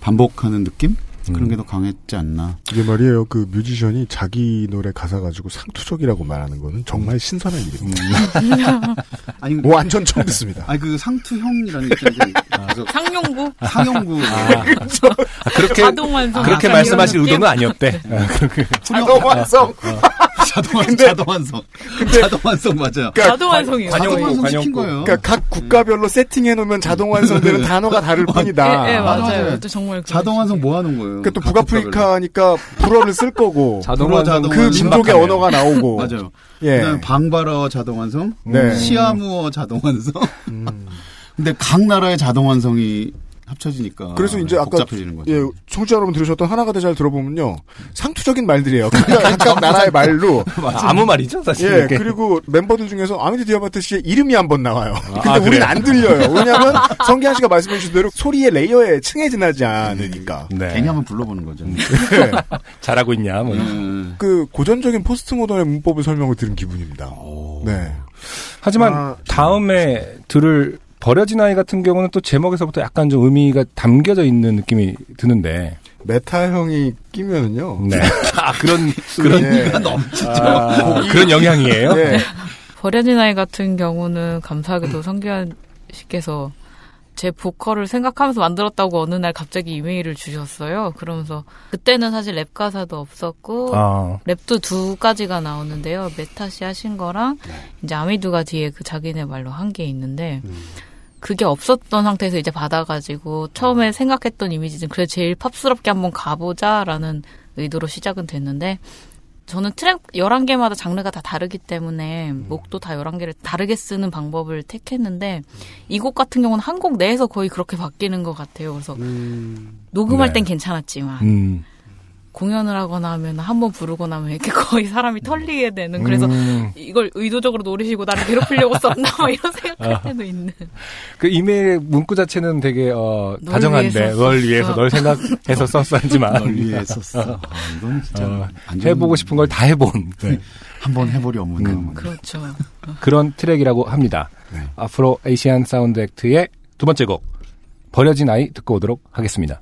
반복하는 느낌 음. 그런 게 더 강했지 않나. 이게 말이에요. 그 뮤지션이 자기 노래 가사 가지고 상투적이라고 말하는 거는 정말 신선한 일입니다. 아니 뭐 완전 처음 듣습니다. 아니 그 상투형이라는 게 있잖아요. 그래서 상용구? 상용구. 아, 그렇죠. 아, 그렇게 자동 완성. 그렇게 말씀하실 의도는? 아니었대. 아, 그렇게. 자동 완성. 자동 완성. 자동 완성. 자동 완성 맞아요. 자동 완성이에요. 자동 완성 시킨 거예요. 그러니까 각 국가별로 세팅해 놓으면 자동 완성되는 단어가 다를 뿐이다. 예, 예, 맞아요. 또 정말 자동 완성 뭐 하는 거예요? 그러니까 또 북아프리카니까 불어를 쓸 거고 자동 불어 완성 자동 그. 민족의 언어가 나오고 맞아요. 예. 그다음에 방바라어 자동 완성, 네. 시아무어 자동 완성. 근데 각 나라의 자동 완성이 합쳐지니까 그래서 이제 아까 복잡해지는 거죠. 예, 청취자 여러분 들으셨던 하나가 더잘 들어보면요 상투적인 말들이에요. 각각, 각각 나라의 말로 아무 말이죠, 사실. 예 이게. 그리고 멤버들 중에서 아미두 디아바테 씨의 이름이 한 번 나와요. 근데 아, 우리는 그래요? 안 들려요. 왜냐하면 성기완 씨가 말씀해 주신 대로 소리의 layer에 층에 지나지 않으니까. 네. 괜히 한번 불러보는 거죠. 예. 잘하고 있냐, 뭐. 음. 그 고전적인 포스트 모던의 문법을 설명을 들은 기분입니다. 네. 하지만 아, 다음에 들을 버려진 아이 같은 경우는 또 제목에서부터 약간 좀 의미가 담겨져 있는 느낌이 드는데. 메타형이 끼면은요. 네. 아, 그런, 그런, 의미가 넘치죠. 아, 그런 영향이에요? 네. 버려진 아이 같은 경우는 감사하게도 성기완 씨께서 제 보컬을 생각하면서 만들었다고 어느 날 갑자기 이메일을 주셨어요. 그러면서 그때는 사실 랩 가사도 없었고 아. 랩도 두 가지가 나오는데요. 메타 씨 하신 거랑 이제 아미두가 뒤에 그 자기네 말로 한 게 있는데 그게 없었던 상태에서 이제 받아가지고 처음에 생각했던 이미지는 그래 제일 팝스럽게 한번 가보자라는 의도로 시작은 됐는데 저는 트랙 11개마다 장르가 다 다르기 때문에 목도 다 11개를 다르게 쓰는 방법을 택했는데 이 곡 같은 경우는 한 곡 내에서 거의 그렇게 바뀌는 것 같아요. 그래서 녹음할 네. 땐 괜찮았지만 음. 공연을 하거나 하면 한 번 부르고 나면 이렇게 거의 사람이 털리게 되는 그래서 음. 이걸 의도적으로 노리시고 나를 괴롭히려고 썼나 막 이런 생각할 때도 있는 그 이메일 문구 자체는 되게, 어, 널 다정한데, 위해서 널 위해서. 널 생각해서 썼었지만. 널 위해 썼어. 아, 이건 진짜 어, 해보고 싶은 걸 다 해본. 네. 한번 해보려면 음. 그렇죠. 그런 트랙이라고 합니다. 네. Afro Asian SSound Act의 두 번째 곡, 버려진 아이 듣고 오도록 하겠습니다.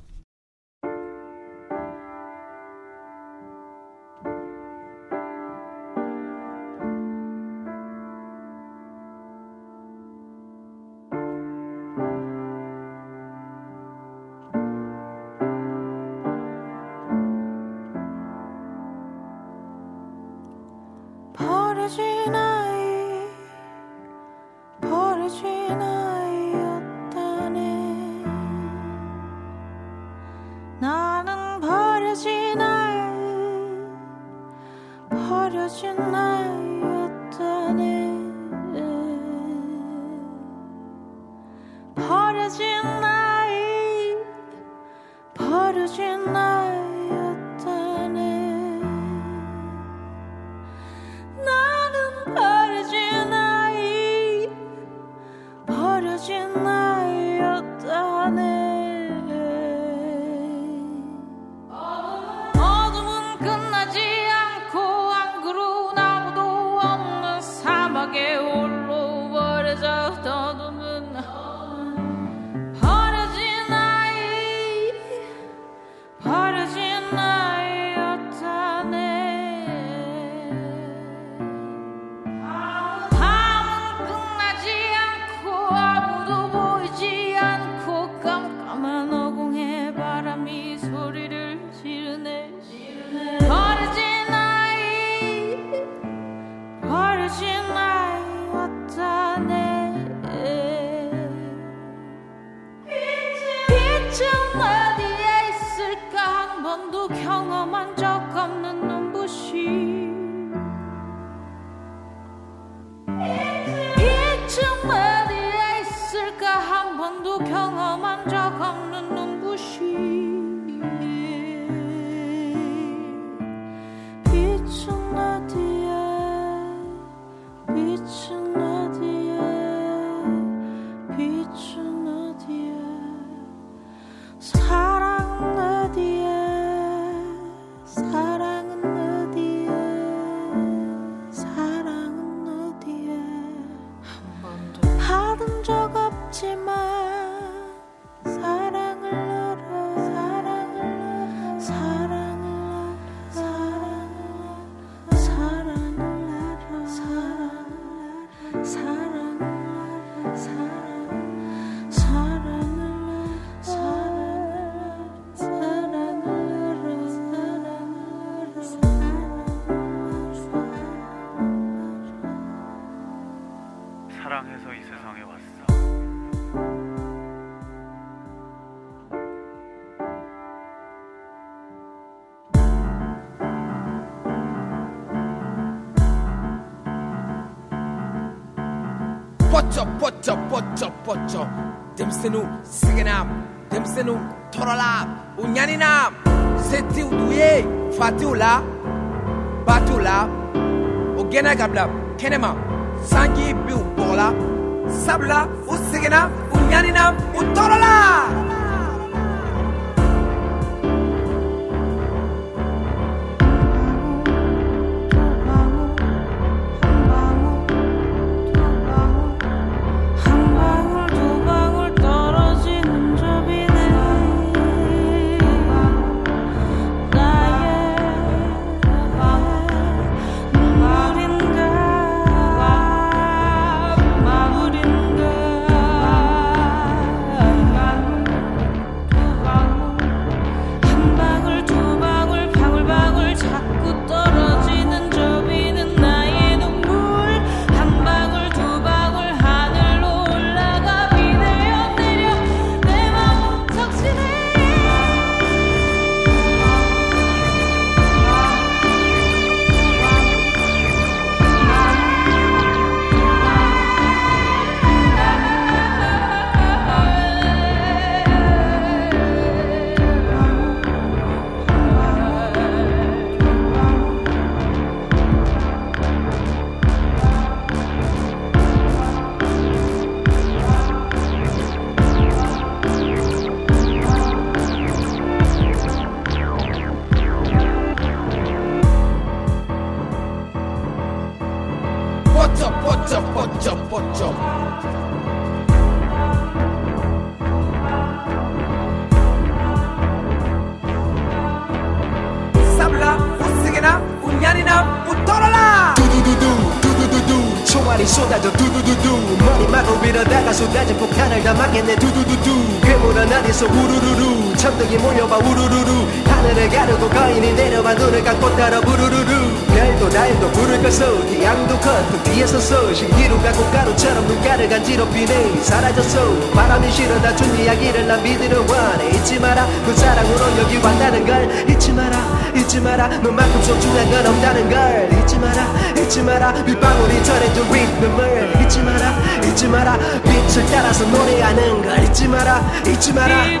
bocho bocho bocho bocho dem senu singenam dem senu torala unyaninam seti uduye fatula batula ogena gabla kenema. Sangi biu bola. Sabla usigena unyaninam utorala Unyaninam utorala 어디서 우르르르 천둥이 몰려봐 우르르르. 하늘을 가르고 거인이 내려와 눈을 감고 따라 부르르르. 별도 달도 불을 껐어 태양도 커튼 뒤에 섰어 신기루가 꽃가루처럼 눈가를 간지럽히네 사라졌어. 바람이 실어다 준 이야기를 난 믿으려 원해. 잊지 마라. 그 사랑으로 여기 왔다는 걸 잊지 마라 잊지 마라. 너만큼 소중한 건 없다는 걸 잊지 마라. 잊지 마라. 빗방울이 전해준 리듬을 잊지 마라. 잊지 마라. 빛을 따라서 노래하는 걸 잊지 마라. 잊지 마라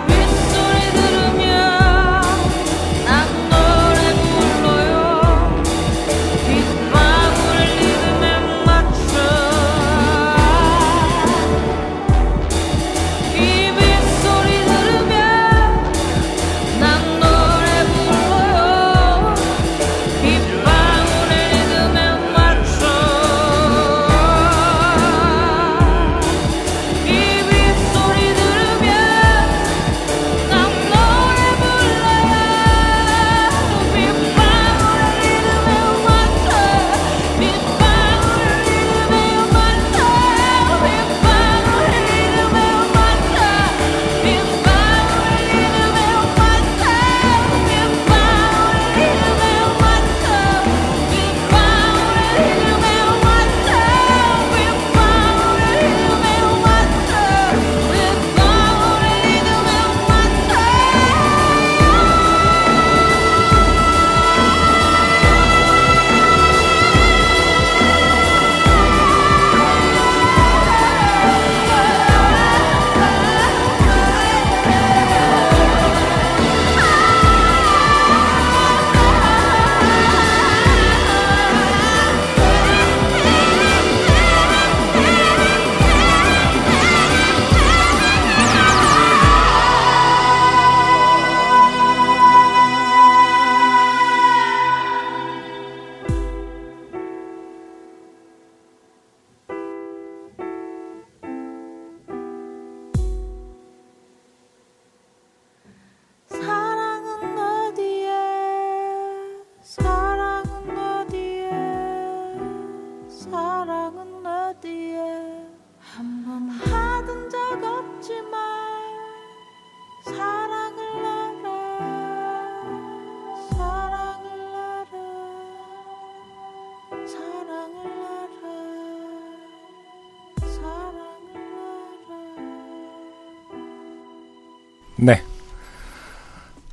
네.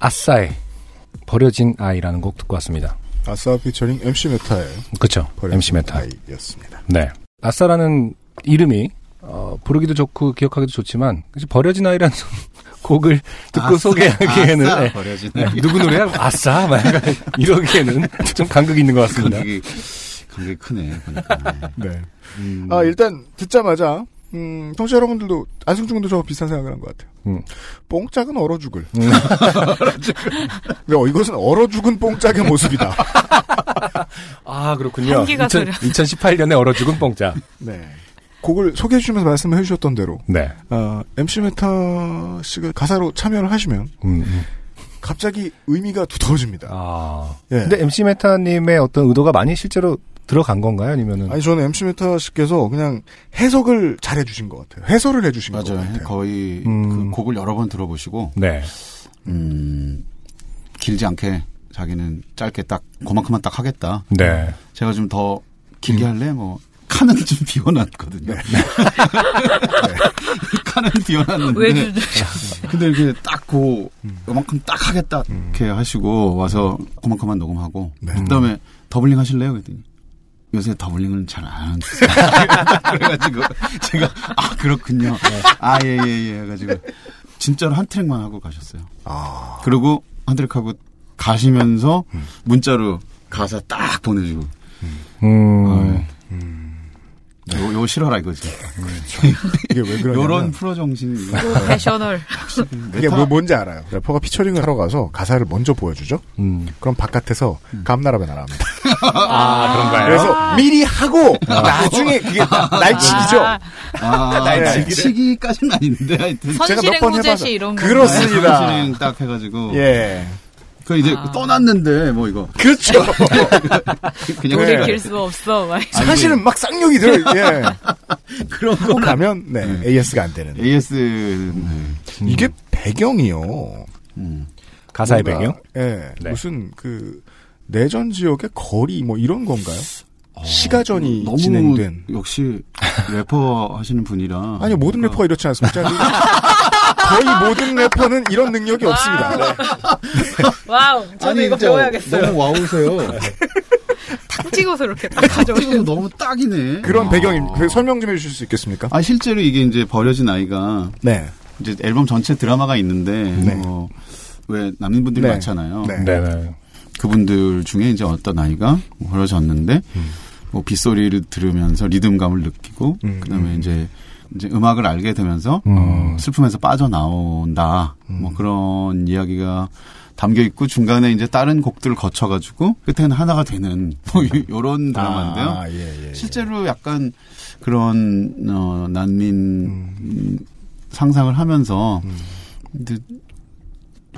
아싸의 버려진 아이라는 곡 듣고 왔습니다. 아싸 피처링 MC 메타의 그쵸. 버려진 MC 메타. 아이였습니다. 네. 아싸라는 이름이 어, 부르기도 좋고 기억하기도 좋지만 버려진 아이라는 곡을 듣고 아싸, 소개하기에는 아싸, 네. 버려진 네. 아이. 누구 노래야? 아싸 막 이러기에는 좀 간극이 있는 것 같습니다. 간격이, 간격이 크네. 보니까. 네. 음. 아, 일단 듣자마자 음, 청취자 여러분들도 안승준 군도 저와 비슷한 생각을 한 것 같아요. 음. 뽕짝은 얼어 죽을. 네, 어, 이것은 얼어 죽은 뽕짝의 모습이다. 아 그렇군요. 한기가 2000, 소려. 2018년에 얼어 죽은 뽕짝. 네. 곡을 소개해 주시면서 말씀을 해주셨던 대로 네. 어, MC 메타 씨가 가사로 참여를 하시면 음, 음. 갑자기 의미가 두터워집니다. 아. 예. 근데 MC 메타님의 어떤 의도가 많이 실제로 들어간 건가요? 아니면은 아니 저는 MC 메타 씨께서 그냥 해석을 잘 해주신 것 같아요. 해설을 해주신 것 맞아요. 같아요. 거의 음. 그 곡을 여러 번 들어보시고 네. 음, 길지 않게 자기는 짧게 딱 그만큼만 딱 하겠다. 네. 제가 좀 더 길게 할래? 뭐 칸은 좀 비워놨거든요. 칸은 비워놨는데. 근데 이렇게 딱 그, 요만큼 딱 하겠다. 이렇게 하시고 와서 그만큼만 녹음하고. 그 다음에 doubling 하실래요? 그랬더니. 요새 doubling은 잘 안 하는데. 그래가지고 제가, 아, 그렇군요. 아, 예, 예, 예. 해가지고. 진짜로 한 트랙만 하고 가셨어요. 그리고 한 트랙 하고 가시면서 문자로 가사 딱 보내주고. 음. 요, 요 싫어라 이거지. 이게 왜 그러냐면 요런 프로 정신. 패셔널. 이게 뭐 뭔지 알아요. 래퍼가 피처링을 하러 가서 가사를 먼저 보여주죠. 음. 그럼 바깥에서 감나라배 나랍니다. 아, 그런가요? 그래서 미리 하고 나중에 그게 날치기죠. 아, 날치기를. 날치기까지는 아닌데 하여튼 제가 몇 번 해봐서 그렇습니다. 선실행 딱 해가지고. 예. 그 이제 아. 떠났는데 뭐 이거 그렇죠. 그냥 돌이킬 수 없어. 막. 사실은 막 쌍욕이 들어. 예. 그런 거 가면 네, AS가 안 되는. AS 네. 이게 배경이요. 가사의 뭔가, 배경? 예. 네. 무슨 그 내전 지역의 거리 뭐 이런 건가요? 시가전이 어, 너무 진행된. 역시 래퍼 하시는 분이라 아니요 모든 래퍼가 이렇지 않습니까? 거의 모든 래퍼는 이런 능력이 없습니다. 네. Wow. 아니, 이거 배워야겠어요. 너무 wow세요. 탁 찍어서 이렇게 딱 가져오시는. 너무 딱이네. 그런 아. 배경임. 그 설명 좀 해주실 수 있겠습니까? 아 실제로 이게 이제 버려진 아이가 네. 이제 앨범 전체 드라마가 있는데 네. 뭐, 왜 남는 분들이 네. 많잖아요. 네. 네네. 그분들 중에 이제 어떤 아이가 버려졌는데 뭐 빗소리를 들으면서 리듬감을 느끼고 음, 그다음에 이제 이제 음악을 알게 되면서 음. 어, 슬픔에서 빠져나온다. 뭐 그런 이야기가 담겨 있고 중간에 이제 다른 곡들을 거쳐 가지고 끝에는 하나가 되는 뭐 이런 드라마인데요. 아, 예, 예. 실제로 약간 그런 어 난민 음, 상상을 하면서 근데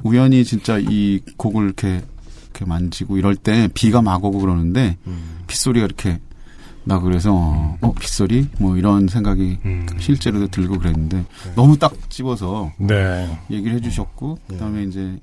우연히 진짜 이 곡을 이렇게 이렇게 만지고 이럴 때 비가 막 오고 그러는데 빗소리가 이렇게 나 그래서 어 빗소리 뭐 이런 생각이 실제로도 들고 그랬는데 너무 딱 집어서 네. 얘기를 해주셨고 그다음에 이제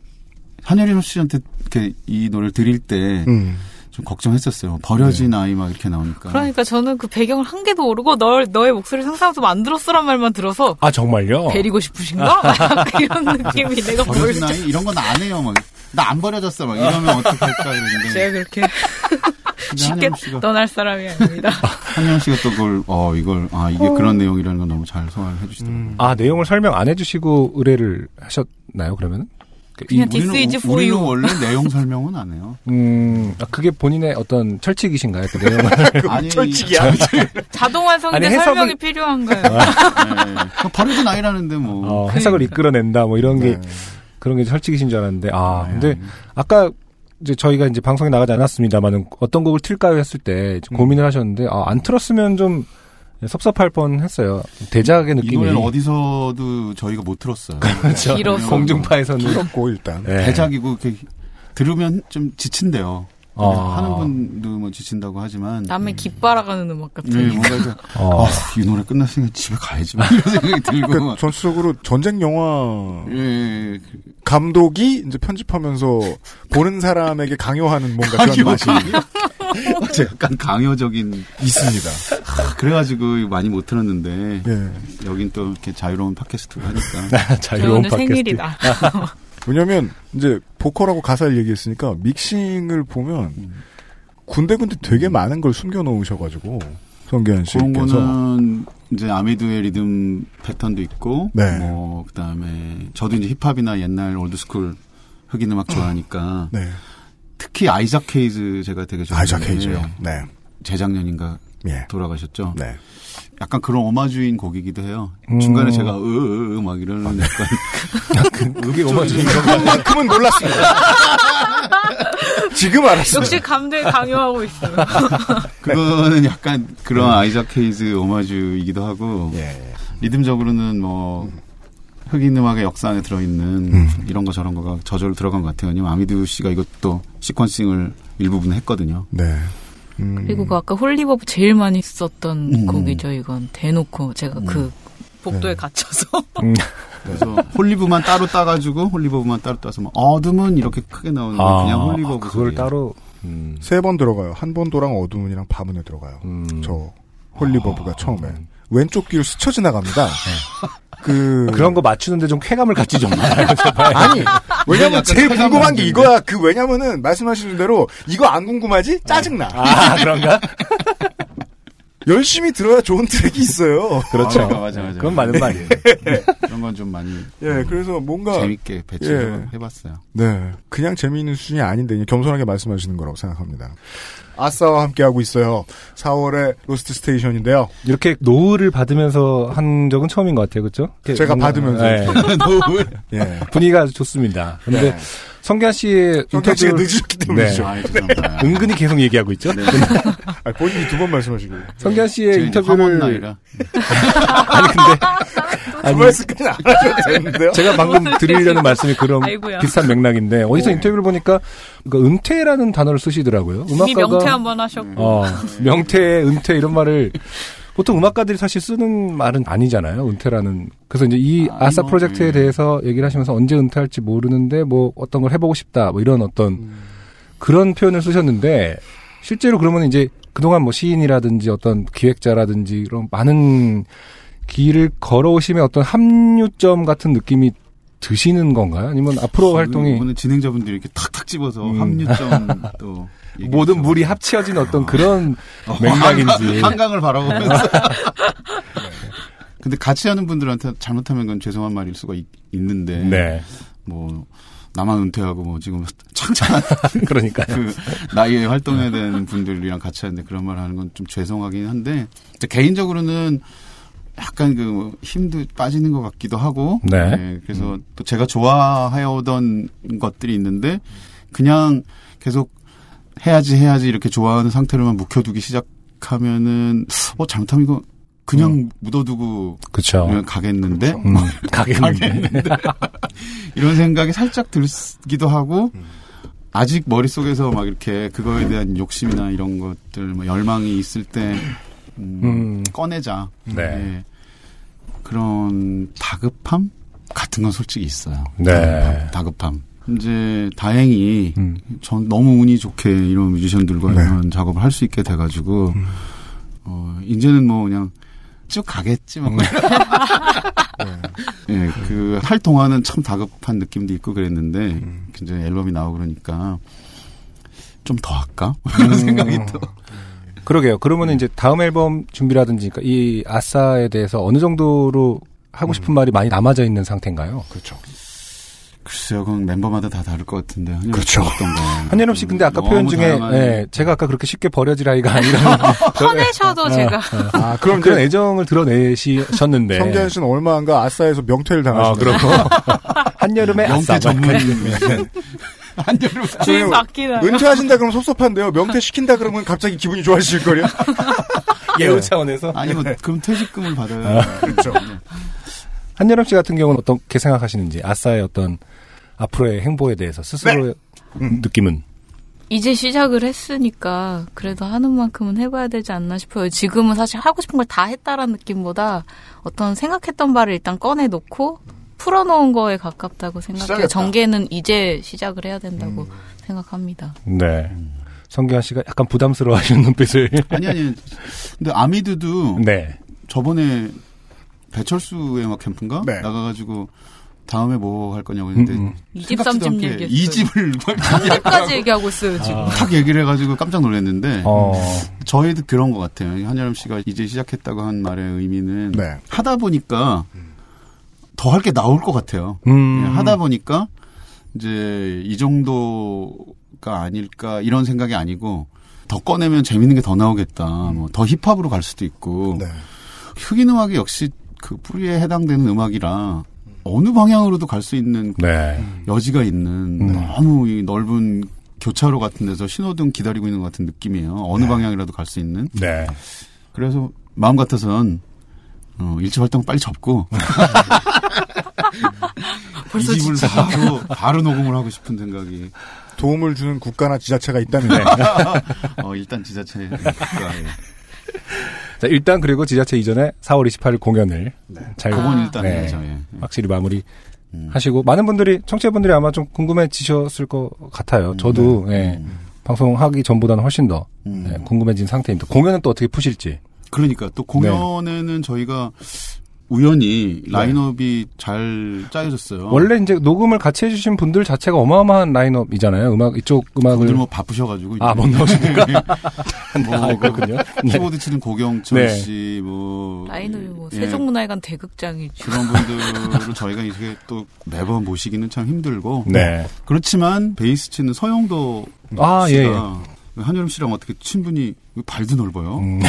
한여림 씨한테 이렇게 이 노래를 드릴 때좀 음. 걱정했었어요. 버려진 아이 막 이렇게 나오니까. 그러니까 저는 그 배경을 한 개도 모르고 널 너의 목소리 상상하면서 만들었어란 말만 들어서 아 정말요? 베리고 싶으신가? 이런 느낌이 내가 뭘 버려진 아이 이런 건 안 해요. 막 나 안 버려졌어. 막 이러면 어떡할까 이랬는데. 제가 그렇게 쉽게 씨가 떠날 사람이 아닙니다. 한영 씨가 또 그걸 어 이걸 아 이게 그런 내용이라는 걸 너무 잘 소화를 해주시더라고요. 아 내용을 설명 안 해주시고 의뢰를 하셨나요 그러면? 그냥 우리는- This is for 우리는 you. 원래 내용 설명은 안 해요. 음, 아, 그게 본인의 어떤 철칙이신가요? 그 내용을? 아니, 철칙이야. 자동 완성인데 아니, 해석을- 설명이 필요한가요? 네. 버려진 아이라는데 뭐. 어, 해석을 이끌어낸다, 뭐 이런 게, 네. 그런 게 철칙이신 줄 알았는데, 아, 근데, 아까, 이제 저희가 이제 방송에 나가지 않았습니다만은 어떤 곡을 틀까요 했을 때좀 고민을 하셨는데, 아, 안 틀었으면 좀 섭섭할 뻔 했어요. 대작의 이 느낌이. 노래는 어디서도 저희가 못 들었어요. 그렇죠. 공중파에서는. 길었고 일단. 네. 대작이고 이렇게 들으면 좀 지친대요. 아. 하는 분도 뭐 지친다고 하지만 남의 깃 빨아가는 음악 같은. 네, 뭔가 이렇게 어. 아, 이 노래 끝났으니까 집에 가야지 막 이런 생각이 들고 그러니까 전체적으로 전쟁 영화 예, 예, 그- 감독이 이제 편집하면서 보는 사람에게 강요하는 뭔가 그런 맛이 맞아, 약간 강요적인 있습니다. 아, 그래가지고 많이 못 들었는데 예. 여긴 또 이렇게 자유로운 팟캐스트가 하니까 저 오늘 생일이다. 왜냐면 이제 보컬하고 가사를 얘기했으니까 믹싱을 보면 군데군데 되게 많은 걸 숨겨놓으셔가지고 성기완 그런 씨께서 거는 이제 아미드의 리듬 패턴도 있고 네. 뭐 그 다음에 저도 이제 힙합이나 옛날 old school 흑인 음악 좋아하니까 네. 특히 아이작 헤이즈 제가 되게 좋아하는데 아이작 헤이즈요. 네. 재작년인가 예. 돌아가셨죠. 네. 약간 그런 오마주인 곡이기도 해요. 음. 중간에 제가 으으으 막 이러는 약간 그게 오마주인 그만큼은 몰랐습니다. 지금 알았어요. 역시 감동을 강요하고 있어요. 그거는 약간 그런 아이작 헤이즈 오마주이기도 하고 예. 리듬적으로는 뭐 흑인 음악의 역사 안에 들어있는 이런 거 저런 거가 저절로 들어간 것 같아요. 왜냐면 아미드 씨가 이것도 sequencing을 일부분 했거든요. 네. 음. 그리고 그 아까 홀리버브 제일 많이 썼던 음. 곡이죠. 이건 대놓고 제가 그 복도에 네. 갇혀서 그래서 홀리브만 따로 따가지고 홀리버브만 따로 따서 뭐 어둠은 이렇게 크게 나오는 데 아, 그냥 홀리버브 그걸 소리예요. 따로, 음, 세번 들어가요. 한 번 도랑 어두운이랑 밤은에 들어가요. 음. 저 홀리버브가 처음에 왼쪽 귀를 스쳐 지나갑니다. 그 그런 거 맞추는데 좀 쾌감을 갖지 좀 말아요. 아니 왜냐면 제일 궁금한 게. 이거야. 그 왜냐면은 말씀하시는 대로 이거 안 궁금하지? 짜증 나. 아, 그런가? 열심히 들어야 좋은 트랙이 있어요. 그렇죠. 아, 맞아, 맞아. 그건 맞는 말이에요. 그런 건 좀 많이 예, 그래서 뭔가 재밌게 배치를 예. 해봤어요. 네, 그냥 재미있는 수준이 아닌데 겸손하게 말씀하시는 거라고 생각합니다. 아싸와 함께하고 있어요. 4월의 로스트 스테이션인데요. 이렇게 노을을 받으면서 한 적은 처음인 것 같아요, 그렇죠? 제가 받으면서. 노을. 예. 분위기가 아주 좋습니다. 근데 네. 성기아 씨의 성기아 씨가 늦으셨기 때문이죠. 네. 아, 죄송합니다. 은근히 계속 얘기하고 있죠. 아, 본인이 두 번 말씀하시고. 성기아 씨의 인터뷰를. 아니 근데 아니, 말씀까지 안 하셔도 되는데요. 제가 방금 드리려는 말씀이 그런 아이고야. 비슷한 맥락인데 어디서 인터뷰를 보니까 그 은퇴라는 단어를 쓰시더라고요. 음악가가 명퇴 한번 하셨고. 어, 명퇴, 은퇴 이런 말을 보통 음악가들이 사실 쓰는 말은 아니잖아요. 은퇴라는. 그래서 이제 이 아싸 뭐, 프로젝트에 예. 대해서 얘기를 하시면서 언제 은퇴할지 모르는데 뭐 어떤 걸 해보고 싶다. 뭐 이런 어떤 그런 표현을 쓰셨는데 실제로 그러면 이제 그동안 뭐 시인이라든지 어떤 기획자라든지 이런 많은 길을 걸어오심의 어떤 합류점 같은 느낌이 드시는 건가요? 아니면 앞으로 활동이 이번에 진행자분들이 이렇게 탁탁 집어서 음. 합류점 또 모든 물이 합치어진 어떤 그런 맥락인지 한강, 한강 을 바라보면서. 근데 같이 하는 분들한테 잘못하면 그건 죄송한 말일 수가 있, 는데 네. 뭐 나만 은퇴하고 뭐 지금 창창한 그러니까요. 그 나이에 활동해야 되는 분들이랑 같이 하는데 그런 말 하는 건 좀 죄송하긴 한데 개인적으로는 약간 그 힘도 빠지는 것 같기도 하고. 네. 그래서 또 제가 좋아해오던 것들이 있는데 그냥 계속 해야지 해야지 이렇게 좋아하는 상태로만 묵혀두기 시작하면은 어 잘못하면 이거 그냥 묻어두고 그쵸. 그냥 가겠는데? 음, 가겠는데. 이런 생각이 살짝 들기도 하고 아직 머릿속에서 막 이렇게 그거에 대한 욕심이나 이런 것들 뭐 열망이 있을 때 음, 음. 꺼내자 네. 예. 그런 다급함 같은 건 솔직히 있어요. 네. 다급함. 다급함. 이제 다행히 음. 전 너무 운이 좋게 이런 뮤지션들과 네. 이런 작업을 할 수 있게 돼가지고 어 이제는 뭐 그냥 쭉 가겠지 뭐. 예, 그 활동하는 참 다급한 느낌도 있고 그랬는데 이제 앨범이 나오고 그러니까 좀 더 할까 이런 생각이 또 그러게요. 그러면 이제 다음 앨범 준비라든지 그러니까 이 아싸에 대해서 어느 정도로 하고 싶은 말이 많이 남아져 있는 상태인가요? 그렇죠. 글쎄요, 그건 멤버마다 다 다를 것 같은데. 한여름 그렇죠. 한예람 씨 근데 아까 표현 중에 다양한- 예, 제가 아까 그렇게 쉽게 버려질 아이가 아니라. 화내셔도 제가. 아, 그럼 그런 애정을 드러내시셨는데. 성재현 씨는 얼마 안가 아싸에서 명퇴를 당하신 아, 그렇고 한여름에 아싸. 명태 전문 인. 한여름 주인 바뀌나요? 은퇴하신다 그러면 섭섭한데요. 명퇴 시킨다 그러면 갑자기 기분이 좋아지실 거요. 예우 차원에서 아니, 뭐, 그럼 퇴직금을 받아요. 그렇죠. 한여름 씨 같은 경우는 어떻게 생각하시는지 아싸의 어떤 앞으로의 행보에 대해서 스스로의 느낌은 이제 시작을 했으니까 그래도 하는 만큼은 해봐야 되지 않나 싶어요. 지금은 사실 하고 싶은 걸 다 했다라는 느낌보다 어떤 생각했던 바를 일단 꺼내놓고 풀어놓은 거에 가깝다고 생각해요. 전개는 이제 시작을 해야 된다고 생각합니다. 네. 성기환 씨가 약간 부담스러워하시는 눈빛을 아니, 아니. 근데 아미드도 네. 저번에 배철수의 음악 캠프인가? 네. 나가가지고 다음에 뭐 할 거냐고 했는데. 음, 음. 이집 생각지도 삼집 않게 얘기했어요. 이 집을 삼집까지 얘기하고 있어요 지금. 탁 얘기를 해가지고 깜짝 놀랐는데. 어. 저희도 그런 것 같아요. 한여름 씨가 이제 시작했다고 한 말의 의미는 네. 하다 보니까 더 할 게 나올 것 같아요. 음. 예, 하다 보니까 이제 이 정도가 아닐까 이런 생각이 아니고 더 꺼내면 재밌는 게 더 나오겠다. 뭐 더 힙합으로 갈 수도 있고 네. 흑인 음악이 역시 그 뿌리에 해당되는 음악이라 어느 방향으로도 갈 수 있는 네. 여지가 있는 너무 이 넓은 교차로 같은 데서 신호등 기다리고 있는 것 같은 느낌이에요. 어느 방향이라도 갈 수 있는. 네. 그래서 마음 같아선 어, 일체 활동 빨리 접고 벌써 이 집을 진짜. 바로 바로 녹음을 하고 싶은 생각이. 도움을 주는 국가나 지자체가 있다면 어, 일단 지자체 국가에. 자, 일단 그리고 지자체 이전에 4월 28일 공연을 잘 그건 아. 일단 네. 해야죠. 예. 확실히 마무리 음. 하시고 많은 분들이 청취자분들이 아마 좀 궁금해지셨을 것 같아요. 저도 예, 방송하기 전보다는 훨씬 더 음. 예, 궁금해진 상태입니다. 공연은 또 어떻게 푸실지. 그러니까 또 공연에는 저희가 우연히 라인업이 잘 짜여졌어요. 원래 이제 녹음을 같이 해주신 분들 자체가 어마어마한 라인업이잖아요. 음악 이쪽 음악을 분들 뭐 바쁘셔가지고 아, 못 나오시니까? 뭐 아, 그렇군요. 네. 키보드 치는 고경철 네. 씨, 뭐 라인업이 뭐 예, 세종문화회관 대극장이죠. 그런 분들을 저희가 이렇게 또 매번 모시기는 참 힘들고 네. 그렇지만 베이스 치는 서영도 아, 씨가 예, 한여름 씨랑 어떻게 친분이 발도 넓어요. 음.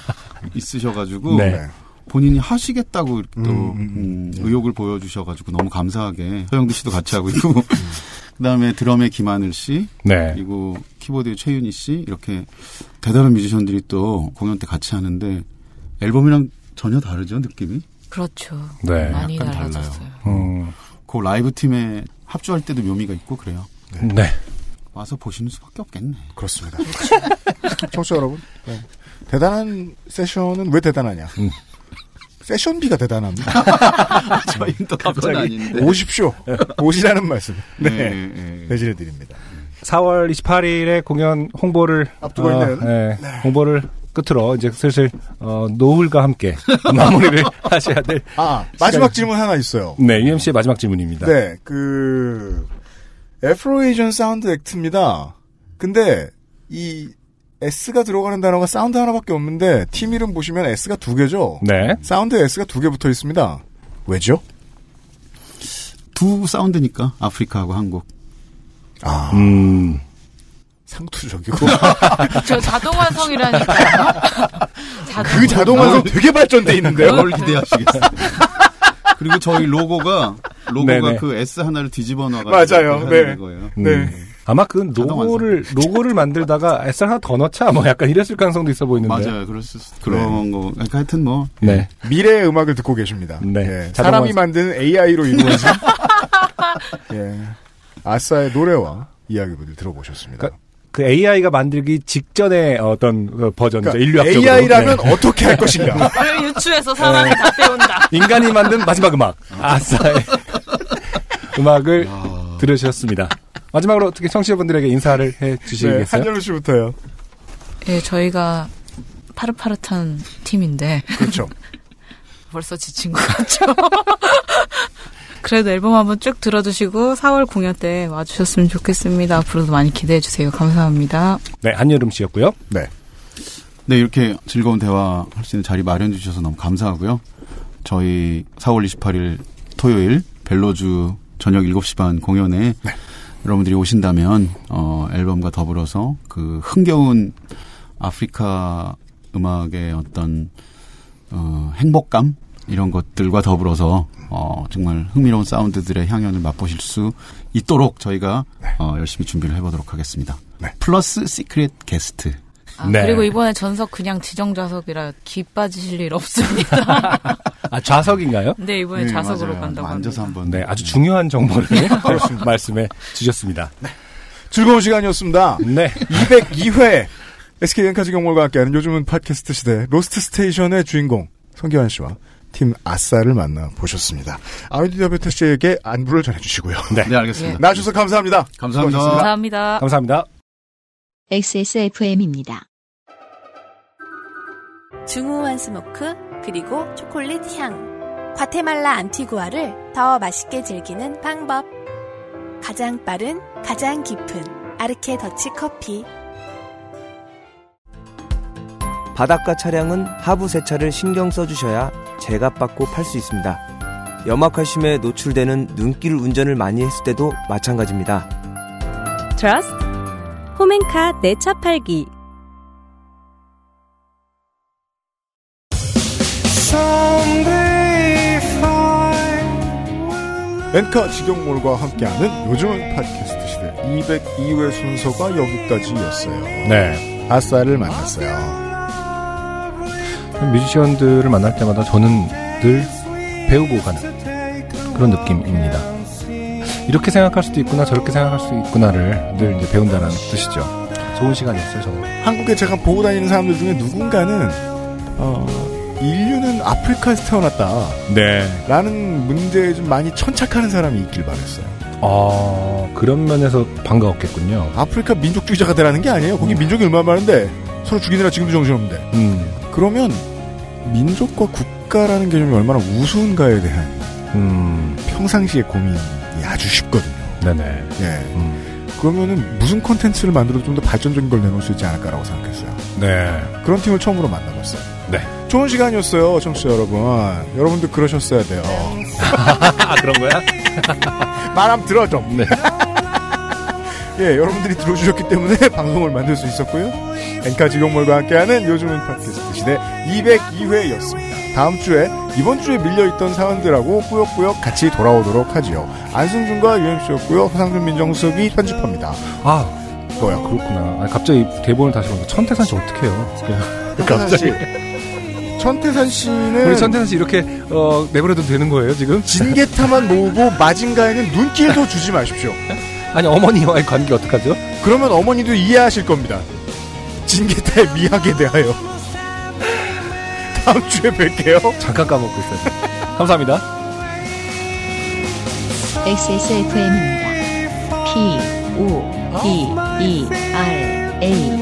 있으셔가지고 네. 본인이 하시겠다고 이렇게 또 음, 음, 음, 의욕을 보여주셔가지고 너무 감사하게 서영도 씨도 같이 하고 있고 그다음에 드럼의 김하늘 씨 네. 그리고 키보드의 최윤희 씨 이렇게 대단한 뮤지션들이 또 공연 때 같이 하는데 앨범이랑 전혀 다르죠 느낌이 그렇죠. 네. 많이 약간 달라졌어요. 음. 그 라이브 팀에 합주할 때도 묘미가 있고 그래요. 네. 와서 보시는 수밖에 없겠네. 그렇습니다. 청취자 여러분, 네. 대단한 세션은 왜 대단하냐? 음. 세션비가 대단합니다. 저희는 또 그건 아닌데. 오십시오. 오시라는 말씀. 네. 네, 네. 배진해 드립니다. 4월 28일에 공연 홍보를 앞두고 어, 있는. 네, 홍보를 끝으로 이제 슬슬 어, 노을과 함께 마무리를 하셔야 될. 아, 마지막 시간이- 질문 하나 있어요. 네, UMC의 마지막 질문입니다. 네, 그 Afro Asian Sound Act입니다. 근데 이 S가 들어가는 단어가 사운드 하나밖에 없는데 팀 이름 보시면 S가 두 개죠. 네. 사운드에 S가 두 개 붙어 있습니다. 왜죠? 두 사운드니까 아프리카하고 한국. 아, 음. 상투적이고. 저 자동 완성이라니까요. 그 자동 완성 되게 발전돼 있는데요. 뭘 기대하시겠어요? 그리고 저희 로고가 로고가 네네. 그 S 하나를 뒤집어 놔가지고 맞아요. 네. 거예요. 음. 아마 그 로고를 로고를 만들다가 S 하나 더 넣자 뭐 약간 이랬을 가능성도 있어 보이는데. 맞아요. 그럴 수 그런 거. 그러니까 하여튼 뭐 네. 미래의 음악을 듣고 계십니다. 네. 예, 자동 사람이. 만든 AI로 이루어진 예, 아싸의 노래와 이야기를 들어보셨습니다. 그 AI가 만들기 직전의 어떤 그 버전이죠. 그러니까 인류학적으로. AI라면 네. 어떻게 할 것인가? 왜 유추해서 사람이 다 배운다. 인간이 만든 마지막 음악. 아싸의 음악을 들으셨습니다. 마지막으로 어떻게 청취자분들에게 인사를 해 네, 주시겠어요? 한현우 씨부터요. 예, 저희가 파릇파릇한 팀인데 그렇죠. 벌써 지친 것 같죠. 그래도 앨범 한번 쭉 들어주시고 4월 공연 때 와주셨으면 좋겠습니다. 앞으로도 많이 기대해 주세요. 감사합니다. 네, 한여름 씨였고요. 네. 네, 이렇게 즐거운 대화 할 수 있는 자리 마련해 주셔서 너무 감사하고요. 저희 4월 28일 토요일 벨로주 저녁 7시 반 공연에 여러분들이 오신다면 어 앨범과 더불어서 그 흥겨운 아프리카 음악의 어떤 어 행복감 이런 것들과 더불어서 어 정말 흥미로운 사운드들의 향연을 맛보실 수 있도록 저희가 어 열심히 준비를 해 보도록 하겠습니다. 플러스 시크릿 게스트. 아, 그리고 이번에 전석 그냥 지정 좌석이라 기 빠지실 일 없습니다. 아, 좌석인가요? 네, 이번에 좌석으로 간다고 합니다. 한번 네, 아주 중요한 정보를 말씀해 주셨습니다. 즐거운 시간이었습니다. 네. 202회 SK 엔카지 직영몰과 함께하는 요즘은 팟캐스트 시대 로스트 스테이션의 주인공 성기완 씨와 팀 아싸를 만나 보셨습니다. 아미두 디아바테 씨에게 안부를 전해주시고요. 네, 네 알겠습니다. 나와주셔서 감사합니다. 감사합니다. 수고하셨습니다. 감사합니다. 감사합니다. XSFM입니다. 중후한 스모크 그리고 초콜릿 향 과테말라 안티구아를 더 맛있게 즐기는 방법 가장 빠른 가장 깊은 아르케 더치 커피 바닷가 차량은 하부 세차를 신경 써주셔야 제값 받고 팔 수 있습니다. 염화칼슘에 노출되는 눈길 운전을 많이 했을 때도 마찬가지입니다. 트러스트 홈앤카 내 차 팔기 엔카 직영몰과 함께하는 요즘은 팟캐스트 시대 202회 순서가 여기까지였어요. 네. 아싸를 만났어요. 뮤지션들을 만날 때마다 저는 늘 배우고 가는 그런 느낌입니다. 이렇게 생각할 수도 있구나, 저렇게 생각할 수 있구나를 늘 이제 배운다는 뜻이죠. 좋은 시간이었어요, 저는. 한국에 제가 보고 다니는 사람들 중에 누군가는 어, 인류는 아프리카에서 태어났다. 네. 라는 문제에 좀 많이 천착하는 사람이 있길 바랬어요. 아, 그런 면에서 반가웠겠군요. 아프리카 민족주의자가 되라는 게 아니에요. 거기 민족이 얼마나 많은데 서로 죽이느라 지금도 정신없는데. 음, 그러면 민족과 국가라는 개념이 얼마나 우스운가에 대한 음, 평상시의 고민이 아주 쉽거든요. 네네. 예. 음, 그러면은 무슨 콘텐츠를 만들어도 좀 더 발전적인 걸 내놓을 수 있지 않을까라고 생각했어요. 네. 그런 팀을 처음으로 만나봤어요. 네. 좋은 시간이었어요, 청취자 여러분. 여러분들 그러셨어야 돼요. 아, 그런 거야? 말함 들어 좀. 네. 예, 여러분들이 들어주셨기 때문에 방송을 만들 수 있었고요. 엔카 직영몰과 함께하는 요즘은 팟캐스트 시대 202회였습니다. 다음 주에 이번 주에 밀려있던 사연들하고 꾸역꾸역 같이 돌아오도록 하지요. 안승준과 유엠씨였고요. 허상준 민정수석이 편집합니다. 아, 뭐야 그렇구나. 아니, 갑자기 대본을 다시 보니까 천태산 씨 어떻게 해요? 갑자기. 천태산 씨는 우리 천태산 씨 이렇게 어, 내버려도 되는 거예요 지금? 진계타만 모으고 마징가에는 눈길도 주지 마십시오. 아니 어머니와의 관계 어떡하죠? 그러면 어머니도 이해하실 겁니다. 진계타의 미학에 대하여. 다음 주에 뵐게요. 잠깐 까먹고 있어요. 감사합니다. XSFM입니다. P O D E R A